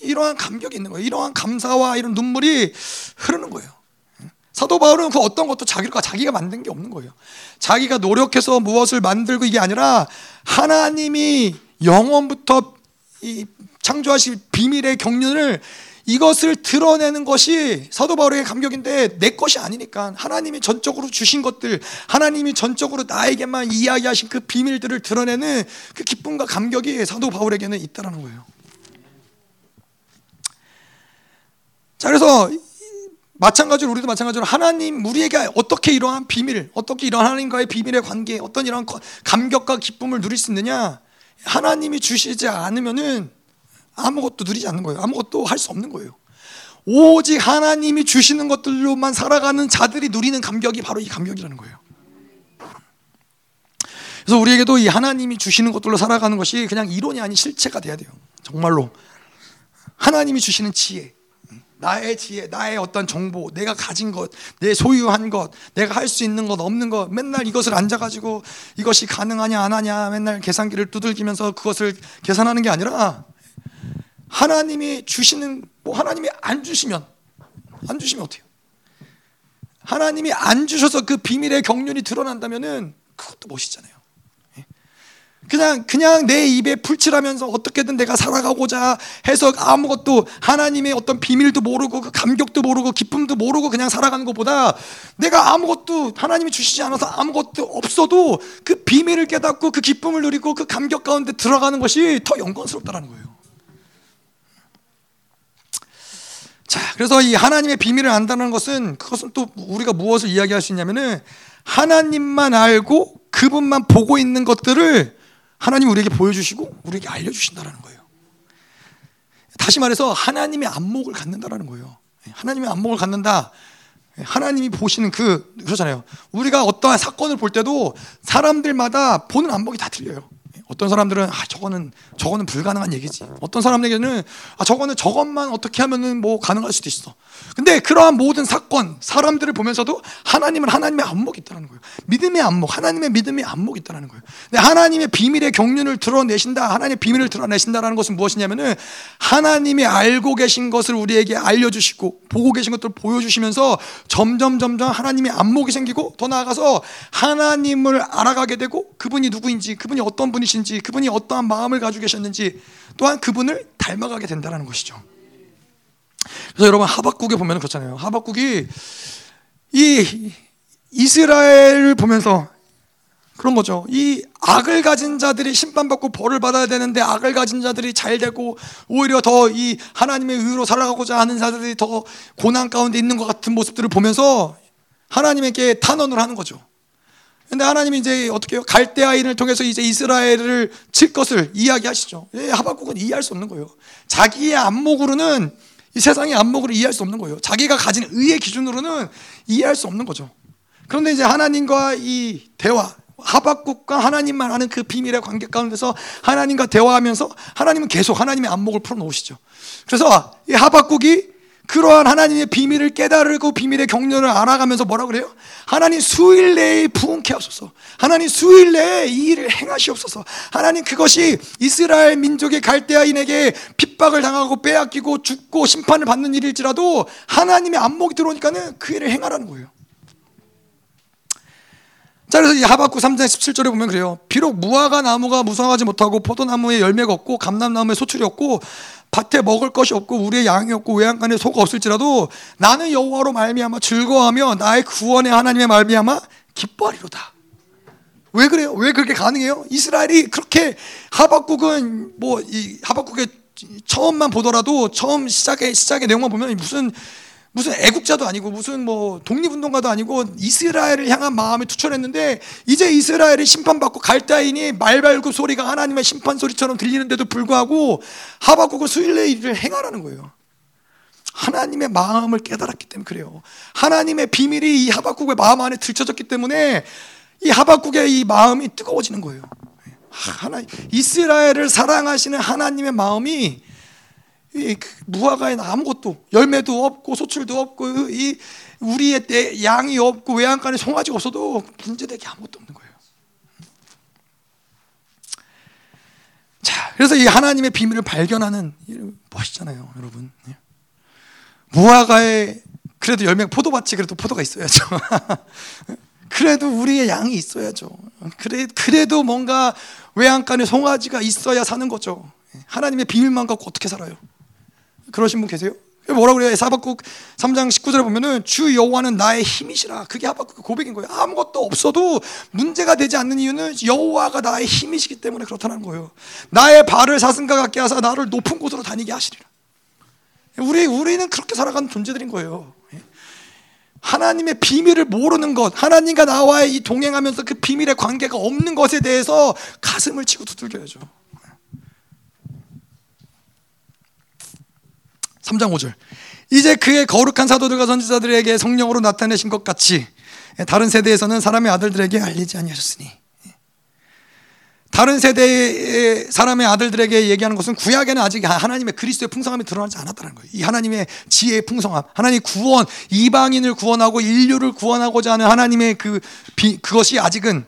이러한 감격이 있는 거예요. 이러한 감사와 이런 눈물이 흐르는 거예요. 사도 바울은 그 어떤 것도 자기가 자기가 만든 게 없는 거예요. 자기가 노력해서 무엇을 만들고 이게 아니라 하나님이 영원부터 이 창조하실 비밀의 경륜을 이것을 드러내는 것이 사도 바울의 감격인데 내 것이 아니니까 하나님이 전적으로 주신 것들, 하나님이 전적으로 나에게만 이야기하신 그 비밀들을 드러내는 그 기쁨과 감격이 사도 바울에게는 있다라는 거예요. 자, 그래서 마찬가지로 우리도 마찬가지로 하나님 우리에게 어떻게 이러한 비밀, 어떻게 이러한 하나님과의 비밀의 관계, 어떤 이러한 감격과 기쁨을 누릴 수 있느냐? 하나님이 주시지 않으면은 아무것도 누리지 않는 거예요. 아무것도 할 수 없는 거예요. 오직 하나님이 주시는 것들로만 살아가는 자들이 누리는 감격이 바로 이 감격이라는 거예요. 그래서 우리에게도 이 하나님이 주시는 것들로 살아가는 것이 그냥 이론이 아닌 실체가 돼야 돼요. 정말로 하나님이 주시는 지혜, 나의 지혜, 나의 어떤 정보, 내가 가진 것, 내 소유한 것, 내가 할 수 있는 것, 없는 것, 맨날 이것을 앉아가지고 이것이 가능하냐 안 하냐 맨날 계산기를 두들기면서 그것을 계산하는 게 아니라 하나님이 주시는 뭐 하나님이 안 주시면 안 주시면 어때요? 하나님이 안 주셔서 그 비밀의 경륜이 드러난다면은 그것도 멋있잖아요. 예? 그냥 그냥 내 입에 풀칠하면서 어떻게든 내가 살아가고자 해서 아무것도 하나님의 어떤 비밀도 모르고 그 감격도 모르고 기쁨도 모르고 그냥 살아가는 것보다 내가 아무것도 하나님이 주시지 않아서 아무것도 없어도 그 비밀을 깨닫고 그 기쁨을 누리고 그 감격 가운데 들어가는 것이 더 영광스럽다라는 거예요. 자, 그래서 이 하나님의 비밀을 안다는 것은 그것은 또 우리가 무엇을 이야기할 수 있냐면은 하나님만 알고 그분만 보고 있는 것들을 하나님 우리에게 보여주시고 우리에게 알려주신다라는 거예요. 다시 말해서 하나님의 안목을 갖는다라는 거예요. 하나님의 안목을 갖는다. 하나님이 보시는 그 그렇잖아요. 우리가 어떠한 사건을 볼 때도 사람들마다 보는 안목이 다 틀려요. 어떤 사람들은 아 저거는 저거는 불가능한 얘기지. 어떤 사람에게는 아 저거는 저것만 어떻게 하면은 뭐 가능할 수도 있어. 근데 그러한 모든 사건, 사람들을 보면서도 하나님은 하나님의 안목이 있다는 거예요. 믿음의 안목, 하나님의 믿음의 안목이 있다는 거예요. 근데 하나님의 비밀의 경륜을 드러내신다, 하나님의 비밀을 드러내신다라는 것은 무엇이냐면은 하나님이 알고 계신 것을 우리에게 알려 주시고 보고 계신 것들을 보여 주시면서 점점 점점 하나님의 안목이 생기고 더 나아가서 하나님을 알아가게 되고 그분이 누구인지, 그분이 어떤 분이신지, 그분이 어떠한 마음을 가지고 계셨는지 또한 그분을 닮아가게 된다는 것이죠. 그래서 여러분 하박국에 보면 그렇잖아요. 하박국이 이 이스라엘을 보면서 그런 거죠. 이 악을 가진 자들이 심판받고 벌을 받아야 되는데 악을 가진 자들이 잘 되고 오히려 더 이 하나님의 의로 살아가고자 하는 자들이 더 고난 가운데 있는 것 같은 모습들을 보면서 하나님에게 탄원을 하는 거죠. 근데 하나님이 이제 어떻게 해요? 갈대아인을 통해서 이제 이스라엘을 칠 것을 이야기하시죠. 예, 하박국은 이해할 수 없는 거예요. 자기의 안목으로는 이 세상의 안목으로 이해할 수 없는 거예요. 자기가 가진 의의 기준으로는 이해할 수 없는 거죠. 그런데 이제 하나님과 이 대화, 하박국과 하나님만 하는 그 비밀의 관계 가운데서 하나님과 대화하면서 하나님은 계속 하나님의 안목을 풀어놓으시죠. 그래서 이 하박국이 그러한 하나님의 비밀을 깨달고 비밀의 경륜을 알아가면서 뭐라 그래요? 하나님 수일 내에 부흥케 하소서. 하나님 수일 내에 이 일을 행하시옵소서. 하나님 그것이 이스라엘 민족의 갈대아인에게 핍박을 당하고 빼앗기고 죽고 심판을 받는 일일지라도 하나님의 안목이 들어오니까는 그 일을 행하라는 거예요. 자 그래서 이 하박국 3장 17절에 보면 그래요. 비록 무화과 나무가 무성하지 못하고 포도나무에 열매가 없고 감람나무에 소출이 없고 밭에 먹을 것이 없고 우리의 양이 없고 외양간에 소가 없을지라도 나는 여호와로 말미암아 즐거워하며 나의 구원의 하나님의 말미암아 기뻐하리로다. 왜 그래요? 왜 그렇게 가능해요? 이스라엘이 그렇게 하박국은 뭐 이 하박국의 처음만 보더라도 처음 시작의 시작의 내용만 보면 무슨 무슨 애국자도 아니고 무슨 뭐 독립운동가도 아니고 이스라엘을 향한 마음이 투철했는데 이제 이스라엘이 심판받고 갈다인이 말발굽 소리가 하나님의 심판 소리처럼 들리는데도 불구하고 하박국은 수일레 일을 행하라는 거예요. 하나님의 마음을 깨달았기 때문에 그래요. 하나님의 비밀이 이 하박국의 마음 안에 들춰졌기 때문에 이 하박국의 이 마음이 뜨거워지는 거예요. 하나 이스라엘을 사랑하시는 하나님의 마음이 이그 무화과에 아무것도 열매도 없고 소출도 없고 이 우리의 때 양이 없고 외양간에 송아지가 없어도 문제되게 아무것도 없는 거예요. 자, 그래서 이 하나님의 비밀을 발견하는 멋있잖아요, 여러분. 예. 무화과에 그래도 열매 포도밭이 그래도 포도가 있어야죠. 그래도 우리의 양이 있어야죠. 그래 그래도 뭔가 외양간에 송아지가 있어야 사는 거죠. 예. 하나님의 비밀만 갖고 어떻게 살아요? 그러신 분 계세요? 뭐라 그래요? 사박국 3장 19절에 보면은 주 여호와는 나의 힘이시라. 그게 하박국 고백인 거예요. 아무것도 없어도 문제가 되지 않는 이유는 여호와가 나의 힘이시기 때문에 그렇다는 거예요. 나의 발을 사슴과 같게 하사 나를 높은 곳으로 다니게 하시리라. 우리 우리는 그렇게 살아가는 존재들인 거예요. 하나님의 비밀을 모르는 것, 하나님과 나와의 이 동행하면서 그 비밀의 관계가 없는 것에 대해서 가슴을 치고 두들겨야죠. 3장 5절. 이제 그의 거룩한 사도들과 선지자들에게 성령으로 나타내신 것 같이 다른 세대에서는 사람의 아들들에게 알리지 아니하셨으니 다른 세대의 사람의 아들들에게 얘기하는 것은 구약에는 아직 하나님의 그리스도의 풍성함이 드러나지 않았다는 거예요. 이 하나님의 지혜의 풍성함, 하나님 구원, 이방인을 구원하고 인류를 구원하고자 하는 하나님의 그 비, 그것이 아직은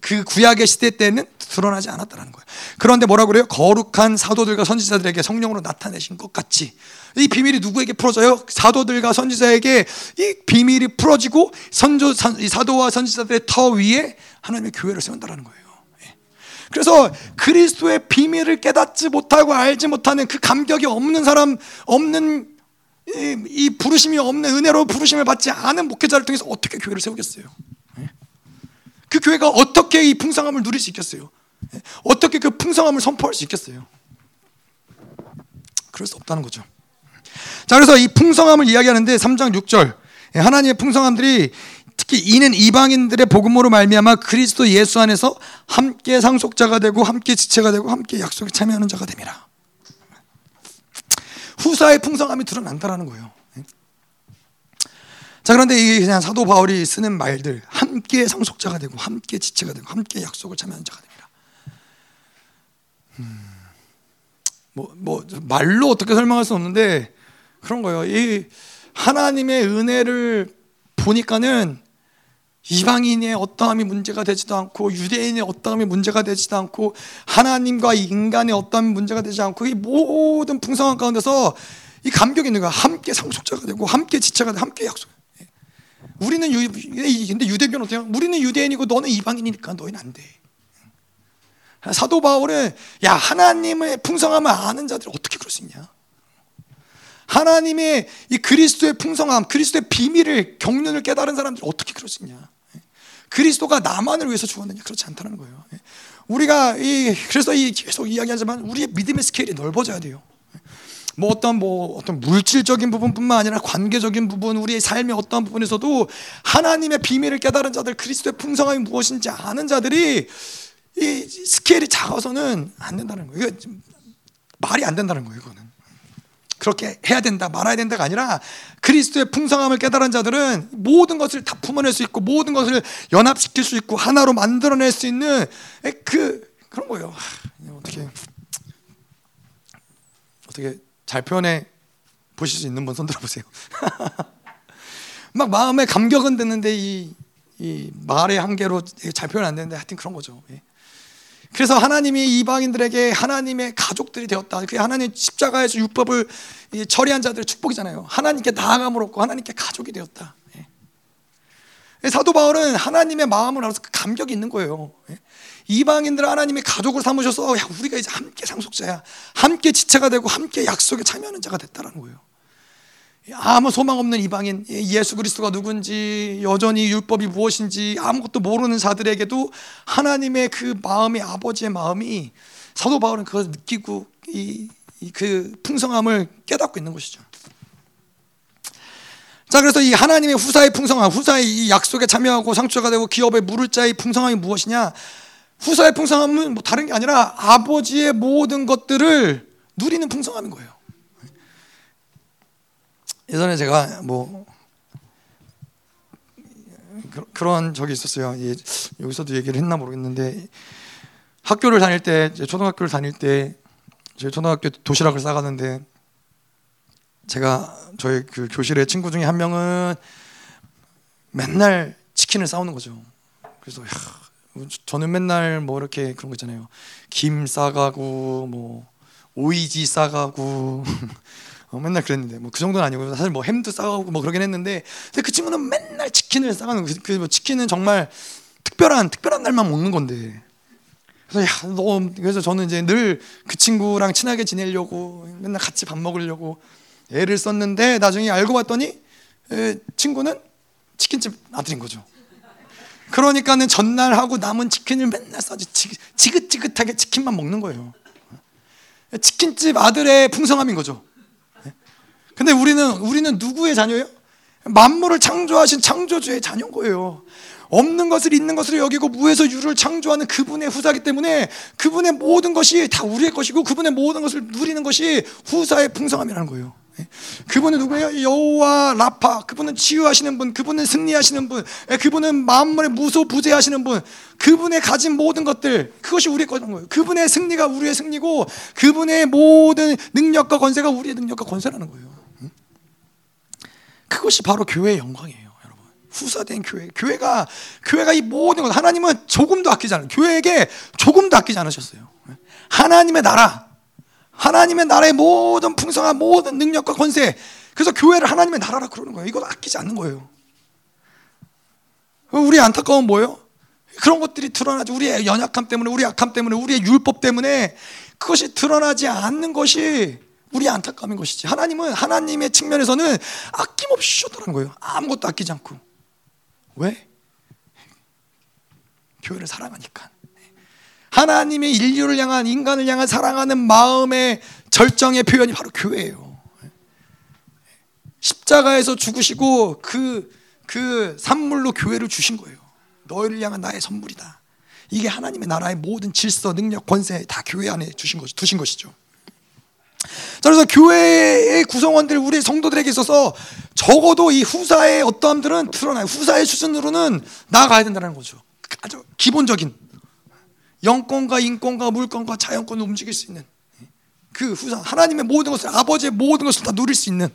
그 구약의 시대 때는 드러나지 않았다는 거예요. 그런데 뭐라 그래요? 거룩한 사도들과 선지자들에게 성령으로 나타내신 것 같이 이 비밀이 누구에게 풀어져요? 사도들과 선지자에게 이 비밀이 풀어지고 선조 사도와 선지자들의 터 위에 하나님의 교회를 세운다라는 거예요. 예. 그래서 그리스도의 비밀을 깨닫지 못하고 알지 못하는 그 감격이 없는 사람 없는 이, 이 부르심이 없는 은혜로 부르심을 받지 않은 목회자를 통해서 어떻게 교회를 세우겠어요? 예. 그 교회가 어떻게 이 풍성함을 누릴 수 있겠어요? 예. 어떻게 그 풍성함을 선포할 수 있겠어요? 그럴 수 없다는 거죠. 자, 그래서 이 풍성함을 이야기하는데 3장 6절. 예, 하나님의 풍성함들이 특히 이는 이방인들의 복음으로 말미암아 그리스도 예수 안에서 함께 상속자가 되고 함께 지체가 되고 함께 약속에 참여하는 자가 됩니다. 후사의 풍성함이 드러난다라는 거예요. 예. 자 그런데 이게 그냥 사도 바울이 쓰는 말들 함께 상속자가 되고 함께 지체가 되고 함께 약속을 참여하는 자가 됩니다. 음, 뭐, 뭐 말로 어떻게 설명할 수 없는데 그런 거예요. 이 하나님의 은혜를 보니까는 이방인의 어떠함이 문제가 되지도 않고 유대인의 어떠함이 문제가 되지도 않고 하나님과 인간의 어떠함이 문제가 되지 않고 이 모든 풍성한 가운데서 이 감격이 있는 거야. 함께 상속자가 되고 함께 지체가 되고 함께 약속. 우리는 유, 근데 유대교는 어때요? 우리는 유대인이고 너는 이방인이니까 너희는 안 돼. 사도 바울은 야 하나님의 풍성함을 아는 자들 어떻게 그럴 수 있냐? 하나님의 이 그리스도의 풍성함, 그리스도의 비밀을 경륜을 깨달은 사람들 어떻게 그럴 수 있냐? 그리스도가 나만을 위해서 죽었느냐? 그렇지 않다는 거예요. 우리가 이 그래서 이 계속 이야기하지만 우리의 믿음의 스케일이 넓어져야 돼요. 뭐 어떤 뭐 어떤 물질적인 부분뿐만 아니라 관계적인 부분, 우리의 삶의 어떤 부분에서도 하나님의 비밀을 깨달은 자들, 그리스도의 풍성함이 무엇인지 아는 자들이 이 스케일이 작아서는 안 된다는 거예요. 이거 말이 안 된다는 거예요. 이거는 그렇게 해야 된다, 말아야 된다가 아니라 그리스도의 풍성함을 깨달은 자들은 모든 것을 다 품어낼 수 있고 모든 것을 연합시킬 수 있고 하나로 만들어낼 수 있는 그 그런 거예요. 어떻게 어떻게 잘 표현해 보실 수 있는 분 손들어 보세요. 막 마음에 감격은 됐는데 이, 이 말의 한계로 잘 표현 안 되는데 하여튼 그런 거죠. 예. 그래서 하나님이 이방인들에게 하나님의 가족들이 되었다. 그 하나님 십자가에서 율법을 처리한 자들의 축복이잖아요. 하나님께 나아감을 얻고 하나님께 가족이 되었다. 예. 사도 바울은 하나님의 마음을 알아서 그 감격이 있는 거예요. 예. 이방인들 하나님이 가족을 삼으셔서 야, 우리가 이제 함께 상속자야. 함께 지체가 되고 함께 약속에 참여하는 자가 됐다는 거예요. 아무 소망 없는 이방인 예수 그리스도가 누군지 여전히 율법이 무엇인지 아무것도 모르는 자들에게도 하나님의 그 마음이 아버지의 마음이 사도 바울은 그걸 느끼고 이, 그 풍성함을 깨닫고 있는 것이죠. 자 그래서 이 하나님의 후사의 풍성함, 후사의 이 약속에 참여하고 상처가 되고 기업의 물을 자의 풍성함이 무엇이냐? 후사의 풍성함은 뭐 다른 게 아니라 아버지의 모든 것들을 누리는 풍성함인 거예요. 예전에 제가 뭐 그런 적이 있었어요. 여기서도 얘기를 했나 모르겠는데 학교를 다닐 때 초등학교를 다닐 때제 초등학교 도시락을 싸가는데 제가 저희 그 교실의 친구 중에 한 명은 맨날 치킨을 싸우는 거죠. 그래서 야, 저는 맨날 뭐 이렇게 그런 거 있잖아요. 김 싸가고 뭐 오이지 싸가고 어, 맨날 그랬는데 뭐 그 정도는 아니고 사실 뭐 햄도 싸가고 뭐 그러긴 했는데 근데 그 친구는 맨날 치킨을 싸가는 그, 그 뭐 치킨은 정말 특별한 특별한 날만 먹는 건데 그래서 야 너 그래서 저는 이제 늘 그 친구랑 친하게 지내려고 맨날 같이 밥 먹으려고 애를 썼는데 나중에 알고 봤더니 에, 친구는 치킨집 아들인 거죠. 그러니까는 전날 하고 남은 치킨을 맨날 싸지 지긋지긋하게 치킨만 먹는 거예요. 치킨집 아들의 풍성함인 거죠. 근데 우리는 우리는 누구의 자녀예요? 만물을 창조하신 창조주의 자녀인 거예요. 없는 것을 있는 것으로 여기고 무에서 유를 창조하는 그분의 후사기 때문에 그분의 모든 것이 다 우리의 것이고 그분의 모든 것을 누리는 것이 후사의 풍성함이라는 거예요. 예. 그분은 누구예요? 여호와 라파. 그분은 치유하시는 분, 그분은 승리하시는 분, 예, 그분은 만물의 무소 부재하시는 분. 그분의 가진 모든 것들 그것이 우리의 거예요. 그분의 승리가 우리의 승리고 그분의 모든 능력과 권세가 우리의 능력과 권세라는 거예요. 그것이 바로 교회의 영광이에요, 여러분. 후사된 교회. 교회가 교회가 이 모든 것 하나님은 조금도 아끼지 않아요. 교회에게 조금도 아끼지 않으셨어요. 예. 하나님의 나라 하나님의 나라의 모든 풍성한 모든 능력과 권세. 그래서 교회를 하나님의 나라라 그러는 거예요. 이거 아끼지 않는 거예요. 우리 안타까운 뭐예요? 그런 것들이 드러나지. 우리의 연약함 때문에, 우리 약함 때문에, 우리의 율법 때문에 그것이 드러나지 않는 것이 우리 안타까운 것이지. 하나님은 하나님의 측면에서는 아낌없이 주셨다는 거예요. 아무것도 아끼지 않고. 왜? 교회를 사랑하니까. 하나님의 인류를 향한 인간을 향한 사랑하는 마음의 절정의 표현이 바로 교회예요. 십자가에서 죽으시고 그, 그 산물로 교회를 주신 거예요. 너희를 향한 나의 선물이다. 이게 하나님의 나라의 모든 질서, 능력, 권세 다 교회 안에 주신 것, 두신 것이죠. 자, 그래서 교회의 구성원들, 우리 성도들에게 있어서 적어도 이 후사의 어떠함들은 드러나요. 후사의 수준으로는 나아가야 된다는 거죠. 아주 기본적인 영권과 인권과 물권과 자연권을 움직일 수 있는 그 후사 하나님의 모든 것을 아버지의 모든 것을 다 누릴 수 있는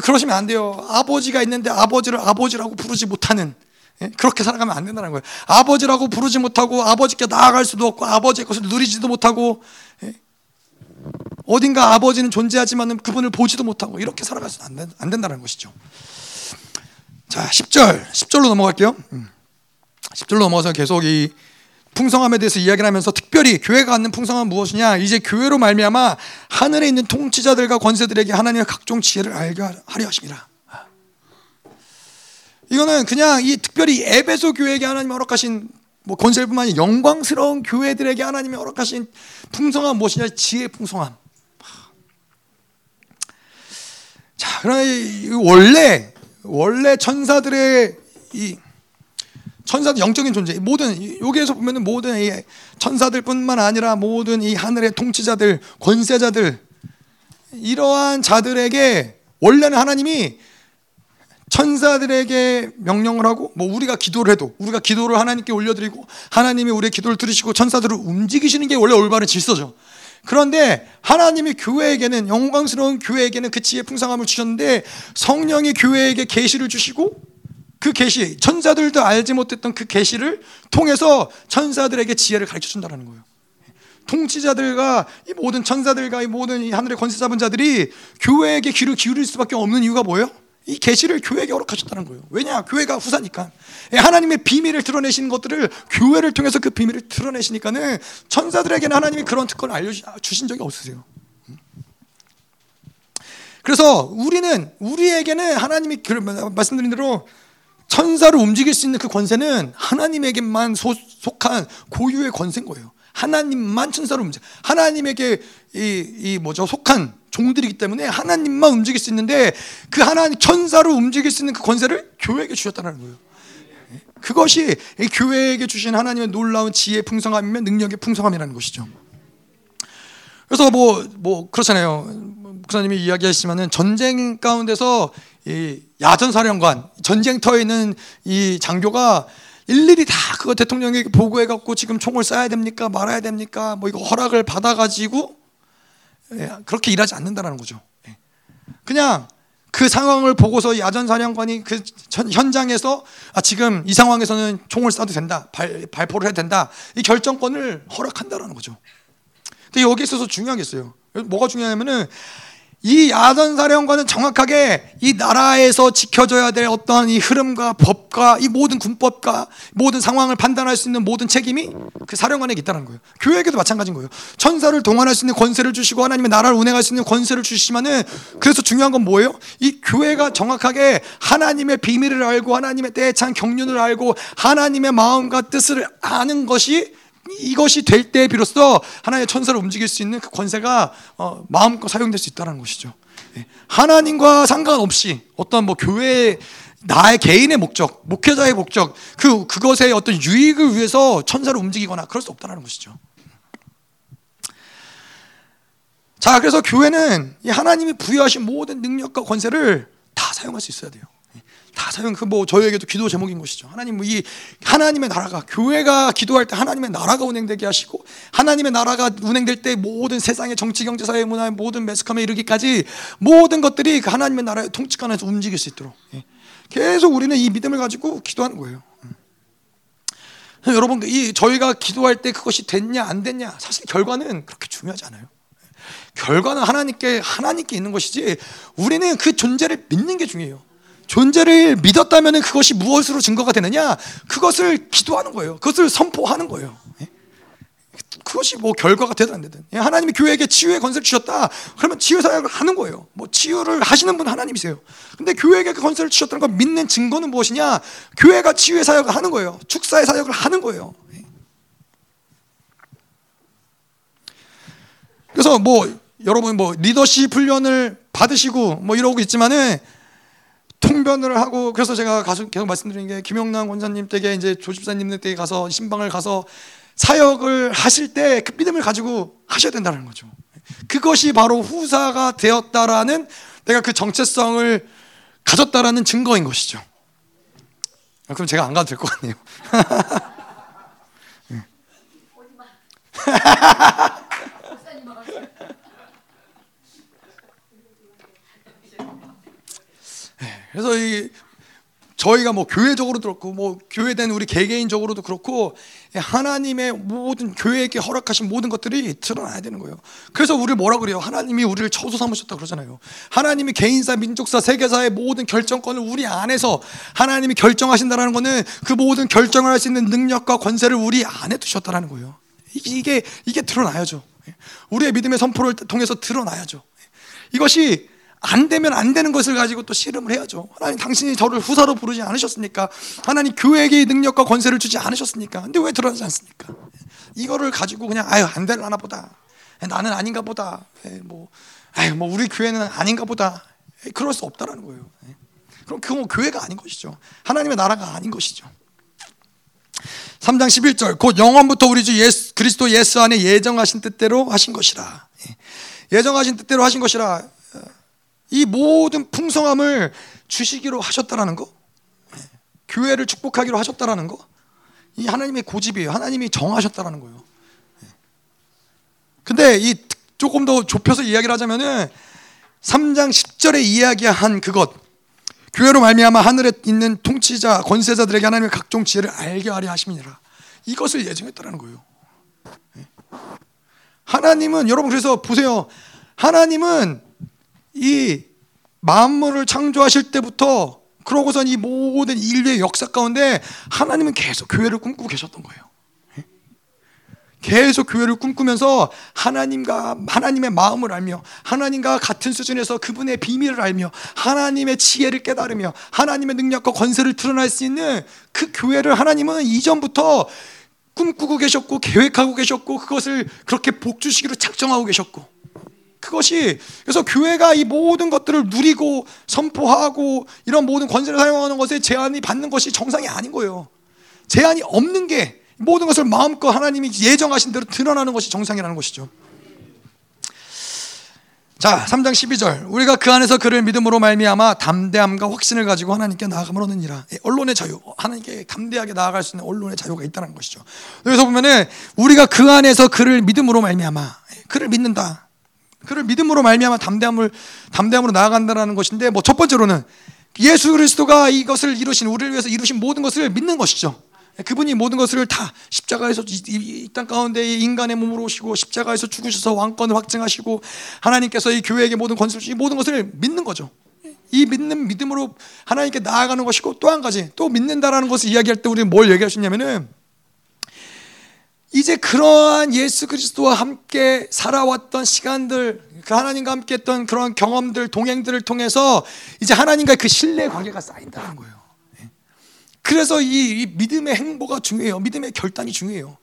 그러시면 안 돼요. 아버지가 있는데 아버지를 아버지라고 부르지 못하는 예? 그렇게 살아가면 안 된다는 거예요. 아버지라고 부르지 못하고 아버지께 나아갈 수도 없고 아버지의 것을 누리지도 못하고 예? 어딘가 아버지는 존재하지만 그분을 보지도 못하고 이렇게 살아가서는 안, 된다는 것이죠. 자, 10절. 10절로 넘어갈게요. 10절로 음. 넘어가서 계속 이 풍성함에 대해서 이야기를 하면서 특별히 교회가 갖는 풍성함은 무엇이냐? 이제 교회로 말미암아 하늘에 있는 통치자들과 권세들에게 하나님의 각종 지혜를 알게 하려 하심이라. 이거는 그냥 이 특별히 에베소 교회에게 하나님 허락하신 뭐 권세뿐만 아니라 영광스러운 교회들에게 하나님이 허락하신 풍성함 무엇이냐? 지혜 풍성함. 자, 그러나 원래 원래 천사들의 이 천사도 영적인 존재. 모든 여기에서 보면은 모든 이 천사들뿐만 아니라 모든 이 하늘의 통치자들, 권세자들 이러한 자들에게 원래는 하나님이 천사들에게 명령을 하고 뭐 우리가 기도를 해도 우리가 기도를 하나님께 올려드리고 하나님이 우리의 기도를 들으시고 천사들을 움직이시는 게 원래 올바른 질서죠. 그런데 하나님이 교회에게는 영광스러운 교회에게는 그 지혜 풍성함을 주셨는데 성령이 교회에게 계시를 주시고 그 계시 천사들도 알지 못했던 그 계시를 통해서 천사들에게 지혜를 가르쳐 준다는 거예요. 통치자들과 이 모든 천사들과 이 모든 이 하늘의 권세 잡은 자들이 교회에게 귀를 기울일 수밖에 없는 이유가 뭐예요? 이 계시를 교회에게 허락하셨다는 거예요. 왜냐? 교회가 후사니까. 예, 하나님의 비밀을 드러내시는 것들을 교회를 통해서 그 비밀을 드러내시니까는 천사들에게는 하나님이 그런 특권을 알려 주신 적이 없으세요. 그래서 우리는 우리에게는 하나님이 말씀드린 대로 천사를 움직일 수 있는 그 권세는 하나님에게만 소, 속한 고유의 권세인 거예요. 하나님만 천사를 움직. 하나님에게 이, 이 뭐죠 속한 종들이기 때문에 하나님만 움직일 수 있는데 그 하나님 천사를 움직일 수 있는 그 권세를 교회에게 주셨다는 거예요. 그것이 교회에게 주신 하나님의 놀라운 지혜 풍성함이며 능력의 풍성함이라는 것이죠. 그래서 뭐뭐 뭐 그렇잖아요. 목사님이 이야기하시지만은 전쟁 가운데서 이 야전사령관 전쟁터에 있는 이 장교가 일일이 다 그거 대통령에게 보고해 갖고 지금 총을 쏴야 됩니까 말아야 됩니까 뭐 이거 허락을 받아 가지고 예, 그렇게 일하지 않는다라는 거죠. 예. 그냥 그 상황을 보고서 야전사령관이 그 현장에서 아 지금 이 상황에서는 총을 쏴도 된다 발, 발포를 해도 된다 이 결정권을 허락한다라는 거죠. 근데 여기 있어서 있어요. 뭐가 중요하냐면은 이 야전 사령관은 정확하게 이 나라에서 지켜져야 될 어떠한 이 흐름과 법과 이 모든 군법과 모든 상황을 판단할 수 있는 모든 책임이 그 사령관에게 있다는 거예요. 교회에게도 마찬가지인 거예요. 천사를 동원할 수 있는 권세를 주시고 하나님의 나라를 운행할 수 있는 권세를 주시지만은 그래서 중요한 건 뭐예요? 이 교회가 정확하게 하나님의 비밀을 알고 하나님의 때찬 경륜을 알고 하나님의 마음과 뜻을 아는 것이 이것이 될 때 비로소 하나님의 천사를 움직일 수 있는 그 권세가 어, 마음껏 사용될 수 있다는 것이죠. 예. 하나님과 상관없이 어떤 뭐 교회 나의 개인의 목적, 목회자의 목적, 그 그것의 어떤 유익을 위해서 천사를 움직이거나 그럴 수 없다는 것이죠. 자, 그래서 교회는 하나님이 부여하신 모든 능력과 권세를 다 사용할 수 있어야 돼요. 다 사용 그뭐 저희에게도 기도 제목인 것이죠. 하나님 이 하나님의 나라가 교회가 기도할 때 하나님의 나라가 운행되게 하시고 하나님의 나라가 운행될 때 모든 세상의 정치 경제 사회 문화 모든 매스컴에 이르기까지 모든 것들이 그 하나님의 나라의 통치 안에서 움직일 수 있도록 예. 계속 우리는 이 믿음을 가지고 기도하는 거예요. 음. 여러분 이 저희가 기도할 때 그것이 됐냐 안 됐냐 사실 결과는 그렇게 중요하지 않아요. 결과는 하나님께 하나님께 있는 것이지 우리는 그 존재를 믿는 게 중요해요. 존재를 믿었다면 그것이 무엇으로 증거가 되느냐? 그것을 기도하는 거예요. 그것을 선포하는 거예요. 예? 그것이 뭐 결과가 되든 안 되든 예, 하나님이 교회에게 치유의 권세를 주셨다 그러면 치유 사역을 하는 거예요 뭐 치유를 하시는 분 하나님이세요 근데 교회에게 그 권세를 주셨다는 걸 믿는 증거는 무엇이냐 교회가 치유의 사역을 하는 거예요 축사의 사역을 하는 거예요 예. 그래서 뭐 여러분 뭐 리더십 훈련을 받으시고 뭐 이러고 있지만은 통변을 하고 그래서 제가 계속 말씀드리는 게 김영남 원사님 댁에 이제 조집사님 댁에 가서 신방을 가서 사역을 하실 때 그 믿음을 가지고 하셔야 된다는 거죠. 그것이 바로 후사가 되었다라는 내가 그 정체성을 가졌다라는 증거인 것이죠. 아, 그럼 제가 안 가도 될 것 같네요. 네, 그래서 이 저희가 뭐 교회적으로도 그렇고 뭐 교회된 우리 개개인적으로도 그렇고 하나님의 모든 교회에게 허락하신 모든 것들이 드러나야 되는 거예요. 그래서 우리를 뭐라 그래요? 하나님이 우리를 처소 삼으셨다 그러잖아요. 하나님이 개인사, 민족사, 세계사의 모든 결정권을 우리 안에서 하나님이 결정하신다라는 것은 그 모든 결정을 할 수 있는 능력과 권세를 우리 안에 두셨다라는 거예요. 이게 이게 드러나야죠. 우리의 믿음의 선포를 통해서 드러나야죠. 이것이 안 되면 안 되는 것을 가지고 또 씨름을 해야죠. 하나님 당신이 저를 후사로 부르지 않으셨습니까? 하나님 교회에게 능력과 권세를 주지 않으셨습니까? 근데 왜 드러나지 않습니까? 이거를 가지고 그냥 아유 안 될라나 보다. 나는 아닌가 보다. 뭐 아유 뭐 우리 교회는 아닌가 보다. 그럴 수 없다라는 거예요. 그럼 그건 교회가 아닌 것이죠. 하나님의 나라가 아닌 것이죠. 3장 11절 곧 영원부터 우리 주 예수, 그리스도 예수 안에 예정하신 뜻대로 하신 것이라. 예정하신 뜻대로 하신 것이라. 이 모든 풍성함을 주시기로 하셨다라는 거, 교회를 축복하기로 하셨다라는 거, 이 하나님의 고집이에요. 하나님이 정하셨다라는 거예요. 근데 이 조금 더 좁혀서 이야기를 하자면은 3장 10절에 이야기한 그것, 교회로 말미암아 하늘에 있는 통치자, 권세자들에게 하나님의 각종 지혜를 알게 하려 하심이니라. 이것을 예정했다라는 거예요. 하나님은 여러분 그래서 보세요. 하나님은 이 만물을 창조하실 때부터 그러고선 이 모든 인류의 역사 가운데 하나님은 계속 교회를 꿈꾸고 계셨던 거예요. 계속 교회를 꿈꾸면서 하나님과 하나님의 마음을 알며 하나님과 같은 수준에서 그분의 비밀을 알며 하나님의 지혜를 깨달으며 하나님의 능력과 권세를 드러낼 수 있는 그 교회를 하나님은 이전부터 꿈꾸고 계셨고 계획하고 계셨고 그것을 그렇게 복주시기로 작정하고 계셨고 그것이 그래서 교회가 이 모든 것들을 누리고 선포하고 이런 모든 권세를 사용하는 것에 제한이 받는 것이 정상이 아닌 거예요. 제한이 없는 게 모든 것을 마음껏 하나님이 예정하신 대로 드러나는 것이 정상이라는 것이죠. 자, 3장 12절. 우리가 그 안에서 그를 믿음으로 말미암아 담대함과 확신을 가지고 하나님께 나아감을 얻느니라. 예, 언론의 자유. 하나님께 담대하게 나아갈 수 있는 언론의 자유가 있다는 것이죠. 여기서 보면은 우리가 그 안에서 그를 믿음으로 말미암아 예, 그를 믿는다. 그를 믿음으로 말미암아 담대함을 담대함으로 나아간다는 것인데 뭐 첫 번째로는 예수 그리스도가 이것을 이루신 우리를 위해서 이루신 모든 것을 믿는 것이죠. 그분이 모든 것을 다 십자가에서 이 땅 가운데 인간의 몸으로 오시고 십자가에서 죽으셔서 왕권을 확증하시고 하나님께서 이 교회에게 모든 권세를 주신 모든 것을 믿는 거죠. 이 믿는 믿음으로 하나님께 나아가는 것이고 또 한 가지 또 믿는다라는 것을 이야기할 때 우리는 뭘 얘기하셨냐면은 이제 그러한 예수 그리스도와 함께 살아왔던 시간들, 그 하나님과 함께 했던 그런 경험들, 동행들을 통해서 이제 하나님과 그 신뢰 관계가 쌓인다는 거예요. 예. 그래서 이, 이 믿음의 행보가 중요해요. 믿음의 결단이 중요해요.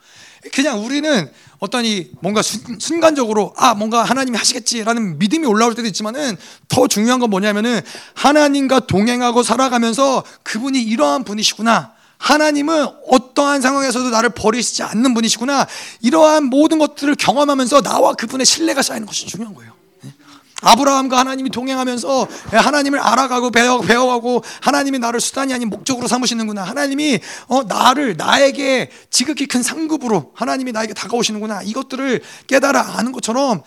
그냥 우리는 어떤 이 뭔가 순, 간적으로아 뭔가 하나님이 하시겠지라는 믿음이 올라올 때도 있지만은 더 중요한 건 뭐냐면은 하나님과 동행하고 살아가면서 그분이 이러한 분이시구나. 하나님은 어떠한 상황에서도 나를 버리시지 않는 분이시구나. 이러한 모든 것들을 경험하면서 나와 그분의 신뢰가 쌓이는 것이 중요한 거예요. 예. 아브라함과 하나님이 동행하면서 하나님을 알아가고 배워, 배워가고 하나님이 나를 수단이 아닌 목적으로 삼으시는구나. 하나님이 어, 나를 나에게 지극히 큰 상급으로 하나님이 나에게 다가오시는구나. 이것들을 깨달아 아는 것처럼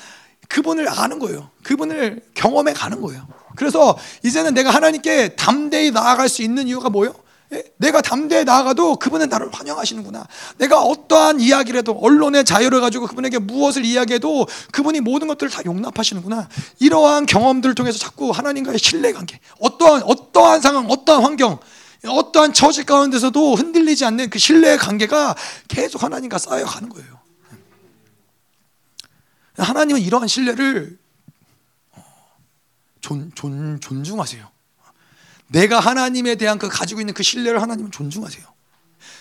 그분을 아는 거예요. 그분을 경험해 가는 거예요. 그래서 이제는 내가 하나님께 담대히 나아갈 수 있는 이유가 뭐예요? 예? 내가 담대에 나아가도 그분은 나를 환영하시는구나. 내가 어떠한 이야기를 해도 언론의 자유를 가지고 그분에게 무엇을 이야기해도 그분이 모든 것들을 다 용납하시는구나. 이러한 경험들을 통해서 자꾸 하나님과의 신뢰 관계, 어떠한 어떠한 상황, 어떠한 환경, 어떠한 처지 가운데서도 흔들리지 않는 그 신뢰의 관계가 계속 하나님과 쌓여가는 거예요. 하나님은 이러한 신뢰를 존, 존, 존중하세요. 내가 하나님에 대한 그 가지고 있는 그 신뢰를 하나님은 존중하세요.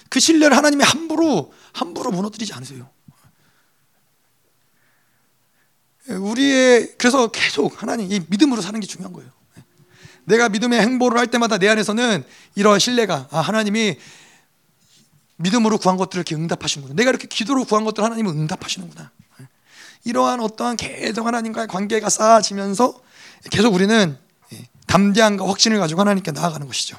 그 신뢰를 하나님이 함부로 함부로 무너뜨리지 않으세요. 우리의 그래서 계속 하나님 이 믿음으로 사는 게 중요한 거예요. 내가 믿음의 행보를 할 때마다 내 안에서는 이러한 신뢰가 아, 하나님이 믿음으로 구한 것들을 이렇게 응답하시는구나. 내가 이렇게 기도로 구한 것들 하나님은 응답하시는구나. 이러한 어떠한 계속 하나님과의 관계가 쌓아지면서 계속 우리는 예, 담대함과 확신을 가지고 하나님께 나아가는 것이죠.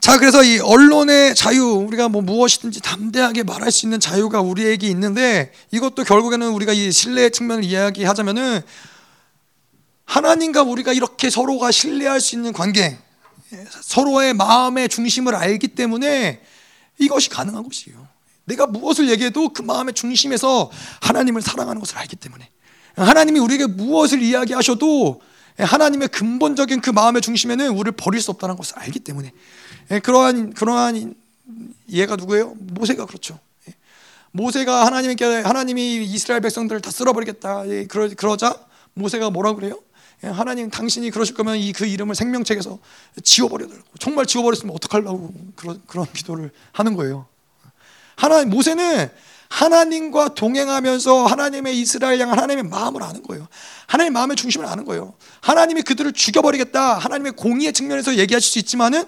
자, 그래서 이 언론의 자유, 우리가 뭐 무엇이든지 담대하게 말할 수 있는 자유가 우리에게 있는데 이것도 결국에는 우리가 이 신뢰의 측면을 이야기하자면은 하나님과 우리가 이렇게 서로가 신뢰할 수 있는 관계, 서로의 마음의 중심을 알기 때문에 이것이 가능한 것이에요. 내가 무엇을 얘기해도 그 마음의 중심에서 하나님을 사랑하는 것을 알기 때문에 하나님이 우리에게 무엇을 이야기하셔도 하나님의 근본적인 그 마음의 중심에는 우리를 버릴 수 없다는 것을 알기 때문에 그러한 그러한 얘가 누구예요? 모세가 그렇죠. 모세가 하나님께 하나님이 이스라엘 백성들을 다 쓸어버리겠다. 그러, 그러자 모세가 뭐라 그래요? 하나님 당신이 그러실 거면 이 그 이름을 생명책에서 지워버려달라고 정말 지워버렸으면 어떡하려고 그런 그런 기도를 하는 거예요. 하나님 모세는 하나님과 동행하면서 하나님의 이스라엘 양 하나님의 마음을 아는 거예요. 하나님의 마음의 중심을 아는 거예요. 하나님이 그들을 죽여버리겠다. 하나님의 공의의 측면에서 얘기하실 수 있지만은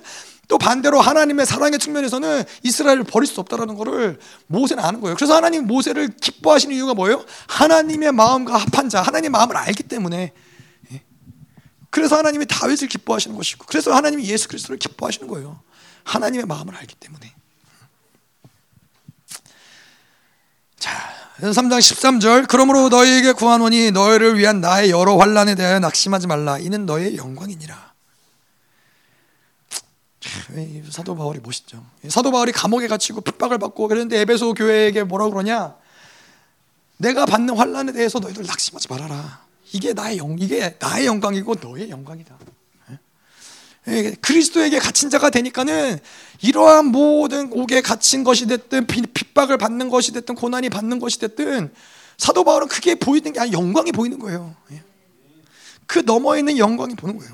또 반대로 하나님의 사랑의 측면에서는 이스라엘을 버릴 수 없다라는 것을 모세는 아는 거예요. 그래서 하나님 모세를 기뻐하시는 이유가 뭐예요? 하나님의 마음과 합한 자, 하나님의 마음을 알기 때문에. 예. 그래서 하나님이 다윗을 기뻐하시는 것이고, 그래서 하나님이 예수 그리스도를 기뻐하시는 거예요. 하나님의 마음을 알기 때문에. 자, 3장 13절 그러므로 너희에게 구하노니 너희를 위한 나의 여러 환란에 대하여 낙심하지 말라 이는 너의 영광이니라. 사도 바울이 멋있죠. 사도 바울이 감옥에 갇히고 핍박을 받고 그런데 에베소 교회에게 뭐라 그러냐? 내가 받는 환란에 대해서 너희들 낙심하지 말아라. 이게 나의 영 이게 나의 영광이고 너의 영광이다. 예, 그리스도에게 갇힌 자가 되니까는 이러한 모든 옥에 갇힌 것이 됐든 핍박을 받는 것이 됐든 고난이 받는 것이 됐든 사도 바울은 그게 보이는 게 아니라 영광이 보이는 거예요. 예. 그 너머 있는 영광이 보는 거예요.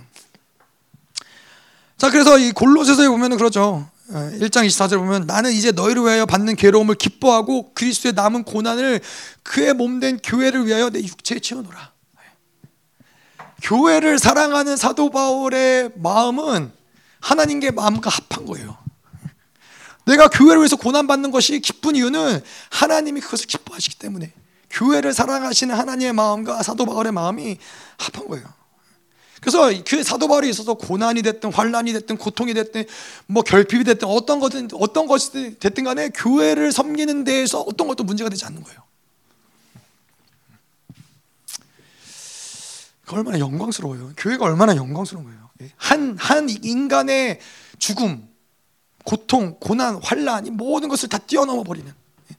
자, 그래서 이 골로새서에 보면은 그러죠. 1장 어, 24절 보면 나는 이제 너희를 위하여 받는 괴로움을 기뻐하고 그리스도의 남은 고난을 그의 몸된 교회를 위하여 내 육체에 채워놓라. 교회를 사랑하는 사도 바울의 마음은 하나님께 마음과 합한 거예요. 내가 교회를 위해서 고난받는 것이 기쁜 이유는 하나님이 그것을 기뻐하시기 때문에 교회를 사랑하시는 하나님의 마음과 사도 바울의 마음이 합한 거예요. 그래서 그 사도 바울이 있어서 고난이 됐든 환란이 됐든 고통이 됐든 뭐 결핍이 됐든 어떤 것든 어떤 것이 됐든 간에 교회를 섬기는 데에서 어떤 것도 문제가 되지 않는 거예요. 얼마나 영광스러워요. 교회가 얼마나 영광스러운 거예요. 예. 한, 한 인간의 죽음, 고통, 고난, 환란, 이 모든 것을 다 뛰어넘어 버리는. 예.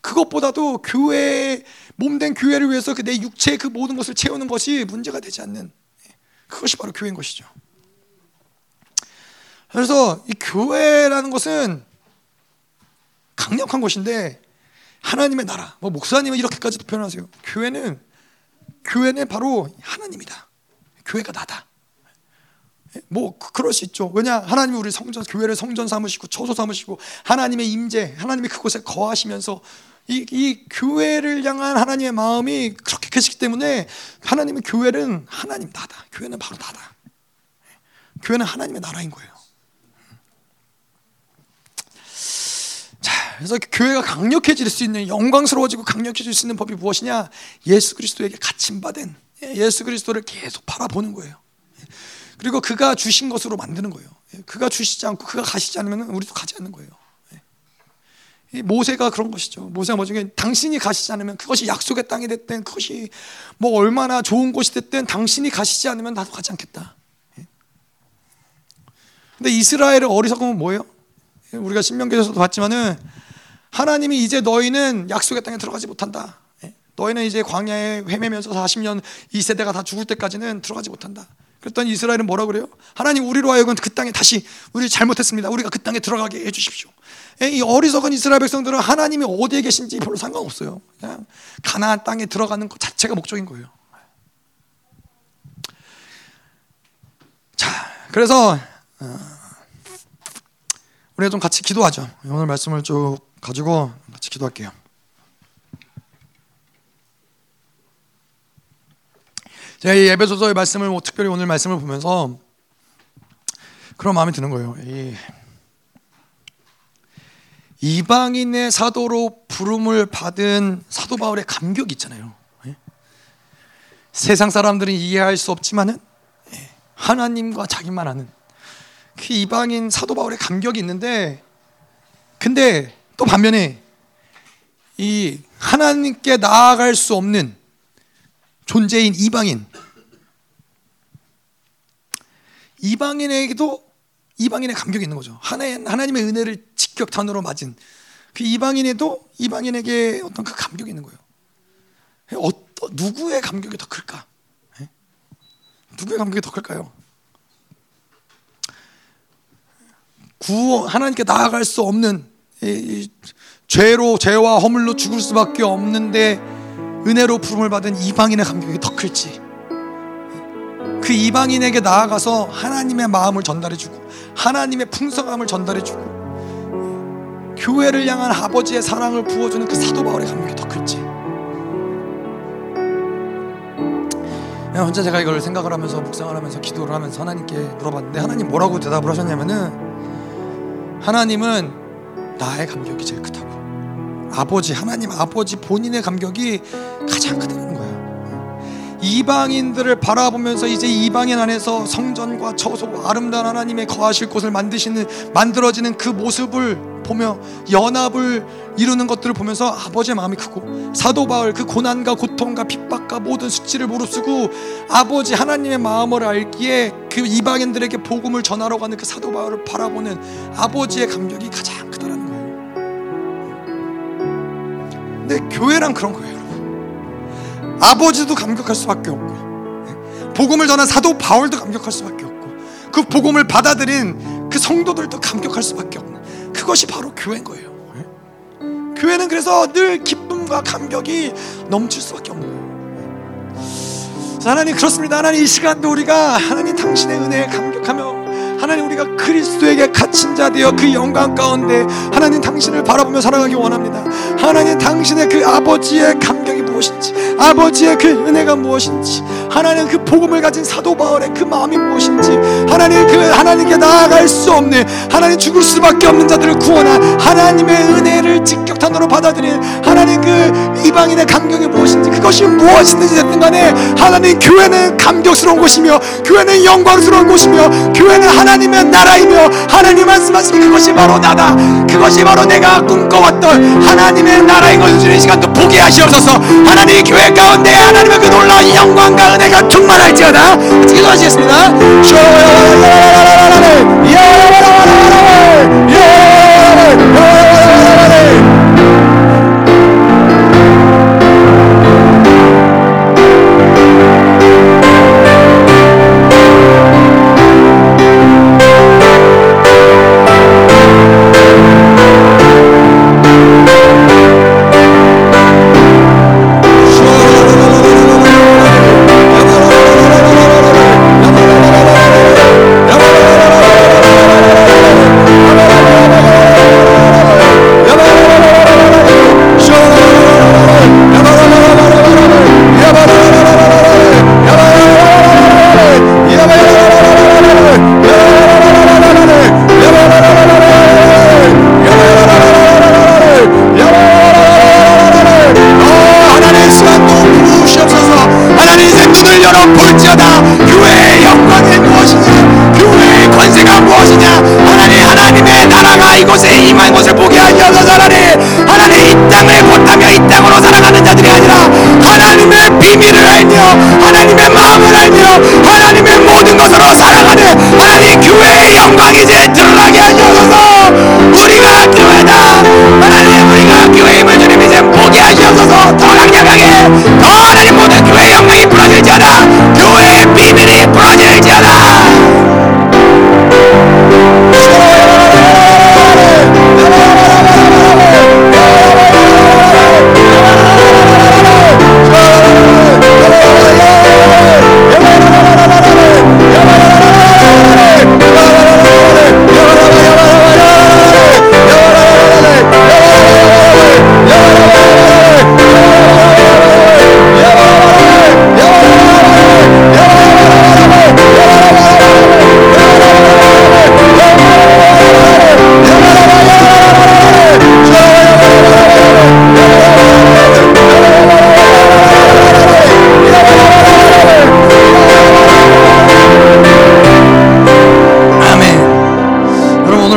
그것보다도 교회, 몸된 교회를 위해서 그 내 육체의 그 모든 것을 채우는 것이 문제가 되지 않는. 예. 그것이 바로 교회인 것이죠. 그래서 이 교회라는 것은 강력한 것인데 하나님의 나라. 뭐 목사님은 이렇게까지도 표현하세요. 교회는 교회는 바로 하나님이다. 교회가 나다. 뭐 그럴 수 있죠. 왜냐 하나님이 우리 성전 교회를 성전 삼으시고 처소 삼으시고 하나님의 임재, 하나님이 그곳에 거하시면서 이, 이 교회를 향한 하나님의 마음이 그렇게 계시기 때문에 하나님의 교회는 하나님 나다. 교회는 바로 나다. 교회는 하나님의 나라인 거예요. 그래서 교회가 강력해질 수 있는 영광스러워지고 강력해질 수 있는 법이 무엇이냐? 예수 그리스도에게 갇힌 바된 예수 그리스도를 계속 바라보는 거예요. 그리고 그가 주신 것으로 만드는 거예요. 그가 주시지 않고 그가 가시지 않으면 우리도 가지 않는 거예요. 모세가 그런 것이죠. 모세가 뭐죠? 당신이 가시지 않으면 그것이 약속의 땅이 됐든 그것이 뭐 얼마나 좋은 곳이 됐든 당신이 가시지 않으면 나도 가지 않겠다. 근데 이스라엘의 어리석음은 뭐예요? 우리가 신명기에서도 봤지만은 하나님이 이제 너희는 약속의 땅에 들어가지 못한다. 예. 너희는 이제 광야에 헤매면서 40년 이 세대가 다 죽을 때까지는 들어가지 못한다. 그랬더니 이스라엘은 뭐라 그래요? 하나님 우리로 하여금 그 땅에 다시 우리 잘못했습니다. 우리가 그 땅에 들어가게 해주십시오. 예, 이 어리석은 이스라엘 백성들은 하나님이 어디에 계신지 별로 상관없어요. 그냥 가나안 땅에 들어가는 것 자체가 목적인 거예요. 자, 그래서 어, 우리가 좀 같이 기도하죠. 오늘 말씀을 쭉 가지고 같이 기도할게요. 제가 이 에베소서의 말씀을 뭐 특별히 오늘 말씀을 보면서 그런 마음이 드는 거예요. 이, 이방인의 사도로 부름을 받은 사도 바울의 감격이 있잖아요. 예? 세상 사람들은 이해할 수 없지만은 예, 하나님과 자기만 아는 그 이방인 사도 바울의 감격이 있는데 근데 또 반면에 이 하나님께 나아갈 수 없는 존재인 이방인 이방인에게도 이방인의 감격이 있는 거죠. 하나님의 은혜를 직격탄으로 맞은 그 이방인에도 이방인에게 어떤 그 감격이 있는 거예요. 어떤 누구의 감격이 더 클까? 네? 누구의 감격이 더 클까요? 구 하나님께 나아갈 수 없는 이, 이, 죄로 죄와 허물로 죽을 수밖에 없는데 은혜로 부름을 받은 이방인의 감격이 더 클지. 그 이방인에게 나아가서 하나님의 마음을 전달해주고 하나님의 풍성함을 전달해주고 교회를 향한 아버지의 사랑을 부어주는 그 사도 바울의 감격이 더 클지. 혼자 제가 이걸 생각을 하면서 묵상을 하면서 기도를 하면서 하나님께 물어봤는데 하나님 뭐라고 대답을 하셨냐면은 하나님은 나의 감격이 제일 크다고. 아버지 하나님 아버지 본인의 감격이 가장 크다는 거야. 이방인들을 바라보면서 이제 이방인 안에서 성전과 처소 아름다운 하나님의 거하실 곳을 만드시는 만들어지는 그 모습을 보며 연합을 이루는 것들을 보면서 아버지의 마음이 크고 사도 바울 그 고난과 고통과 핍박과 모든 수치를 무릅쓰고 아버지 하나님의 마음을 알기에 그 이방인들에게 복음을 전하러 가는 그 사도 바울을 바라보는 아버지의 감격이 가장 근데 교회랑 그런 거예요. 아버지도 감격할 수밖에 없고 복음을 전한 사도 바울도 감격할 수밖에 없고 그 복음을 받아들인 그 성도들도 감격할 수밖에 없는 그것이 바로 교회인 거예요. 교회는 그래서 늘 기쁨과 감격이 넘칠 수밖에 없는 거예요. 하나님 그렇습니다. 하나님 이 시간도 우리가 하나님 당신의 은혜에 감격하며 하나님 우리가 그리스도에게 갇힌 자 되어 그 영광 가운데 하나님 당신을 바라보며 살아가기 원합니다. 하나님 당신의 그 아버지의 감격이 무엇인지 아버지의 그 은혜가 무엇인지 하나님 그 복음을 가진 사도 바울의 그 마음이 무엇인지 하나님 그 하나님께 나아갈 수 없는 하나님 죽을 수밖에 없는 자들을 구원한 하나님의 은혜를 직격탄으로 받아들인 하나님 그 이방인의 감격이 무엇인지 그것이 무엇이든지 됐든 간에 하나님 교회는 감격스러운 곳이며 교회는 영광스러운 곳이며 교회는 하나님의 나라이며 하나님 말씀하시니 그것이 바로 나다. 그것이 바로 내가 꿈꿔왔던 하나님의 나라인 것을 주는 시간도 보게 하시옵소서 하나님의 교회 가운데 하나님의 그 놀라운 영광과 은혜가 충만할지어다. 기도하시겠습니다 예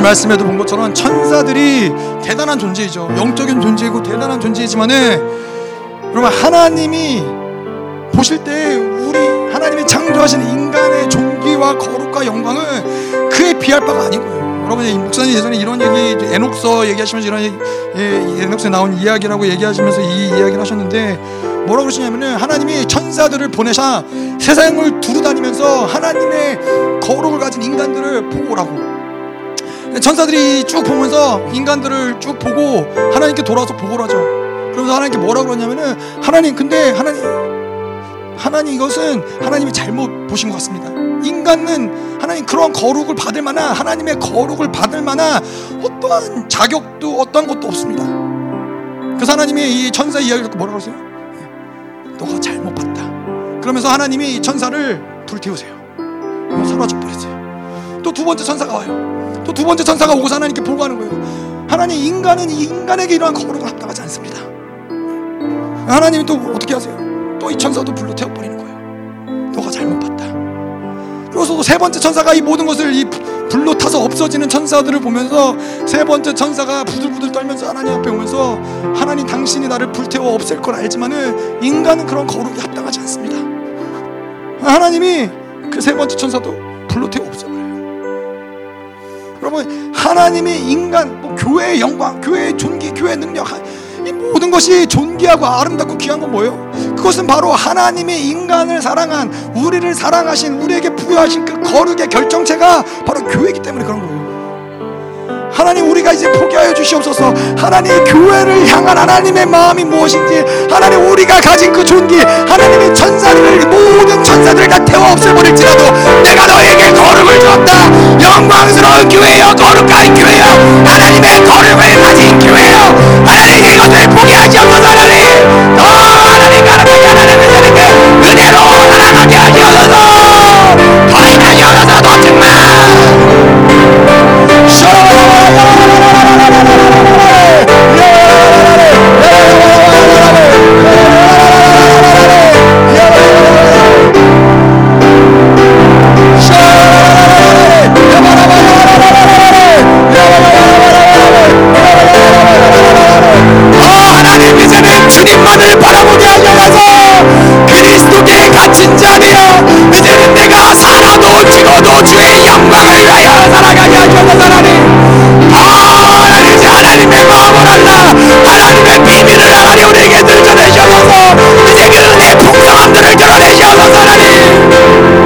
말씀에도 본 것처럼 천사들이 대단한 존재이죠. 영적인 존재이고 대단한 존재이지만은 여러분 하나님이 보실 때 우리 하나님이 창조하신 인간의 존귀와 거룩과 영광은 그에 비할 바가 거예요. 여러분 목사님 예전에 이런 얘기 에녹서 얘기하시면서 이런 예, 에녹서에 나온 이야기라고 얘기하시면서 이 이야기를 하셨는데 뭐라고 그러시냐면은 하나님이 천사들을 보내사 세상을 두루다니면서 하나님의 거룩을 가진 인간들을 보고 오라고 천사들이 쭉 보면서 인간들을 쭉 보고 하나님께 돌아와서 보고를 하죠. 그러면서 하나님께 뭐라고 그러냐면은 하나님 근데 하나님 하나님 이것은 하나님이 잘못 보신 것 같습니다. 인간은 하나님 그런 거룩을 받을 만한 하나님의 거룩을 받을 만한 어떠한 자격도 어떠한 것도 없습니다. 그래서 하나님이 이 천사 이야기를 듣고 뭐라고 하세요? 너가 잘못 봤다. 그러면서 하나님이 이 천사를 불태우세요. 사라져 버리세요. 또 두 번째 천사가 와요. 또 두 번째 천사가 오고서 하나님께 보고하는 거예요. 하나님 인간은 인간에게 이러한 거룩을 합당하지 않습니다. 하나님이 또 어떻게 하세요? 또 이 천사도 불러 태워버리는 거예요. 너가 잘못 봤다. 그래서 세 번째 천사가 이 모든 것을 이 불로 타서 없어지는 천사들을 보면서 세 번째 천사가 부들부들 떨면서 하나님 앞에 오면서 하나님 당신이 나를 불태워 없앨 걸 알지만은 인간은 그런 거룩이 합당하지 않습니다. 하나님이 그 세 번째 천사도 불로 태워. 여러분 하나님이 인간 뭐 교회의 영광, 교회의 존귀, 교회의 능력 이 모든 것이 존귀하고 아름답고 귀한 건 뭐예요? 그것은 바로 하나님이 인간을 사랑한 우리를 사랑하신 우리에게 부여하신 그 거룩의 결정체가 바로 교회이기 때문에 그런 거예요. 하나님 우리가 이제 포기하여 주시옵소서. 하나님 교회를 향한 하나님의 마음이 무엇인지 하나님 우리가 가진 그 존귀 하나님의 천사들을 모든 천사들을 다 태워 없애버릴지라도 내가 너에게 거룩을 줬다. 영광스러운 교회여 거룩한 교회여 하나님의 거룩을 가진 교회여 하나님 이것을 포기하지 없소서 하나님. 더 하나님 가라가게 하나님의 자리게 은혜로 살아가게 하시옵소서. 더 이상이 없어서 더 정말 주님만을 바라보게 하셔서. 그리스도께 갇힌 자되어 이제는 내가 살아도 죽어도 주의 영광을 위하여 살아가게 하셔서 하나님. 아 이제 하나님의 마음을 알라. 하나님의 비밀을 하나님 우리에게 들춰내셔서. 이제 그 은혜의 풍성함들을 드러내셔서 하나님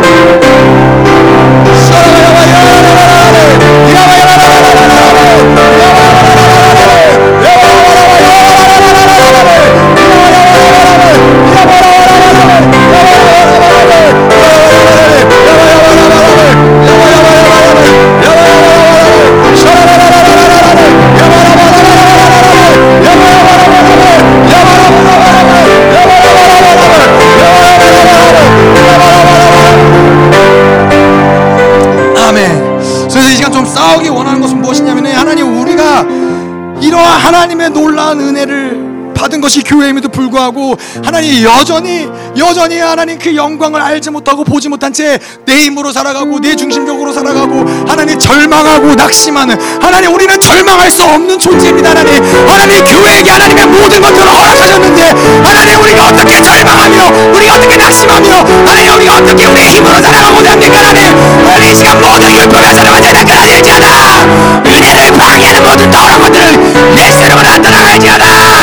것이 교회임에도 불구하고 하나님 여전히 여전히 하나님 그 영광을 알지 못하고 보지 못한 채 내 힘으로 살아가고 내 중심적으로 살아가고 하나님 절망하고 낙심하는 하나님 우리는 절망할 수 없는 존재입니다 하나님. 하나님 교회에게 하나님의 모든 것들을 허락하셨는데 하나님 우리가 어떻게 절망하며 우리가 어떻게 낙심하며 하나님 우리가 어떻게 우리의 힘으로 살아가고자 합니까 하나님? 이 시간 모든 율법의 사람은 대답 그러지않아 은혜를 방해하는 모든 더러운 것들을 예수 이름으로 떠나갈지어다 허락하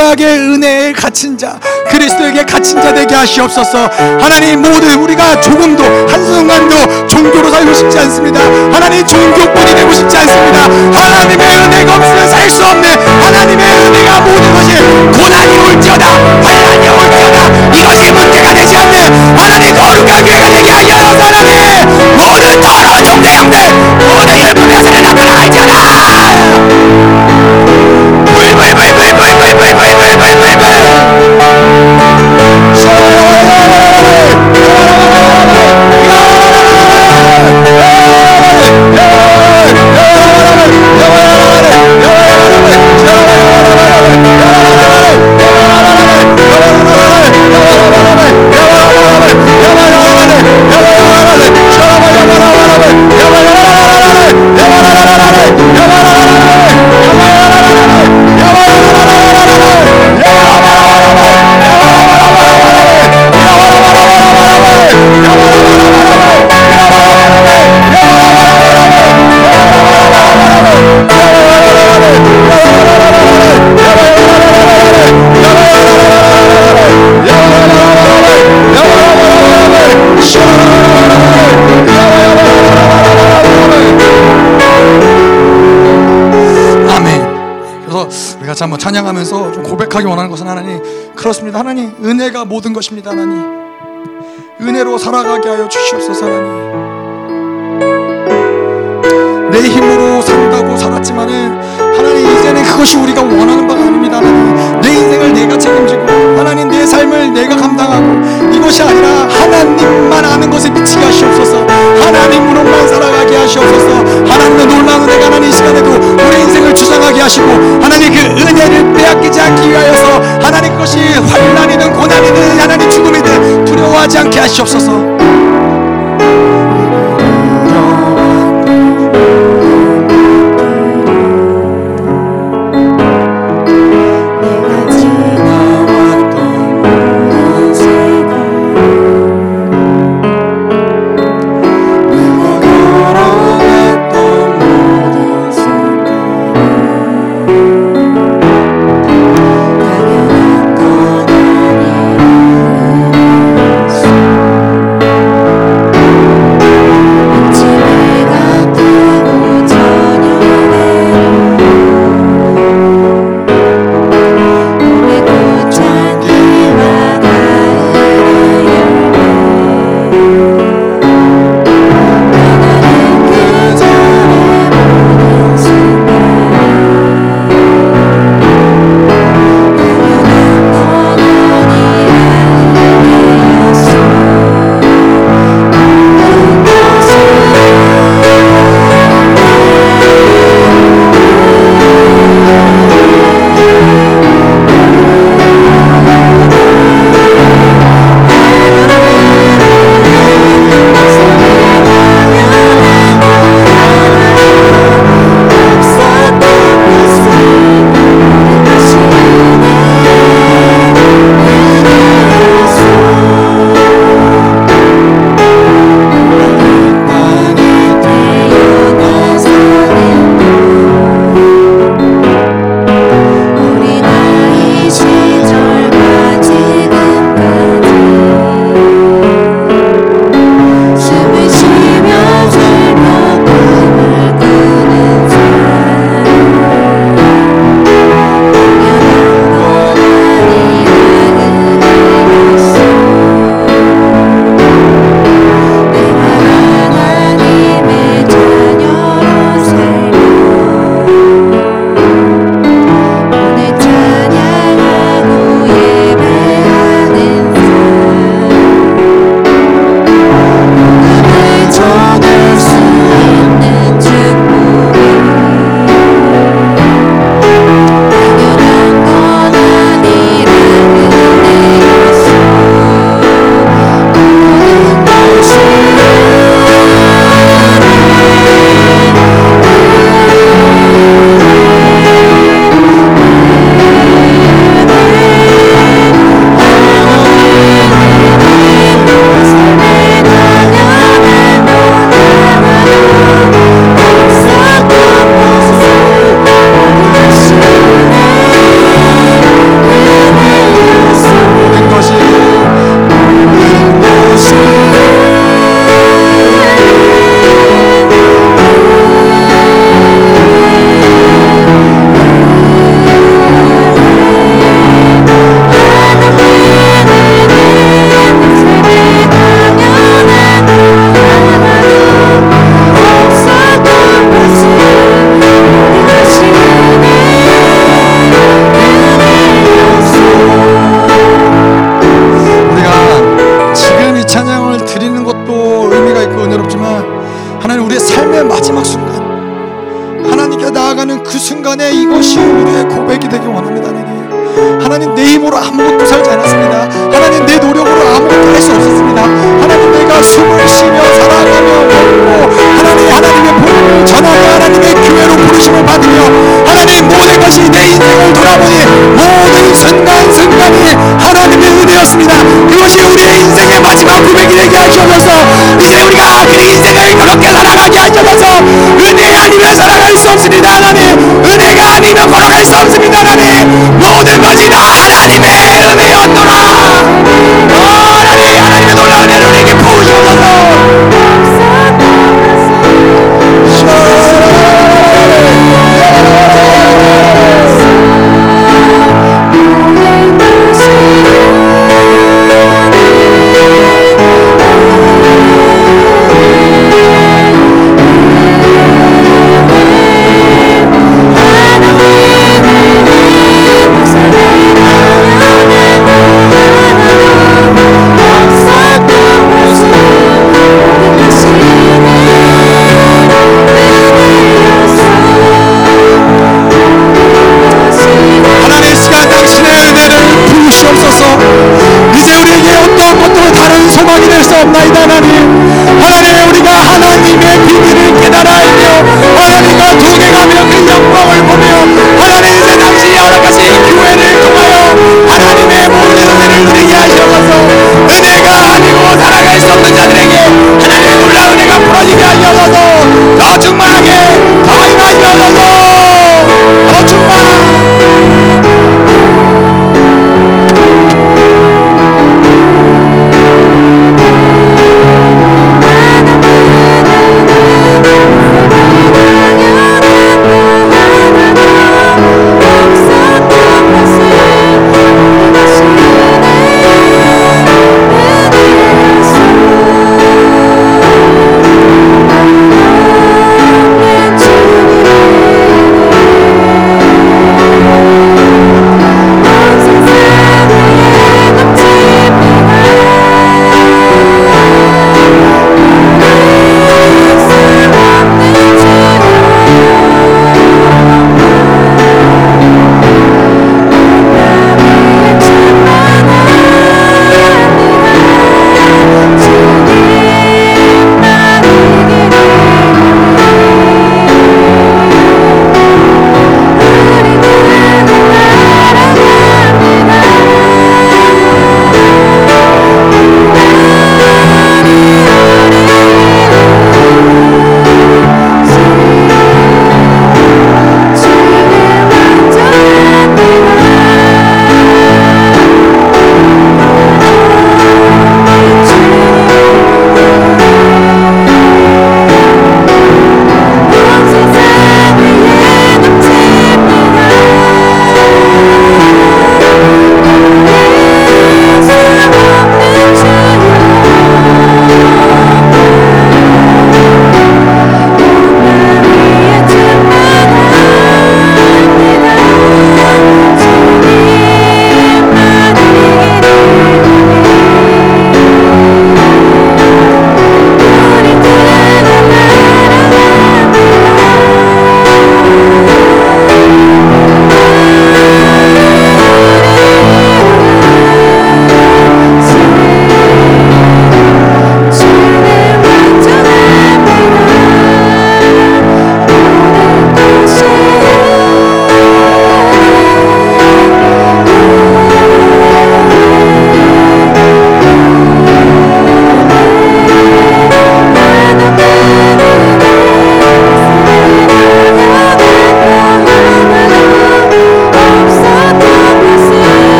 철저하게 은혜에 갇힌 자 그리스도에게 갇힌 자 되게 하시옵소서. 하나님 모두 우리가 조금도 한순간도 종교로 살고 싶지 않습니다. 하나님 종교꾼이 되고 싶지 않습니다. 하나님의 은혜가 없으면 살 수 없는 하나님의 은혜가 모든 것이 고난이 올지어다 환란이 올지어다. 이것이 문제가 되지 않는 하나님 거룩한 교회가 되게 하여 하나님. 모든 더러운 종대형들 모든 일꾼의 하늘에 나타나지어 다 같이 한번 찬양하면서 좀 고백하기 원하는 것은 하나님 그렇습니다. 하나님 은혜가 모든 것입니다 하나님. 은혜로 살아가게 하여 주시옵소서 하나님. 내 힘으로 산다고 살았지만은 하나님 이제는 그것이 우리가 원하는 바가 아닙니다. 하나님 내 인생을 내가 책임지고 하나님 내 삶을 내가 감당하고 이것이 아니라 하나님만 아는 것에 미치게 하시옵소서. 하나님으로만 살아가게 하시옵소서. 하나님의 놀라운 은혜가 하나님 이 시간에도 우리 인생을 주장하게 하시고 하나님 그 은혜를 빼앗기지 않기 위하여서 하나님 그것이 환난이든 고난이든 하나님 죽음이든 두려워하지 않게 하시옵소서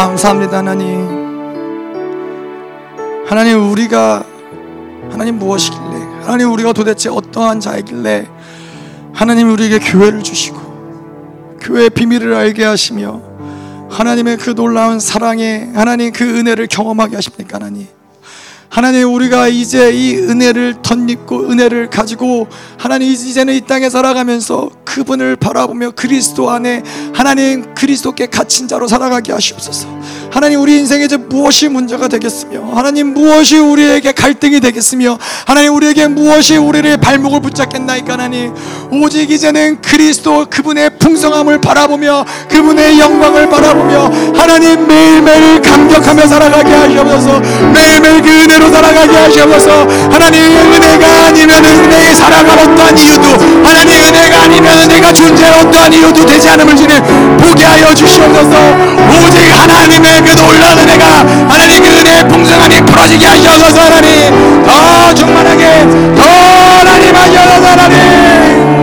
감사합니다 하나님. 하나님 우리가 하나님 무엇이길래 하나님 우리가 도대체 어떠한 자이길래 하나님 우리에게 교회를 주시고 교회의 비밀을 알게 하시며 하나님의 그 놀라운 사랑에 하나님 그 은혜를 경험하게 하십니까 하나님? 하나님 우리가 이제 이 은혜를 덧입고 은혜를 가지고 하나님 이제는 이 땅에 살아가면서 그분을 바라보며 그리스도 안에 하나님 그리스도께 갇힌 자로 살아가게 하시옵소서. 하나님 우리 인생에 이제 무엇이 문제가 되겠으며 하나님 무엇이 우리에게 갈등이 되겠으며 하나님 우리에게 무엇이 우리를 발목을 붙잡겠나이까 하나님 오직 이제는 그리스도 그분의 풍성함을 바라보며 그분의 영광을 바라보며 하나님 매일매일 감격하며 살아가게 하시옵소서. 매일매일 그 은혜로 살아가게 하시옵소서. 하나님 은혜가 아니면 은혜에 살아갈 어떠한 이유도 하나님 은혜가 아니면 내가 존재할 어떠한 이유도 되지 않음을 주님 보게 하여 주시옵소서. 오직 하나님의 그 놀라운 은혜가 하나님 그 은혜의 풍성함이 풀어지게 하시옵소서 하나님. 더 충만하게 더 하나님 하시옵소서 하나님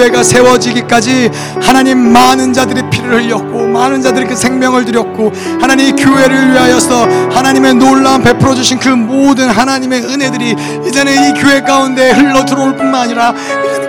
교회가 세워지기까지 하나님 많은 자들이 피를 흘렸고 많은 자들이 그 생명을 드렸고 하나님 이 교회를 위하여서 하나님의 놀라운 베풀어 주신 그 모든 하나님의 은혜들이 이제는 이 교회 가운데 흘러 들어올 뿐만 아니라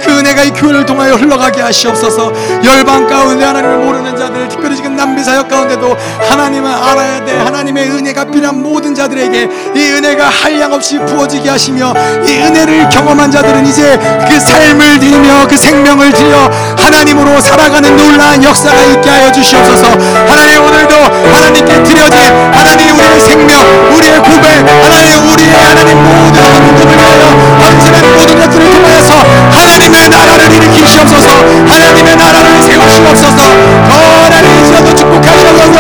그 은혜가 이 교회를 통하여 흘러가게 하시옵소서. 열방 가운데 하나님을 모르는 자들 특별히 지금 남비 사역 가운데도 하나님을 알아야 돼. 하나님의 은혜가 필요한 모든 자들에게 이 은혜가 한량없이 부어지게 하시며 이 은혜를 경험한 자들은 이제 그 삶을 드리며 그 생명을 드려 하나님으로 살아가는 놀라운 역사가 있게 하여 주시옵소서. 하나님 오늘도 하나님께 드려진 하나님 우리의 생명 우리의 고백 하나님 우리의 하나님 모든 것들을 헌신한 모든 것들을 통하여서 하나님의 나라를 일으키시옵소서. 하나님의 나라를 세우시옵소서. 더 하나님 이시라도 축복하시옵소서.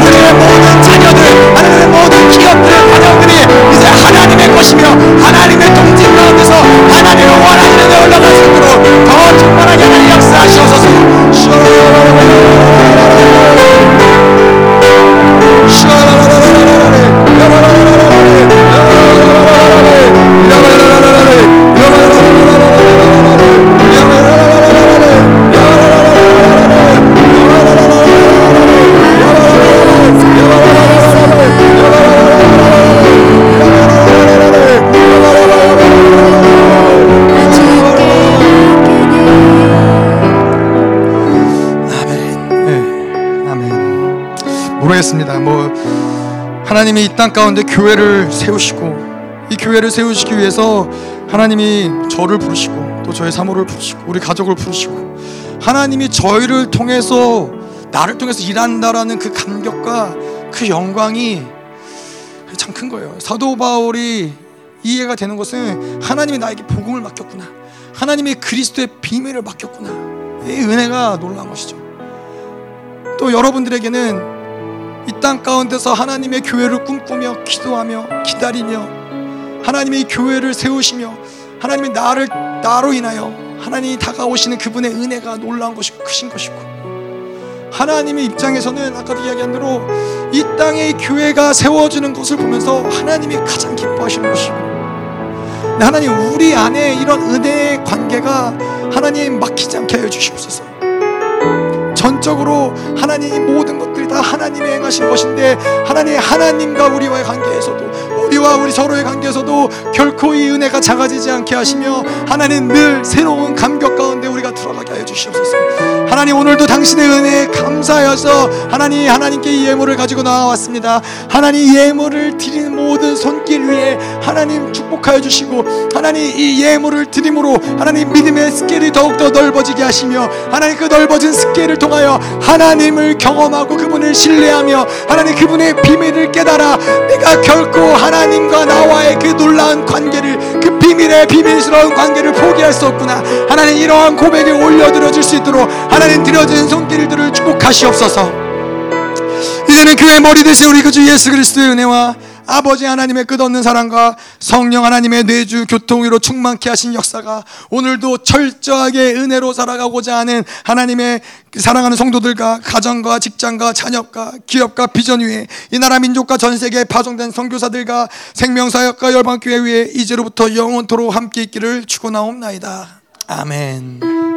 우리의 모든 자녀들 하나님의 모든 기업들 가정들이 이제 하나님의 것이며 하나님의 통치 가운데서 하나님을 원하시는 데 올라갈 수 있도록 더 충만하게 하나님 역사하시옵소서 하나님이 이 땅 가운데 교회를 세우시고 이 교회를 세우시기 위해서 하나님이 저를 부르시고 또 저의 사모를 부르시고 우리 가족을 부르시고 하나님이 저희를 통해서 나를 통해서 일한다라는 그 감격과 그 영광이 참 큰 거예요. 사도 바울이 이해가 되는 것은 하나님이 나에게 복음을 맡겼구나. 하나님이 그리스도의 비밀을 맡겼구나. 이 은혜가 놀라운 것이죠. 또 여러분들에게는 이 땅 가운데서 하나님의 교회를 꿈꾸며 기도하며 기다리며 하나님의 이 교회를 세우시며 하나님이 나를 나로 인하여 하나님이 다가오시는 그분의 은혜가 놀라운 것이고 크신 것이고 하나님의 입장에서는 아까도 이야기한 대로 이이 교회가 세워지는 것을 보면서 하나님이 가장 기뻐하시는 것이고 하나님 우리 안에 이런 은혜의 관계가 하나님 막히지 않게 하여 주시옵소서. 전적으로 하나님 이 모든 것들이 다 하나님의 행하신 것인데 하나님 하나님과 우리와의 관계에서도 우리와 우리 서로의 관계에서도 결코 이 은혜가 작아지지 않게 하시며 하나님 늘 새로운 감격 가운데 우리가 들어가게 하여 주시옵소서. 하나님 오늘도 당신의 은혜에 감사하여서 하나님 하나님께 이 예물을 가지고 나와왔습니다. 하나님 예물을 드리는 모든 손길 위에 하나님 축복하여 주시고 하나님 이 예물을 드림으로 하나님 믿음의 스케일이 더욱더 넓어지게 하시며 하나님 그 넓어진 스케일을 통하여 하나님을 경험하고 그분을 신뢰하며 하나님 그분의 비밀을 깨달아 내가 결코 하나님과 나와의 그 놀라운 관계를 그 비밀의 비밀스러운 관계를 포기할 수 없구나. 하나님 이러한 고백을 올려드려 줄 수 있도록 하나님 드려진 손길들을 축복하시옵소서 이제는 교회 머리 되신 우리 그 주 예수 그리스도의 은혜와 아버지 하나님의 끝없는 사랑과 성령 하나님의 내주 교통위로 충만케 하신 역사가 오늘도 철저하게 은혜로 살아가고자 하는 하나님의 사랑하는 성도들과 가정과 직장과 자녀과 기업과 비전 위에 이 나라 민족과 전 세계에 파송된 선교사들과 생명사역과 열방교회 위에 이제로부터 영원토록 함께 있기를 축원하옵나이다. 아멘.